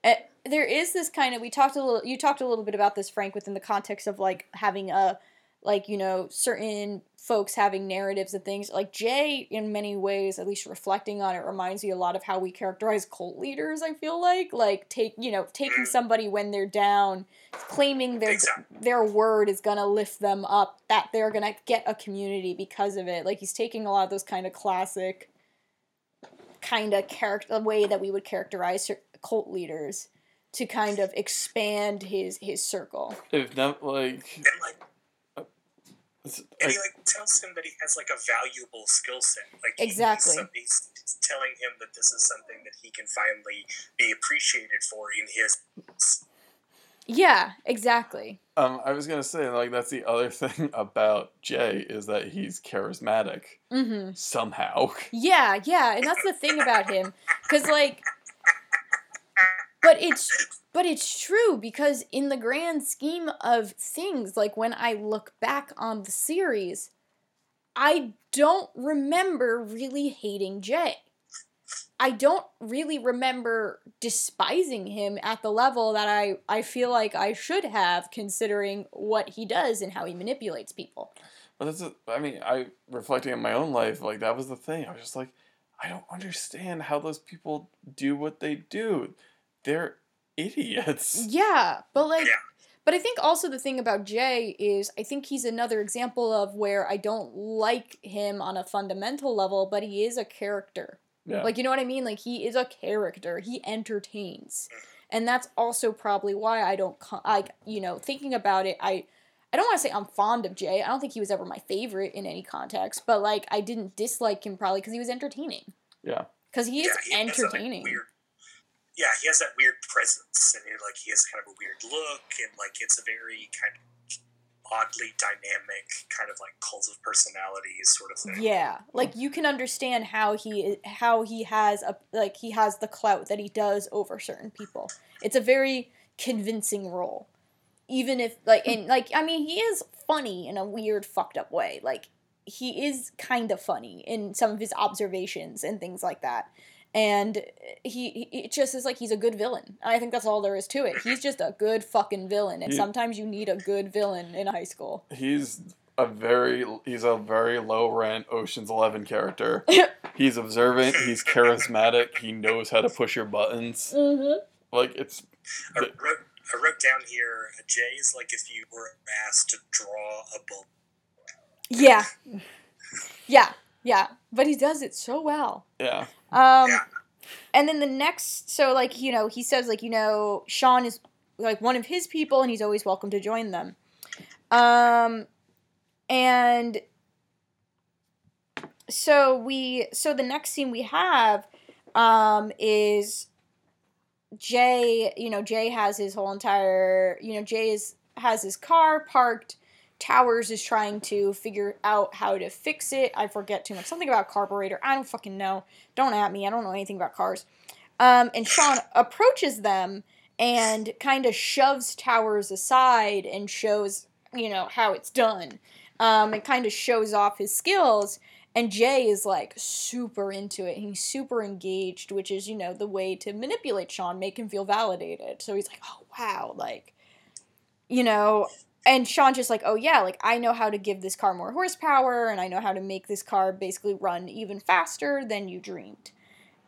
And there is this kind of we talked a little you talked a little bit about this Frank within the context of like having a like you know certain folks having narratives and things like jay in many ways at least reflecting on it reminds me a lot of how we characterize cult leaders i feel like like take you know taking Mm. somebody when they're down claiming their Exactly. their word is gonna lift them up that they're gonna get a community because of it like he's taking a lot of those kind of classic kind of character way that we would characterize cult leaders to kind of expand his his circle If not like, And like, it's- and like he like tells him that he has like a valuable skill set. Like Exactly. He's, he's telling him that this is something that he can finally be appreciated for in his. yeah exactly um, I was gonna say like that's the other thing about Jay is that he's charismatic mm-hmm somehow. Yeah, yeah, and that's the thing about him, because like, but it's but it's true because in the grand scheme of things, like when I look back on the series, I don't remember really hating Jay. I don't really remember despising him at the level that I, I feel like I should have, considering what he does and how he manipulates people. But that's a, I mean, I reflecting on my own life, like that was the thing. I was just like, I don't understand how those people do what they do. They're idiots. Yeah, but like, Yeah. but I think also the thing about Jay is I think he's another example of where I don't like him on a fundamental level, but he is a character. Yeah. Like, you know what I mean? Like, he is a character. He entertains, mm-hmm. and that's also probably why I don't. Like, you know, thinking about it, I. I don't want to say I'm fond of Jay. I don't think he was ever my favorite in any context, but like I didn't dislike him probably because he was entertaining. Yeah. Because he is Yeah, he entertaining. weird, yeah, he has that weird presence, and he, like he has kind of a weird look, and like it's a very kind of oddly dynamic, kind of like cult of personality sort of thing. Yeah, like you can understand how he how he has a like he has the clout that he does over certain people. It's a very convincing role. Even if like and like I mean he is funny in a weird fucked up way. Like he is kind of funny in some of his observations and things like that. And he, he it just is like he's a good villain. I think that's all there is to it. He's just a good fucking villain and He- sometimes you need a good villain in high school. He's a very he's a very low rent Ocean's Eleven character. he's observant. He's charismatic. He knows how to push your buttons. Mhm. Like it's I wrote, I wrote down here, Jay is like if you were asked to draw a bull. Yeah. Yeah. Yeah. But he does it so well. yeah. Um Yeah. and then the next so like, you know, he says like, you know, Sean is like one of his people and he's always welcome to join them. Um and so we so the next scene we have um is Jay, you know, Jay has his whole entire, you know, Jay is has his car parked. Towers is trying to figure out how to fix it. I forget too much. Something about carburetor. I don't fucking know. Don't at me. I don't know anything about cars. Um, and Sean approaches them and kind of shoves Towers aside and shows, you know, how it's done. Um, and kind of shows off his skills. And Jay is like super into it. He's super engaged, which is, you know, the way to manipulate Sean, make him feel validated. So he's like, oh, wow, like, you know, and Sean just like, oh, yeah, like, I know how to give this car more horsepower and I know how to make this car basically run even faster than you dreamed.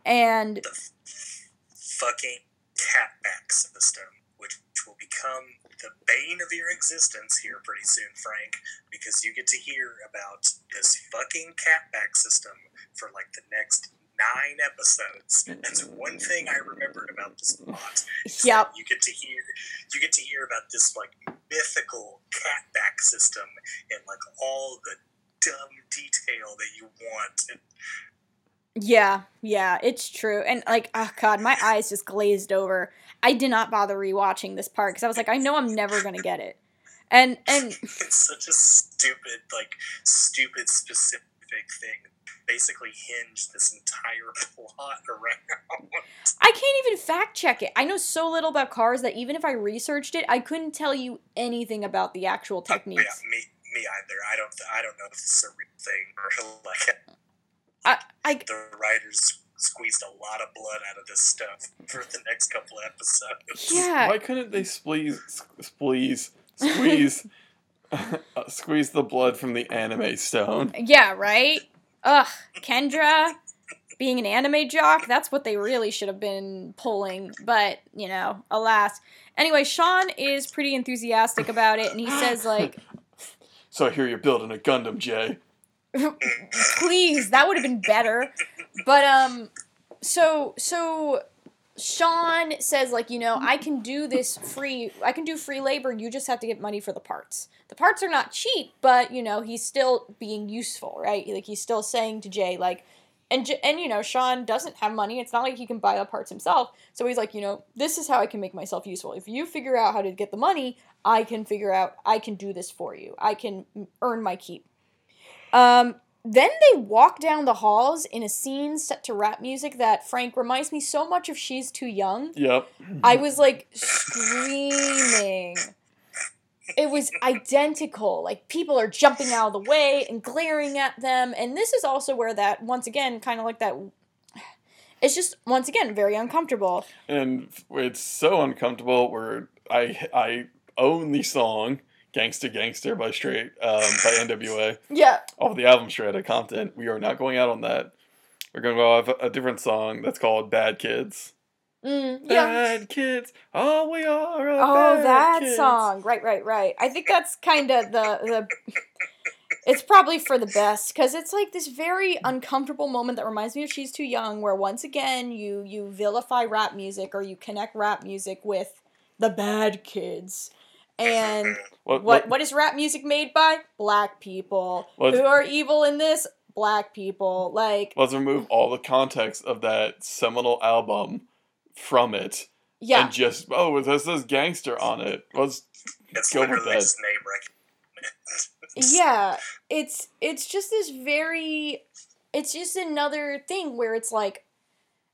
And The f- fucking catback system, which will become the bane of your existence here pretty soon, Frank, because you get to hear about this fucking catback system for like the next nine episodes. That's one thing I remembered about this plot. Yep. You get to hear you get to hear about this like mythical catback system and like all the dumb detail that you want. Yeah, yeah, it's true. And like, oh god, my eyes just glazed over. I did not bother rewatching this part because I was like, I know I'm never gonna get it. And and it's such a stupid, like stupid specific thing. Basically hinge this entire plot around. I can't even fact check it. I know so little about cars that even if I researched it, I couldn't tell you anything about the actual Yeah, me me either. I don't I don't know if this is a real thing or like I I the writers squeezed a lot of blood out of this stuff for the next couple episodes. yeah. Why couldn't they squeeze, squeeze, squeeze Uh, Squeeze the blood from the anime stone. Yeah, right? Ugh, Kendra being an anime jock, that's what they really should have been pulling, but, you know, alas. Anyway, Sean is pretty enthusiastic about it and he says like, So I hear you're building a Gundam, Jay. please, that would have been better. But um so so Sean says like, you know, I can do this free I can do free labor, you just have to get money for the parts. The parts are not cheap, but you know, he's still being useful, right? Like he's still saying to Jay like and and you know, Sean doesn't have money. It's not like he can buy the parts himself. So he's like, you know, this is how I can make myself useful. If you figure out how to get the money, I can figure out I can do this for you. I can earn my keep. Um, then they walk down the halls in a scene set to rap music that Frank reminds me so much of She's Too Young. Yep. I was like screaming. It was identical. Like people are jumping out of the way and glaring at them. And this is also where that, once again, kind of like that. It's just once again very uncomfortable. And it's so uncomfortable where I I own the song Gangsta Gangster by Straight um, by NWA Yeah. off the album Straight Outta Compton. We are not going out on that. We're going to go off a different song that's called Bad Kids. Mm, yeah. Bad kids, all we are. Are Oh, that kids. song. Right, right, right. I think that's kind of the the. It's probably for the best because it's like this very uncomfortable moment that reminds me of "She's Too Young," where once again you you vilify rap music or you connect rap music with the bad kids, and What, what what is rap music made by? Black people who are evil in this. Black people like Let's remove all the context of that seminal album from it, yeah and just oh, this says gangster on it. Let's It's Go with literally that. name recognition. yeah it's it's just this very it's just another thing where it's like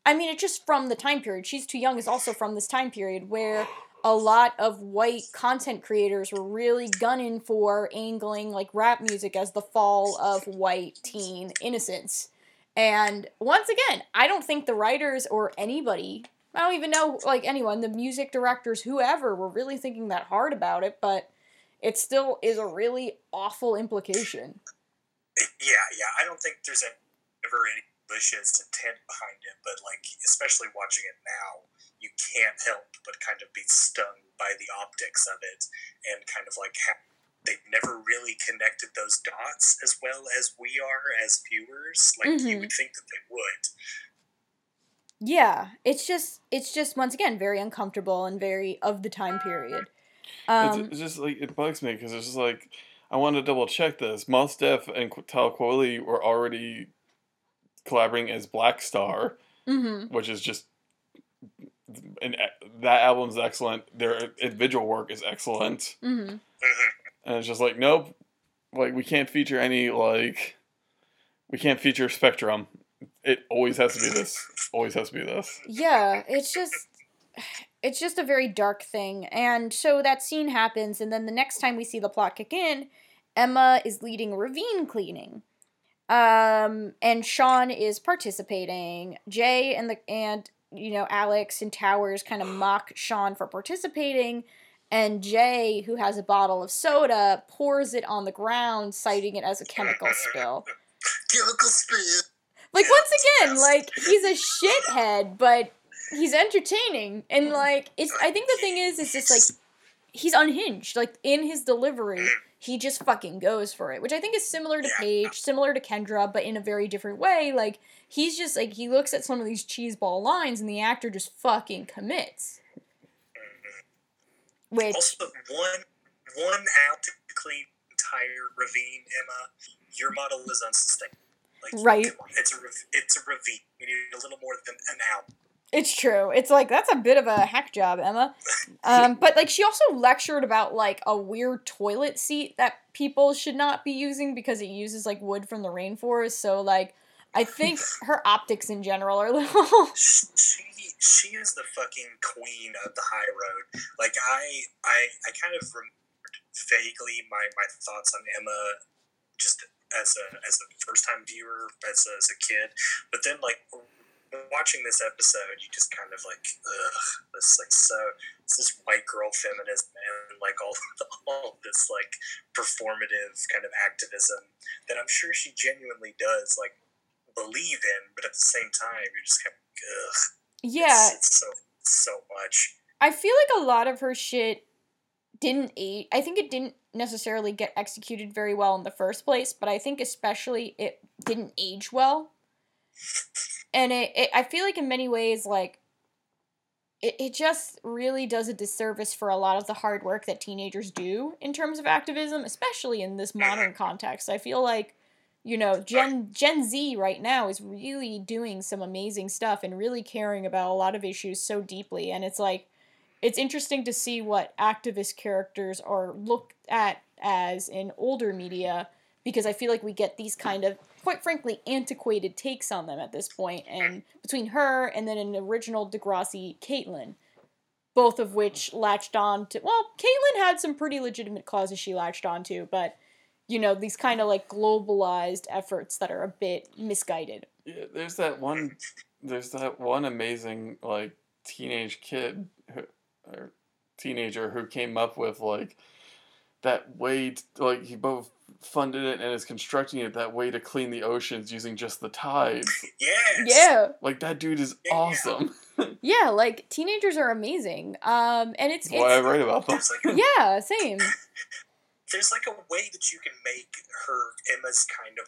i mean it's just from the time period she's too young is also from this time period where a lot of white content creators were really gunning for angling like rap music as the fall of white teen innocence and once again i don't think the writers or anybody i don't even know like anyone the music directors whoever were really thinking that hard about it but it still is a really awful implication. Yeah, yeah. I don't think there's ever any malicious intent behind it, but like, especially watching it now, you can't help but kind of be stung by the optics of it, and kind of like how they've never really connected those dots as well as we are as viewers. Like you Mhm. would think that they would. Yeah, it's just it's just once again very uncomfortable and very of the time period. It's, Um, it's just like it bugs me because it's just like I want to double check this. Mos Def and Talib Kweli were already collaborating as Black Star, mhm. which is just and that album's excellent. Their individual work is excellent, Mhm. Mhm. and it's just like nope, like we can't feature any like we can't feature Spectrum. It always has to be this. Always has to be this. Yeah, it's just it's just a very dark thing. And so that scene happens and then the next time we see the plot kick in, Emma is leading ravine cleaning. Um and Sean is participating. Jay and the and you know Alex and Towerz kind of mock Sean for participating and Jay who has a bottle of soda pours it on the ground citing it as a chemical spill. Chemical spill. Like once again, like he's a shithead, but he's entertaining. And like it's I think the thing is it's just like he's unhinged. Like in his delivery, he just fucking goes for it. Which I think is similar to Paige, similar to Kendra, but in a very different way. Like he's just like he looks at some of these cheeseball lines and the actor just fucking commits. Which Also, one one out to clean entire ravine, Emma. Your model is unsustainable. Like, Right. It's a it's a ravine. You need a little more than an out. It's true. It's like that's a bit of a hack job, Emma. Um, but like she also lectured about like a weird toilet seat that people should not be using because it uses like wood from the rainforest. So like I think her optics in general are a little she she is the fucking queen of the high road. Like I I I kind of remembered vaguely my my thoughts on Emma just as a as a first time viewer as a, as a kid, but then like watching this episode, you just kind of like, ugh, this like so it's this white girl feminism and like all all this like performative kind of activism that I'm sure she genuinely does like believe in, but at the same time, you're just kind of ugh. Yeah, it's, it's so so much. I feel like a lot of her shit didn't age. I think it didn't necessarily get executed very well in the first place, but I think especially it didn't age well. And it, it I feel like in many ways like it, it just really does a disservice for a lot of the hard work that teenagers do in terms of activism, especially in this mm-hmm. modern context. I feel like you know gen gen z right now is really doing some amazing stuff and really caring about a lot of issues so deeply and it's like it's interesting to see what activist characters are looked at as in older media because i feel like we get these kind of quite frankly antiquated takes on them at this point and between her and then an original degrassi caitlin both of which latched on to well caitlin had some pretty legitimate causes she latched on to but you know these kind of like globalized efforts that are a bit misguided Yeah, there's that one. There's that one amazing like teenage kid who, or teenager who came up with like that way. t- like he both funded it and is constructing it that way to clean the oceans using just the tides. Yes. yeah Like that dude is Yeah. awesome. yeah like teenagers are amazing um and it's, That's why I write about them. Like a, yeah same there's like a way that you can make her Emma's kind of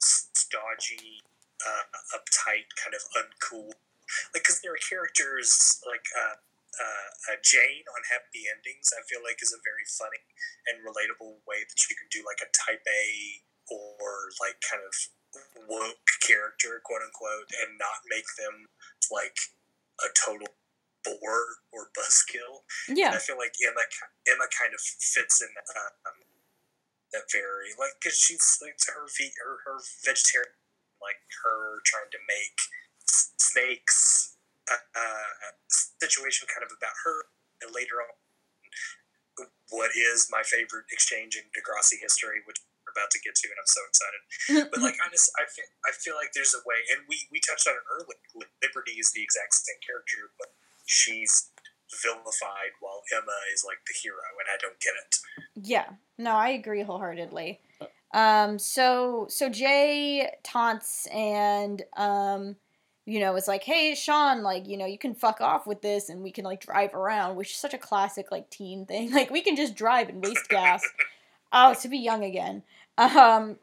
stodgy, uh, uptight, kind of uncool. Like, because there are characters like uh, uh, uh, Jane on Happy Endings. I feel like is a very funny and relatable way that you can do like a Type A or like kind of woke character, quote unquote, and not make them like a total bore or buzzkill. And yeah I feel like Emma Emma kind of fits in that, um, that very like because she's like her her her vegetarian like her trying to make snakes uh, uh, situation kind of about her and later on what is my favorite exchange in Degrassi history which we're about to get to and I'm so excited. But like I just I feel, I feel like there's a way and we we touched on it earlier Liberty is the exact same character but she's vilified while Emma is like the hero and I don't get it. Yeah, no, I agree wholeheartedly. Um, so so Jay taunts and um, you know, it's like, hey Sean, like you know, you can fuck off with this, and we can like drive around, which is such a classic like teen thing. Like we can just drive and waste gas. Oh, to be young again. Um,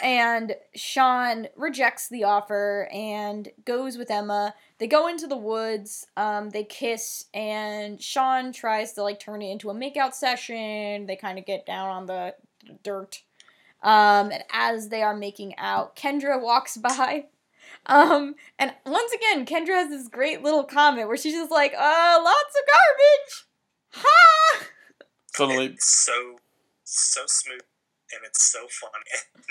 and Sean rejects the offer and goes with Emma. They go into the woods, um, they kiss, and Sean tries to like turn it into a makeout session. They kind of get down on the dirt. Um, and as they are making out, Kendra walks by. Um, and once again, Kendra has this great little comment where she's just like, uh, lots of garbage. Ha! Totally. it's so so smooth and it's so funny and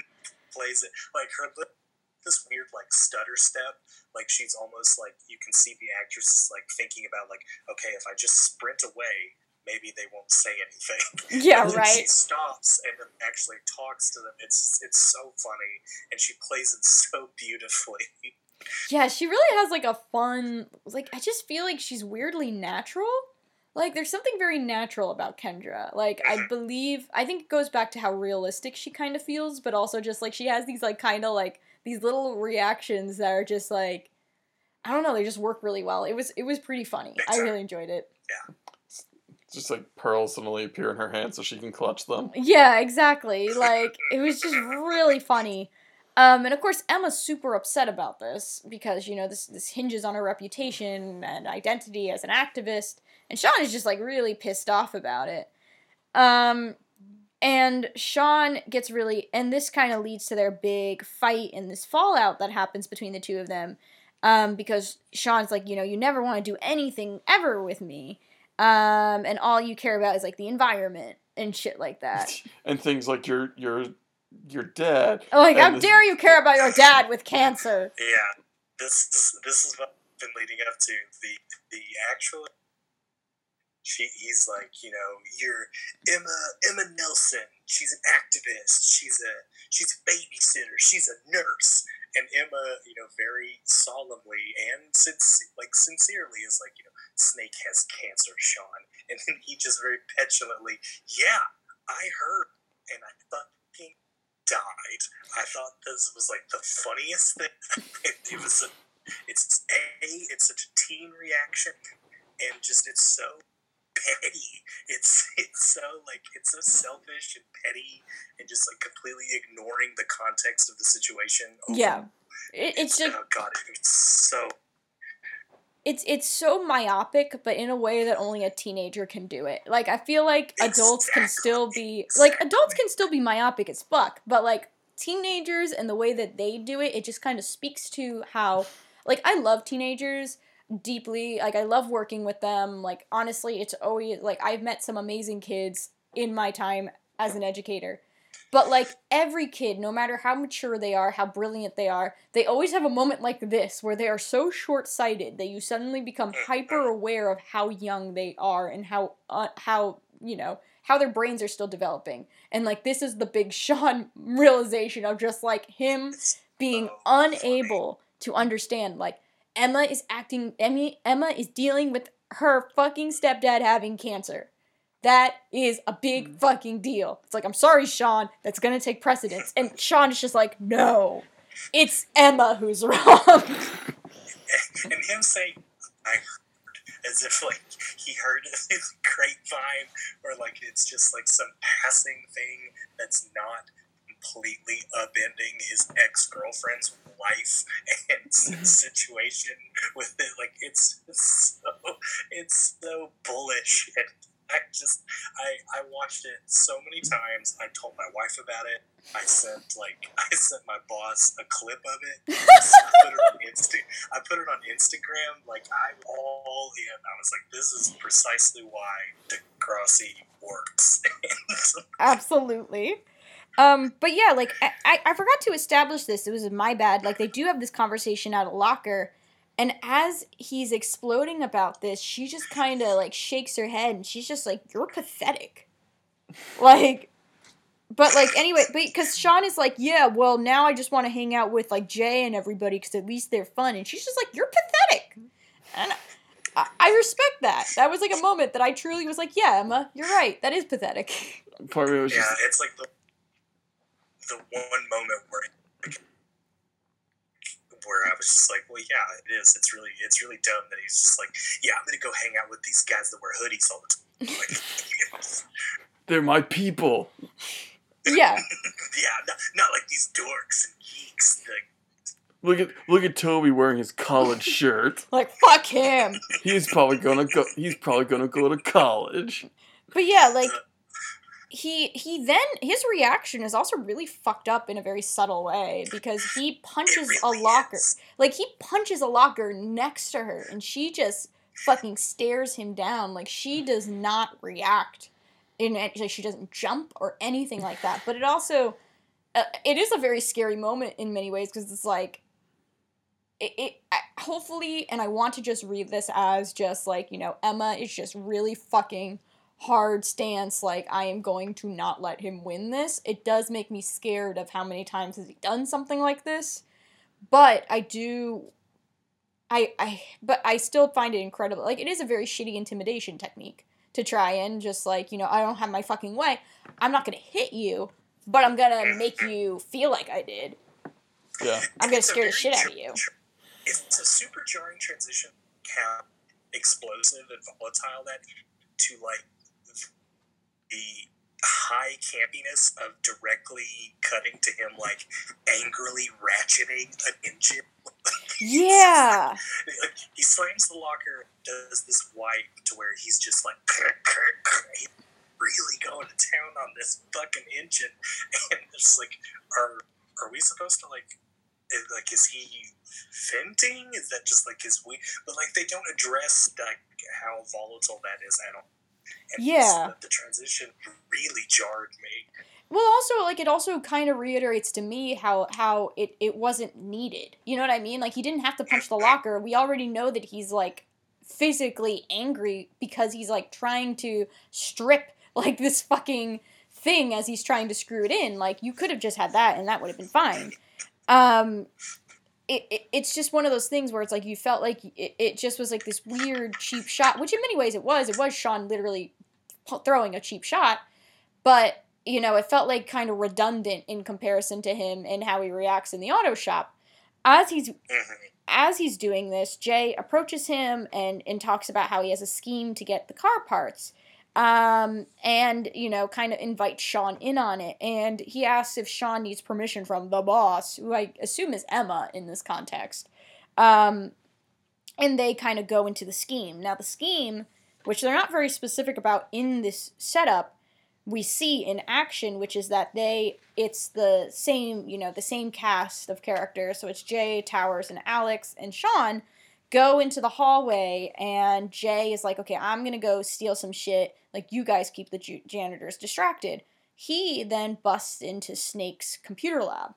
plays it like her lip this weird like stutter step like she's almost like you can see the actress like thinking about like okay if i just sprint away maybe they won't say anything Yeah, then she right. stops and actually talks to them it's it's so funny and she plays it so beautifully Yeah, she really has like a fun like I just feel like she's weirdly natural. Like there's something very natural about Kendra. Like I mm-hmm. believe I think it goes back to how realistic she kind of feels, but also just like she has these like kind of like these little reactions that are just like I don't know, they just work really well. It was it was pretty funny. I really enjoyed it. Just like pearls suddenly appear in her hand so she can clutch them. Yeah, exactly. Like it was just really funny. Um, and of course, Emma's super upset about this because you know this this hinges on her reputation and identity as an activist, and Sean is just like really pissed off about it. Um, and Sean gets really, and this kind of leads to their big fight and this fallout that happens between the two of them. Um, because Sean's like, you know, you never want to do anything ever with me. Um, and all you care about is like the environment and shit like that. and things like your your your dad. Like, how this- dare you care about your dad with cancer? yeah this is this is what I've been leading up to the the actual she he's like you know you're emma emma nelson she's an activist she's a she's a babysitter she's a nurse and Emma, you know, very solemnly and like sincerely is like, you know, Snake has cancer, Sean, and then he just very petulantly, yeah, I heard, and I fucking died. I thought this was like the funniest thing. it, it was a, it's a, it's such a teen reaction, and just it's so petty. It's it's so like it's so selfish and petty, and just like completely ignoring the context of the situation. Oh, Yeah. It, it's just oh god, it's so it's it's so myopic, but in a way that only a teenager can do it. Like I feel like adults can still be like adults can still be myopic as fuck, but like teenagers and the way that they do it, it just kind of speaks to how like I love teenagers deeply. Like I love working with them. Like honestly, it's always like I've met some amazing kids in my time as an educator. But like every kid, no matter how mature they are, how brilliant they are, they always have a moment like this where they are so short-sighted that you suddenly become hyper aware of how young they are and how uh, how you know how their brains are still developing. And like this is the big Sean realization of just like him being so unable to understand like Emma is acting Emmy Emma is dealing with her fucking stepdad having cancer. That is a big mm. fucking deal. It's like, I'm sorry, Sean, that's gonna take precedence. And Sean is just like, no, it's Emma who's wrong. and him saying I heard as if like he heard the grapevine or like it's just like some passing thing that's not completely upending his ex-girlfriend's life and mm-hmm. situation with it like it's so it's so bullish and I just I I watched it so many mm-hmm. times. I told my wife about it. I sent like I sent my boss a clip of it. I put it on Insta. I put it on Instagram. Like I all in. I was like, this is precisely why Degrassi works. Absolutely. Um, but yeah, like I, I, I forgot to establish this. It was my bad. Like they do have this conversation out of locker, and as he's exploding about this, she just kind of like shakes her head, and she's just like, "You're pathetic." Like, but like anyway, because Sean is like, "Yeah, well now I just want to hang out with like Jay and everybody because at least they're fun," and she's just like, "You're pathetic," and. I, I respect that. That was like a moment that I truly was like, "Yeah, Emma, you're right. That is pathetic." Part of it was yeah, just it's like the the one moment where where I was just like, well, yeah, it is. It's really it's really dumb that he's just like, yeah, I'm gonna go hang out with these guys that wear hoodies all the time. Like, they're my people. yeah. yeah, not, not like these dorks and geeks. Like, Look at look at Toby wearing his college shirt. Like fuck him. He's probably gonna go. He's probably gonna go to college. But yeah, like he he then his reaction is also really fucked up in a very subtle way because he punches really a locker. is. Like he punches a locker next to her and she just fucking stares him down. Like she does not react in like she doesn't jump or anything like that. But it also uh, it is a very scary moment in many ways because it's like it, it I, hopefully and i want to just read this as just like you know emma is just really fucking hard stance like i am going to not let him win this. It does make me scared of how many times has he done something like this. But i do i i but i still find it incredible like it is a very shitty intimidation technique to try and just like you know i don't have my fucking way. I'm not gonna hit you but i'm gonna make you feel like i did. Yeah. i'm gonna scare the very shit out of jar- you. It's a super jarring transition, how explosive and volatile that to like the high campiness of directly cutting to him like angrily ratcheting an engine. yeah he slams the locker, does this wipe to where he's just like he's really going to town on this fucking engine, and it's like, are are we supposed to like, is, like, is he venting? Is that just like his we? But like, they don't address like how volatile that is at all. And Yeah. the, the transition really jarred me. Well, also like it also kind of reiterates to me how how it it wasn't needed. You know what I mean? Like he didn't have to punch the locker. We already know that he's like physically angry because he's like trying to strip like this fucking thing as he's trying to screw it in. Like you could have just had that and that would have been fine. Um it, it, it's just one of those things where it's like you felt like it, it just was like this weird cheap shot, which in many ways it was. It was Sean literally throwing a cheap shot, but you know it felt like kind of redundant in comparison to him and how he reacts in the auto shop. As he's Mhm. as he's doing this, Jay approaches him and, and talks about how he has a scheme to get the car parts. Um, and, you know, kind of invites Sean in on it. And he asks if Sean needs permission from the boss, who I assume is Emma in this context. Um, and they kind of go into the scheme. Now, the scheme, which they're not very specific about in this setup, we see in action, which is that they it's the same, you know, the same cast of characters. So it's Jay, Towerz, and Alex and Sean go into the hallway, and Jay is like, "Okay, I'm gonna go steal some shit. Like you guys keep the ju- janitors distracted." He then busts into Snake's computer lab.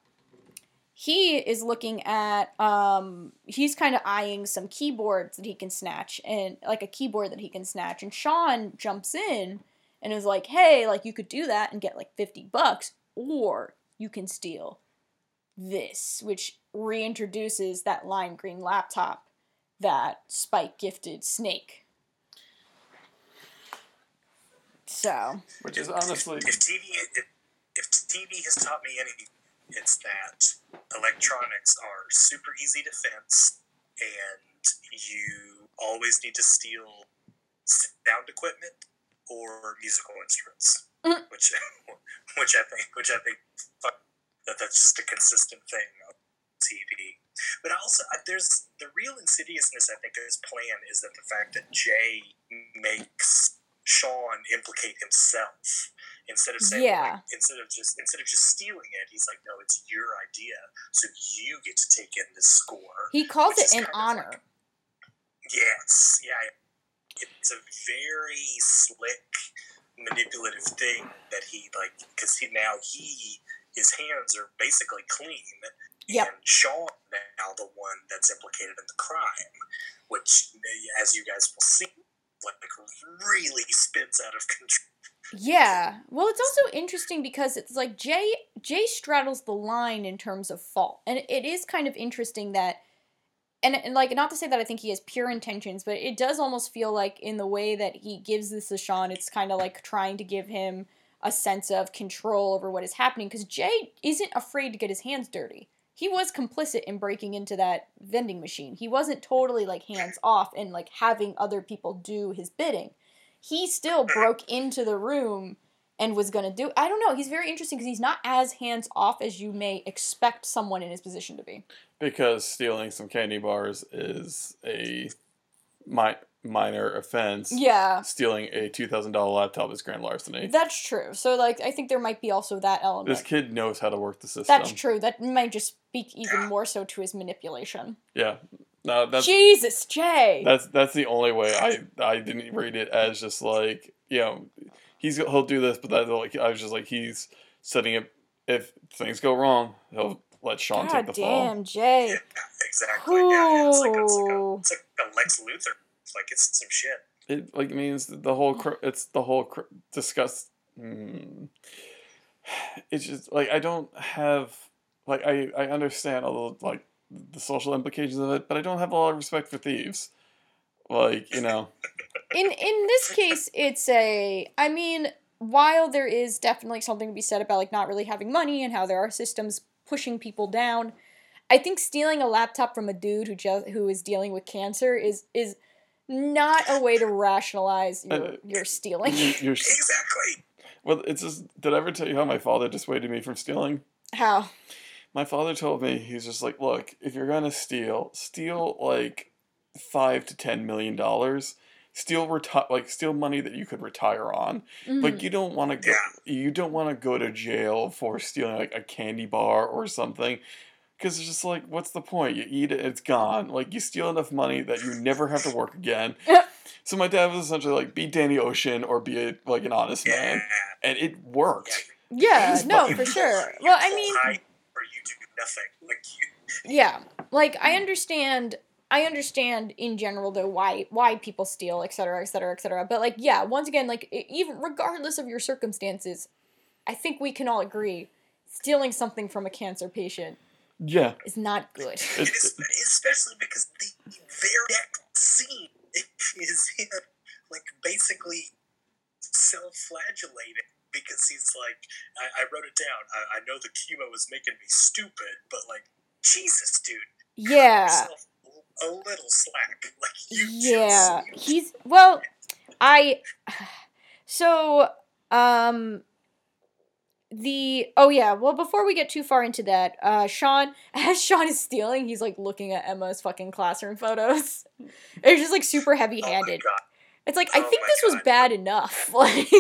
He is looking at um he's kind of eyeing some keyboards that he can snatch and like a keyboard that he can snatch and Sean jumps in and is like, "Hey, like you could do that and get like 50 bucks or you can steal this," which reintroduces that lime green laptop that Spike gifted Snake. So, Which is honestly, if TV if, if TV has taught me anything, it's that electronics are super easy to fence, and you always need to steal sound equipment or musical instruments, Mm. which which I think which I think that that's just a consistent thing of TV. But also, uh, there's the real insidiousness. I think of his plan is that the fact that Jay makes Sean implicate himself instead of saying Yeah. like, instead of just instead of just stealing it, he's like, no, it's your idea, so you get to take in the score. he calls it an honor. like- Yes, yeah. It's a very slick, manipulative thing that he like because he now he his hands are basically clean. Yep. And Sean now the one that's implicated in the crime, which as you guys will see, like really spins out of control. Yeah. Well, it's also interesting because it's like Jay Jay straddles the line in terms of fault. And it is kind of interesting that and, and like not to say that I think he has pure intentions, but it does almost feel like in the way that he gives this to Sean, it's kind of like trying to give him a sense of control over what is happening because Jay isn't afraid to get his hands dirty. He was complicit in breaking into that vending machine. He wasn't totally like hands off and like having other people do his bidding. He still broke into the room and was going to do I don't know, he's very interesting because he's not as hands off as you may expect someone in his position to be. because stealing some candy bars is a mi- minor offense. Yeah. Stealing a two thousand dollar laptop is grand larceny. That's true. So like I think there might be also that element. This kid knows how to work the system. That's true. That might just speak even more so to his manipulation. Yeah, no, that's Jesus, Jay. that's that's the only way I I didn't read it as just like you know he's he'll do this, but that's like I was just like he's setting it. If things go wrong, he'll let Sean God take the fall. damn, Jay. Yeah, exactly. Yeah, yeah. It's like it's like, a, it's like a Lex Luthor. It's like it's some shit. It like means the whole cr- it's the whole cr- discuss. Mm, it's just like I don't have like I I understand all the like the social implications of it, but I don't have a lot of respect for thieves. Like you know, In in this case, it's a. I mean, while there is definitely something to be said about like not really having money and how there are systems pushing people down, I think stealing a laptop from a dude who just who is dealing with cancer is is not a way to rationalize your Uh, your stealing. you- you're Exactly. well. It's just did I ever tell you how my father dissuaded me from stealing? How? My father told me he's just like, look, if you're gonna steal, steal like five to ten million dollars. Steal reti- like steal money that you could retire on. Mhm. Like you don't want to go. Yeah. You don't want to go to jail for stealing like a candy bar or something, because it's just like, what's the point? You eat it, it's gone. Like you steal enough money that you never have to work again. so my dad was essentially like, be Danny Ocean or be a, like an honest man, and it worked. yeah, He's no, for sure. Well, I mean, or you do nothing. Like you, Yeah. Like I understand I understand in general though why why people steal, et cetera, et cetera, et cetera. But like yeah, once again, like even regardless of your circumstances, I think we can all agree stealing something from a cancer patient Yeah. is not good. It's, It is, especially because the very next scene is him, like, basically self-flagellating because he's like, I, I wrote it down. I, I know the chemo is making me stupid, but like, Jesus, dude, Yeah. a little slack. Like you Yeah. just, He's well, I so um the oh yeah well before we get too far into that uh sean as sean is stealing he's like looking at emma's fucking classroom photos it's just like super heavy oh handed god. it's like i Oh think my this was bad enough like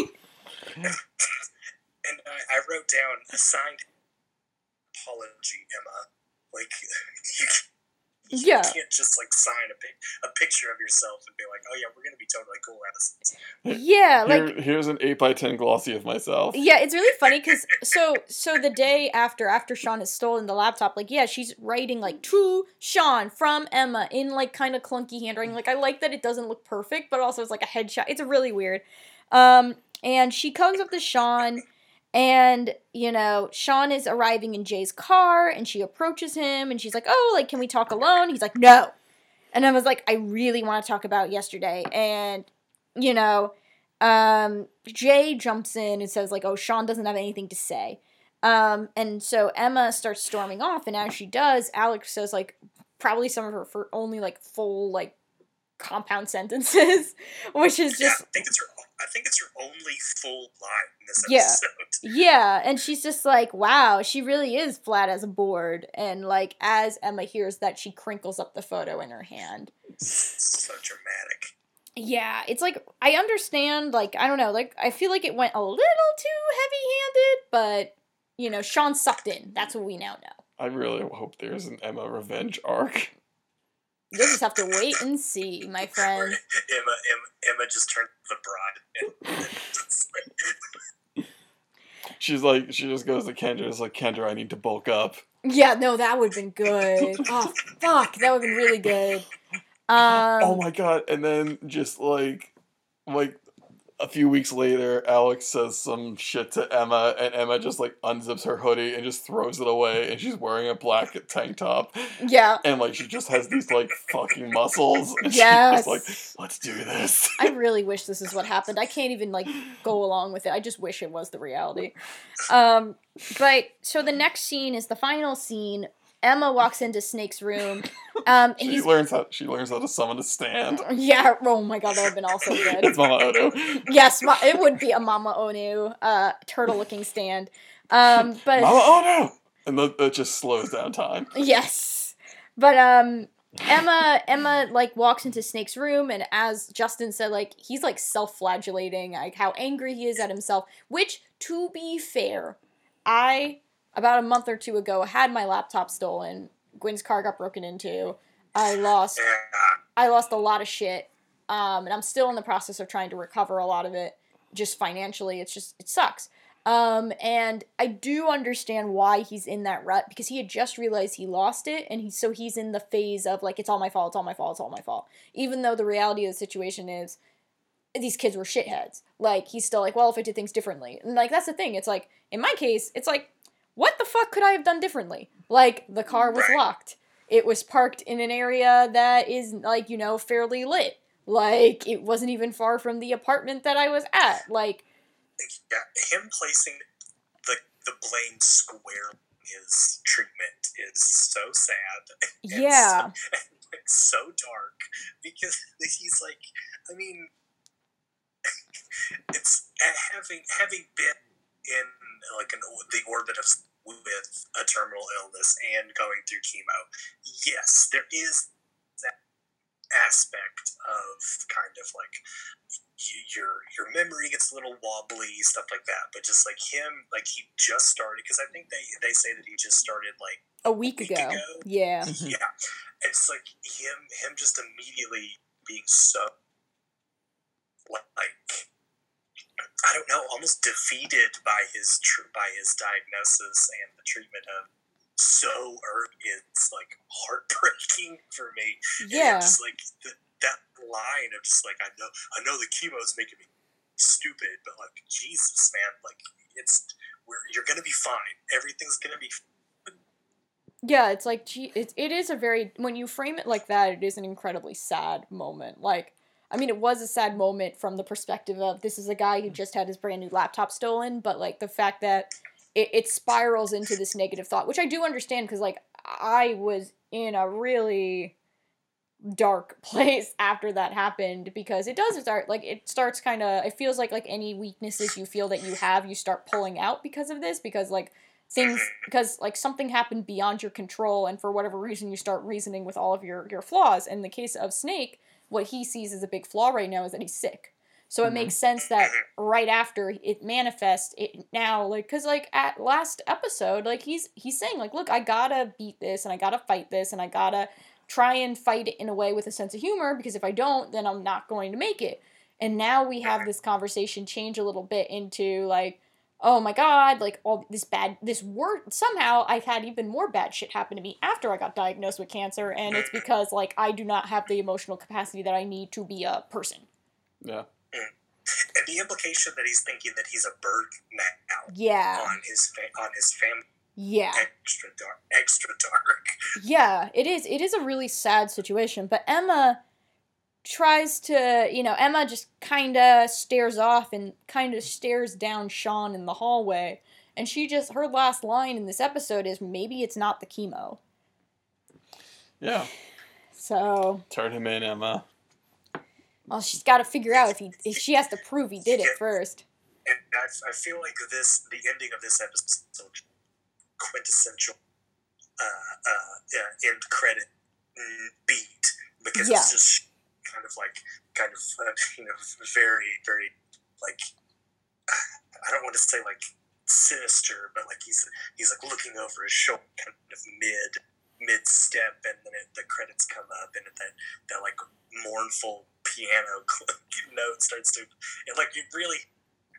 And I, I wrote down a signed apology, Emma. Like you, you Yeah. can't just like sign a pic, a picture of yourself and be like, "Oh yeah, we're gonna be totally cool at this." yeah like Here, here's an 8 by 10 glossy of myself. Yeah, it's really funny because so so the day after after Sean has stolen the laptop, like yeah, she's writing like to Sean from Emma in like kind of clunky handwriting. Like I like that it doesn't look perfect, but also it's like a headshot. It's really weird. Um, and she comes up to Sean, and you know Sean is arriving in Jay's car, and she approaches him, and she's like, "Oh, like can we talk alone?" He's like, "No," and I was like, "I really want to talk about yesterday," and you know um, Jay jumps in and says like, "Oh, Sean doesn't have anything to say," um, and so Emma starts storming off, and as she does, Alex says like probably some of her for only like full like compound sentences, which is Yeah, just I think it's her. I think it's her only full line in this Yeah. episode. yeah, and she's just like, "Wow, she really is flat as a board," and like as Emma hears that, she crinkles up the photo in her hand. So dramatic. Yeah, it's like I understand, like I don't know, like I feel like it went a little too heavy-handed, but you know, Sean sucked in. That's what we now know. I really hope there's an Emma revenge arc. You'll just have to wait and see, my friend. Emma, Emma, Emma just turned the bride. She's like, she just goes to Kendra. It's like, Kendra, I need to bulk up. Yeah, no, that would have been good. Oh fuck, that would have been really good. Um, oh my god! And then just like, like a few weeks later, Alex says some shit to Emma, and Emma just like unzips her hoodie and just throws it away, and she's wearing a black tank top, yeah, and like she just has these like fucking muscles, and Yes. she's just like, let's do this. I really wish this is what happened. I can't even like go along with it. I just wish it was the reality. Um, but so the next scene is the final scene. Emma walks into Snake's room. Um, She he's learns how she learns how to summon a stand. yeah. Oh my god, that would have been also good. it's Mama Odo. Yes, ma- it would be a Mama Onu uh, turtle-looking stand. Um, but Mama Odo, and the, it just slows down time. yes, but um, Emma Emma like walks into Snake's room, and as Justin said, like he's like self-flagellating, like how angry he is at himself. Which, to be fair, I about a month or two ago had my laptop stolen. Gwen's car got broken into. I lost. I lost a lot of shit. Um, and I'm still in the process of trying to recover a lot of it just financially. It's just, it sucks. Um, and I do understand why he's in that rut because he had just realized he lost it. And he, so he's in the phase of like, it's all my fault, it's all my fault, it's all my fault. Even though the reality of the situation is these kids were shitheads. Like, he's still like, well, if I did things differently. And like, that's the thing. It's like, in my case, it's like, what the fuck could I have done differently? Like, the car was locked. It was parked in an area that is, like, you know, fairly lit. Like, it wasn't even far from the apartment that I was at. Like, yeah, him placing the the blame square in his treatment is so sad. yeah. so, and so dark because he's like, I mean, it's having having been in like an the orbit of with a terminal illness and going through chemo. Yes, there is that aspect of kind of like y- your your memory gets a little wobbly, stuff like that. But just like him, like he just started because I think they they say that he just started like A week week ago. ago. Yeah. Mm-hmm. yeah, it's like him him just immediately being so like I don't know, almost defeated by his tr- by his diagnosis and the treatment of so early. It's like heartbreaking for me. Yeah. just like the, that line of just like I know I know the chemo is making me stupid, but like Jesus, man, like it's you're gonna be fine. Everything's gonna be. Yeah, it's like it, it is a very when you frame it like that, it is an incredibly sad moment. Like, I mean, it was a sad moment from the perspective of this is a guy who just had his brand new laptop stolen, but like the fact that it, it spirals into this negative thought, which I do understand because like I was in a really dark place after that happened because it does start like it starts kind of it feels like like any weaknesses you feel that you have you start pulling out because of this because like things because like something happened beyond your control and for whatever reason you start reasoning with all of your your flaws. In the case of snake what he sees as a big flaw right now is that he's sick. So it Mhm. makes sense that right after it manifests it now like because like at last episode like he's he's saying like look i gotta beat this and i gotta fight this and i gotta try and fight it in a way with a sense of humor because if i don't then i'm not going to make it. And now we have this conversation change a little bit into like oh my god like all this bad this word somehow i've had even more bad shit happen to me after i got diagnosed with cancer and it's because like i do not have the emotional capacity that i need to be a person Yeah. And the implication that he's thinking that he's a bird now yeah on his fa- on his family yeah extra dark, extra dark. Yeah, it is. It is a really sad situation. But Emma tries to, you know, Emma just kind of stares off and kind of stares down Sean in the hallway. And she just, her last line in this episode is maybe it's not the chemo. Yeah. So, Turn him in, Emma. well, she's got to figure out if he, if she has to prove he did it first. And I, I feel like this, the ending of this episode, is quintessential uh, uh, yeah, end credit beat because Yeah. it's just kind of like, kind of, uh, you know, very, very like, I don't want to say like sinister, but like he's he's like looking over his shoulder, kind of mid mid step, and then it, the credits come up, and then that like mournful piano note starts to, and like you really.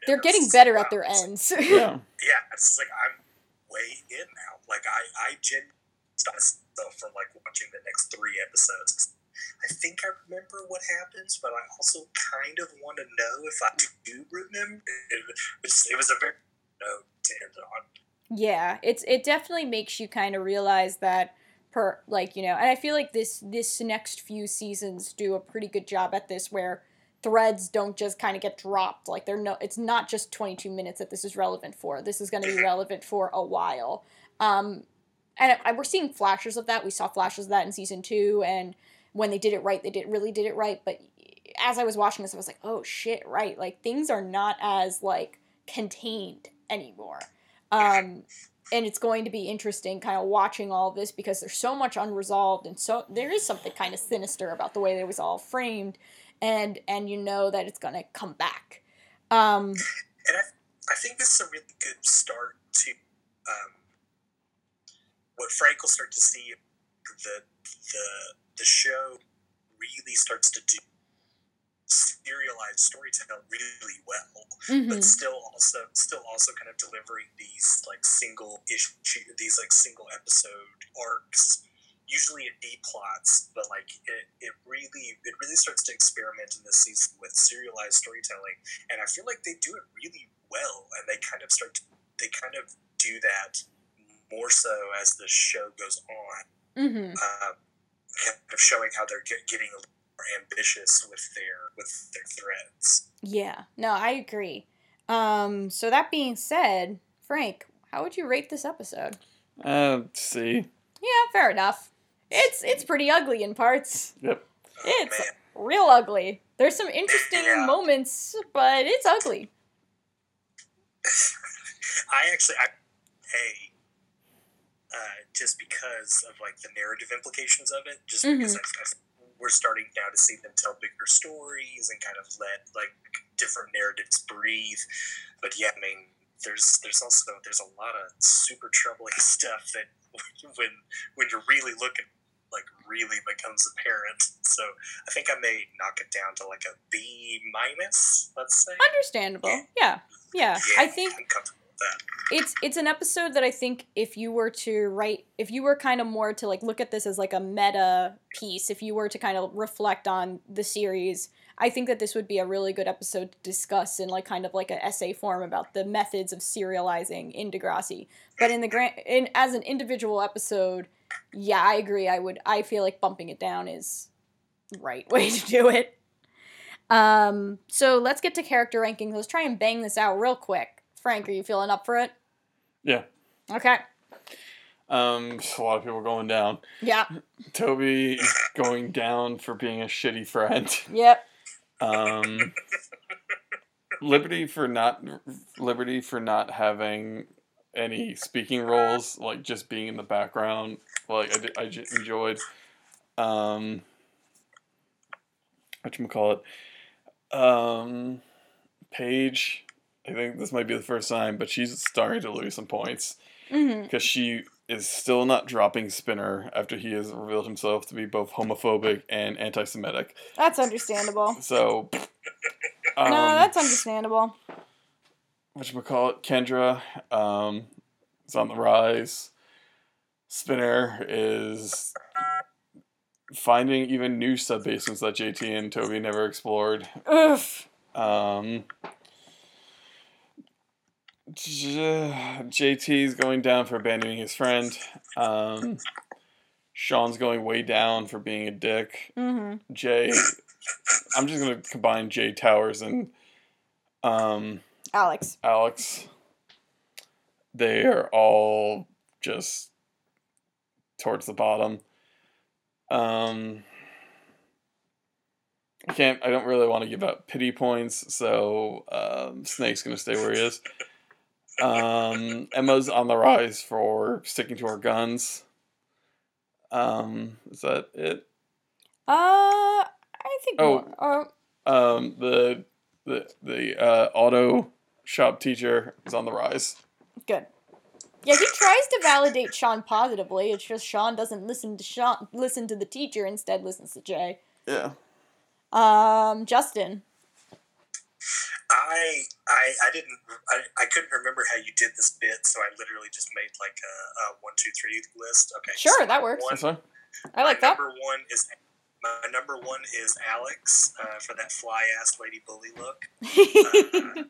They're getting better at their it's- ends. Yeah. yeah, it's like I'm way in now. Like I, I gen myself from like watching the next three episodes. I think I remember what happens, but I also kind of want to know if I do remember. It was, it was a very note to end on. Yeah, it's it definitely makes you kind of realize that per like you know, and I feel like this this next few seasons do a pretty good job at this where threads don't just kind of get dropped. Like they're no it's not just 22 minutes that this is relevant for. This is going to be relevant for a while. Um and I, we're seeing flashes of that. We saw flashes of that in season two and when they did it right they did really did it right. But as i was watching this i was like oh shit right. Like things are not as like contained anymore. Um and it's going to be interesting kind of watching all of this because there's so much unresolved and so there is something kind of sinister about the way it was all framed and and you know that it's going to come back. Um And I, I think this is a really good start to um, what Frank will start to see the the the show really starts to do serialized storytelling really well. mhm. but still also still also kind of delivering these like single issue these like single episode arcs usually in b plots but like it, it really it really starts to experiment in this season with serialized storytelling and i feel like they do it really well and they kind of start to, they kind of do that more so as the show goes on Mhm. um, kind of showing how they're get, getting more ambitious with their with their threats. yeah no i agree um so that being said frank how would you rate this episode Uh, see. yeah fair enough it's it's pretty ugly in parts Yep. Oh, It's- man. real ugly there's some interesting Yeah. moments but it's ugly I actually, I, hey, uh, just because of like the narrative implications of it, just because I, I, we're starting now to see them tell bigger stories and kind of let like different narratives breathe. But yeah, I mean, there's there's also there's a lot of super troubling stuff that when when you're really looking like really becomes apparent. So I think I may knock it down to like a B minus, let's say. understandable yeah yeah i think I'm comfortable with that. it's it's an episode that I think if you were to write if you were kind of more to like look at this as like a meta piece, if you were to kind of reflect on the series, I think that this would be a really good episode to discuss in like kind of like an essay form about the methods of serializing in Degrassi. But in the grand in as an individual episode, yeah, I agree. I would I feel like bumping it down is right way to do it. Um, so let's get to character rankings. Let's try and bang this out real quick. Frank, are you feeling up for it? Yeah. Okay. Um, a lot of people going down. Yeah. Toby is going down for being a shitty friend. Yep. Um, Liberty for not Liberty for not having any speaking roles, like just being in the background. Like I, did, I j- enjoyed. Um, what you call it? Um, Paige. I think this might be the first time, but she's starting to lose some points Mm-hmm. because she is still not dropping Spinner after he has revealed himself to be both homophobic and anti-Semitic. That's understandable. So, um, no, that's understandable. what you call it? Kendra um, is on the rise. Spinner is finding even new sub basements that JT and Toby never explored. Oof. Um, JT's going down for abandoning his friend. Um, Sean's going way down for being a dick. Mm-hmm. Jay, I'm just gonna combine Jay Towerz and um, Alex. Alex. They are all just towards the bottom. Um, I can't. I don't really want to give out pity points, so um, Snake's gonna stay where he is. Um, Emma's on the rise for sticking to her guns. Um, is that it? Uh, I think. Oh. more. Uh, Um, the the the uh, auto shop teacher is on the rise. good. Yeah, he tries to validate Sean positively. It's just Sean doesn't listen to Sean, listen to the teacher. Instead, listens to Jay. Yeah. Um, Justin. I I I didn't I, I couldn't remember how you did this bit, so I literally just made like a, a one two three list. Okay, Sure, so that works. One, That's fine. I like my that. Number one is my number one is Alex uh, for that fly ass lady bully look.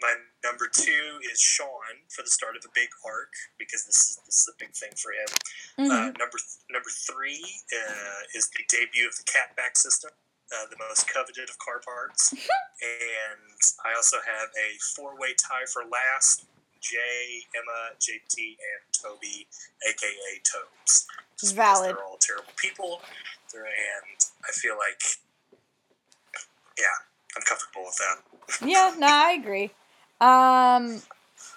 Uh, my number two is Sean for the start of a big arc because this is this is a big thing for him. Uh, Mhm. number th- number three uh, is the debut of the catback system, uh, the most coveted of car parts. and I also have a four way tie for last: Jay, Emma, JT, and Toby, aka Tobes. Just Valid. They're all terrible people, They're- and I feel like, yeah, I'm comfortable with that. yeah, no, I agree. Um,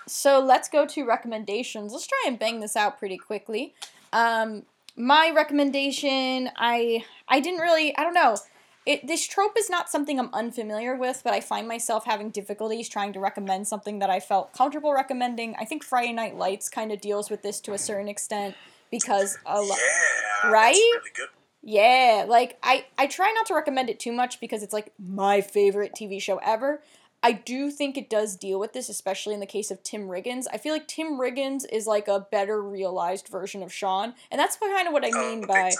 so let's go to recommendations. Let's try and bang this out pretty quickly. Um, my recommendation, I I didn't really, I don't know. It, this trope is not something I'm unfamiliar with, but I find myself having difficulties trying to recommend something that I felt comfortable recommending. I think Friday Night Lights kind of deals with this to a certain extent because a lot. Yeah, Right? Really. Yeah, like I I try not to recommend it too much because it's like my favorite TV show ever. I do think it does deal with this, especially in the case of Tim Riggins. I feel like Tim Riggins is like a better realized version of Sean, and that's kind of what I Oh, mean big by time.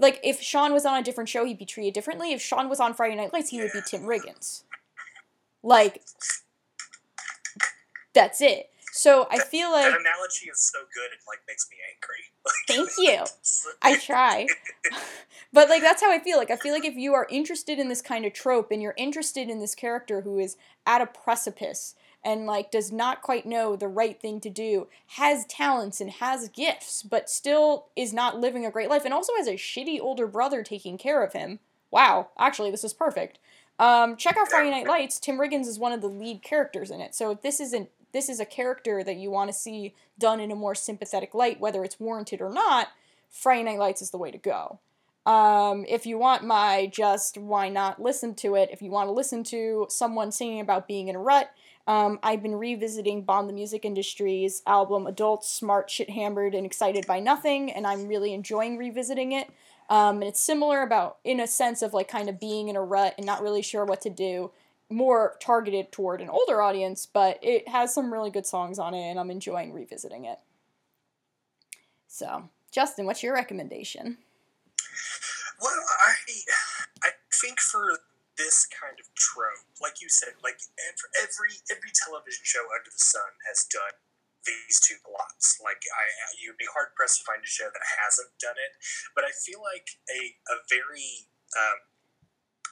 Like if Sean was on a different show, he'd be treated differently. If Sean was on Friday Night Lights, he would be Tim Riggins. Like that's it. So I feel like that analogy is so good it like makes me angry. Thank you. I try. but like that's how I feel. Like I feel like if you are interested in this kind of trope and you're interested in this character who is at a precipice and like does not quite know the right thing to do, has talents and has gifts, but still is not living a great life and also has a shitty older brother taking care of him. Wow, actually this is perfect. Um, check out Friday Night Lights. Tim Riggins is one of the lead characters in it. So if this isn't this is a character that you want to see done in a more sympathetic light, whether it's warranted or not, Friday Night Lights is the way to go. Um, if you want my just why not listen to it, if you want to listen to someone singing about being in a rut, um, I've been revisiting Bomb the Music Industry's album Adults, Smart, Shit Hammered, and Excited by Nothing, and I'm really enjoying revisiting it. Um, and it's similar about, in a sense of like kind of being in a rut and not really sure what to do. more targeted toward an older audience, but it has some really good songs on it, and I'm enjoying revisiting it. So, Justin, what's your recommendation? Well, I I think for this kind of trope, like you said, like every every television show under the sun has done these two plots. Like I, you'd be hard pressed to find a show that hasn't done it. But I feel like a a very um,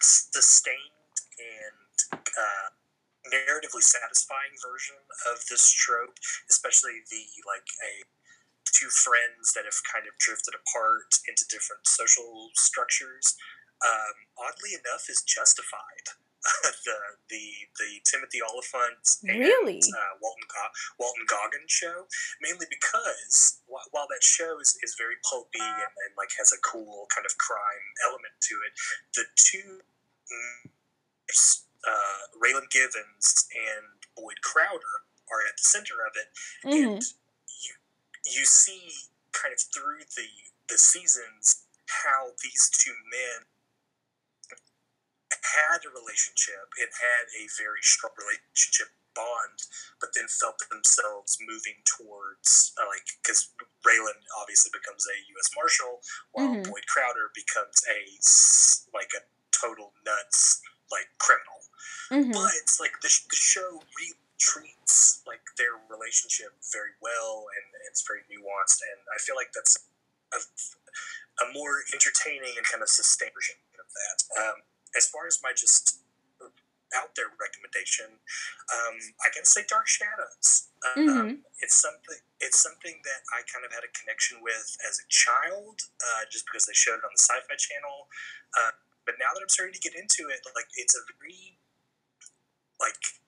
sustained and uh, narratively satisfying version of this trope, especially the like a two friends that have kind of drifted apart into different social structures, um, oddly enough, is Justified. the the the Timothy Olyphant and really? uh, Walton Go- Walton Goggins show, mainly because while, while that show is, is very pulpy and, and like has a cool kind of crime element to it, the two uh, Raylan Givens and Boyd Crowder are at the center of it, Mm-hmm. and you you see kind of through the the seasons how these two men had a relationship. It had a very strong relationship bond, but then felt themselves moving towards uh, like because Raylan obviously becomes a U.S. Marshal, while Mhm. Boyd Crowder becomes a like a total nuts like criminal. Mm-hmm. But it's like the, the show really treats like their relationship very well, and it's very nuanced, and I feel like that's a, a more entertaining and kind of sustained version of that. Um, as far as my just out there recommendation, um, I can say Dark Shadows. Um, Mhm. It's something. It's something that I kind of had a connection with as a child, uh, just because they showed it on the Sci-Fi Channel. Uh, but now that I'm starting to get into it, like it's a very like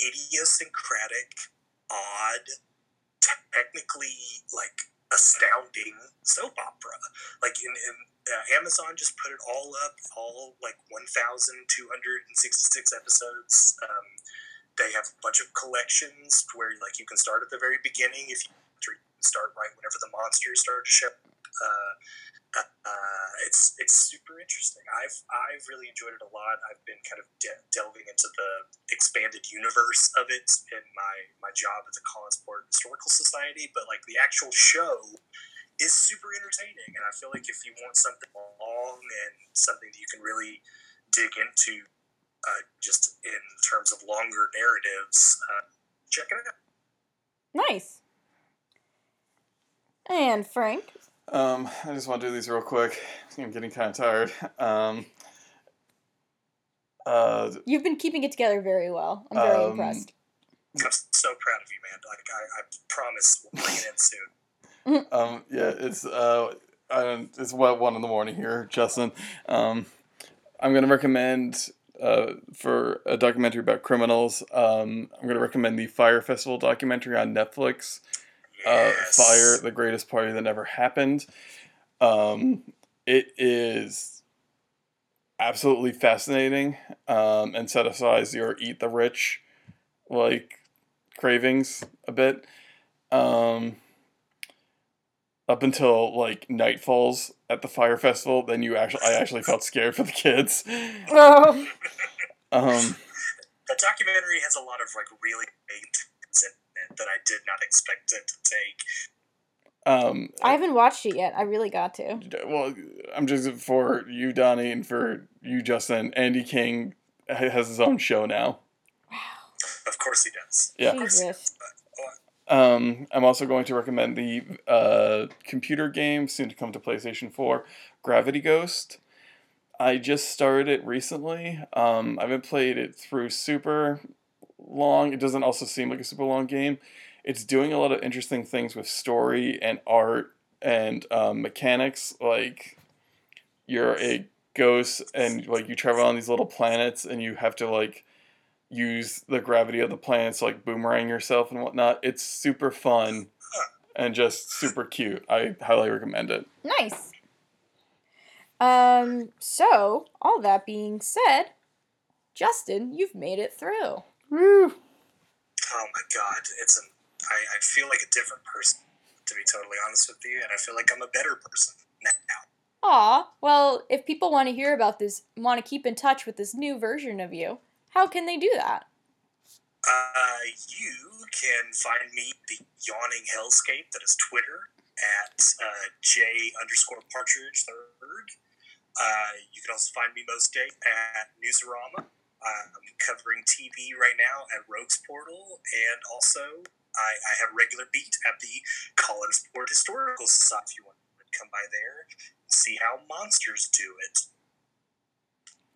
idiosyncratic, odd, technically like astounding soap opera. Like in, in uh, Amazon just put it all up, all like 1,266 episodes. Um, they have a bunch of collections where like you can start at the very beginning if you start right whenever the monsters start to show. Uh, uh, it's it's super interesting. I've I've really enjoyed it a lot. I've been kind of de- delving into the expanded universe of it in my my job at the Collinsport Historical Society. But like the actual show is super entertaining, and I feel like if you want something long and something that you can really dig into, uh, just in terms of longer narratives, uh, check it out. Nice. And Frank. Um, I just want to do these real quick. I'm getting kind of tired. Um, uh, You've been keeping it together very well. I'm very Um, impressed. I'm so proud of you, man. Like I, I promise we'll bring it in soon. um, yeah, it's uh, it's what one in the morning here, Justin. Um, I'm gonna recommend uh, for a documentary about criminals. Um, I'm gonna recommend the Fyre Festival documentary on Netflix. uh, Yes. Fyre, the greatest party that never happened. Um, it is absolutely fascinating um, and satisfies your eat the rich like cravings a bit. Um, up until like night falls at the Fyre festival, then you actually I actually felt scared for the kids. Oh. Um, That documentary has a lot of like really big things in it that I did not expect it to take. um, I haven't watched it yet. I really got to. well, I'm just for you, Donnie, and for you, Justin. Andy King has his own show now. Wow. Of course he does. Yeah. Of course he Jesus. Um, I'm also going to recommend the uh, computer game soon to come to PlayStation 4, Gravity Ghost. I just started it recently. Um, I haven't played it through super long. It doesn't also seem like a super long game. It's doing a lot of interesting things with story and art and um, mechanics. Like you're a ghost and like you travel on these little planets and you have to like use the gravity of the planets to like boomerang yourself and whatnot. It's super fun and just super cute. I highly recommend it. Nice. Um, so, all that being said, Justin, you've made it through. Woo! Oh my god, it's an. I, I feel like a different person, to be totally honest with you, and I feel like I'm a better person now. Aw, well, if people want to hear about this, want to keep in touch with this new version of you, how can they do that? Uh, you can find me the yawning hellscape that is Twitter at uh, j underscore partridge third. Uh, you can also find me most day at Newsarama. I'm covering TV right now at Rogues Portal, and also I, I have a regular beat at the Collinsport Historical Society. If you want to come by there and see how monsters do it.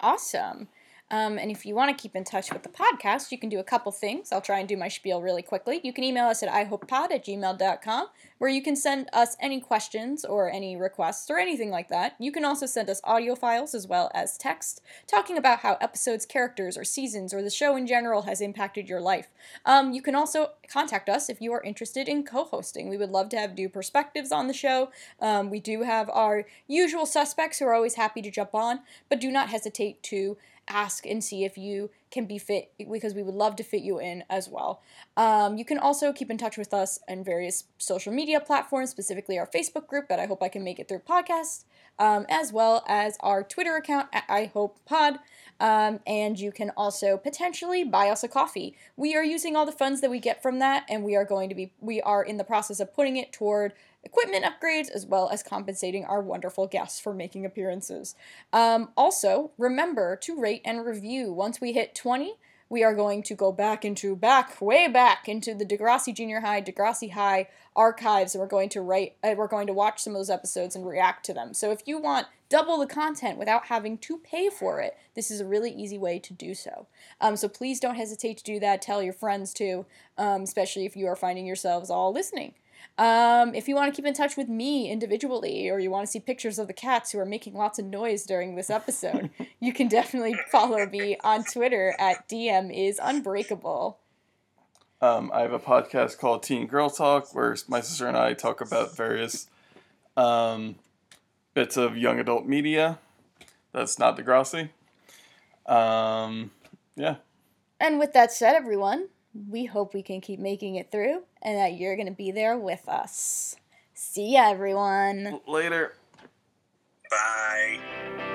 Awesome. Um, and if you want to keep in touch with the podcast, you can do a couple things. I'll try and do my spiel really quickly. You can email us at ihopepod at gmail.com, where you can send us any questions or any requests or anything like that. You can also send us audio files as well as text, talking about how episodes, characters, or seasons, or the show in general has impacted your life. Um, you can also contact us if you are interested in co hosting. We would love to have new perspectives on the show. Um, we do have our usual suspects who are always happy to jump on, but do not hesitate to ask and see if you can be fit because we would love to fit you in as well. Um, you can also keep in touch with us on various social media platforms, specifically our Facebook group that I hope I can make it through podcast, um, as well as our Twitter account at I Hope Pod. Um, and you can also potentially buy us a coffee. We are using all the funds that we get from that, and we are going to be we are in the process of putting it toward equipment upgrades as well as compensating our wonderful guests for making appearances. Um, also, remember to rate and review. Once we hit 20, we are going to go back into back way back into the Degrassi Junior High, Degrassi High archives, and we're going to write. Uh, we're going to watch some of those episodes and react to them. So if you want double the content without having to pay for it, this is a really easy way to do so. Um, so please don't hesitate to do that. Tell your friends too, um, especially if you are finding yourselves all listening. Um, if you want to keep in touch with me individually, or you want to see pictures of the cats who are making lots of noise during this episode, you can definitely follow me on Twitter at DM is unbreakable. Um, I have a podcast called Teen Girl Talk where my sister and I talk about various um, bits of young adult media that's not Degrassi. Um, yeah. And with that said, everyone, we hope we can keep making it through and that you're going to be there with us. See ya, everyone. Later. Bye.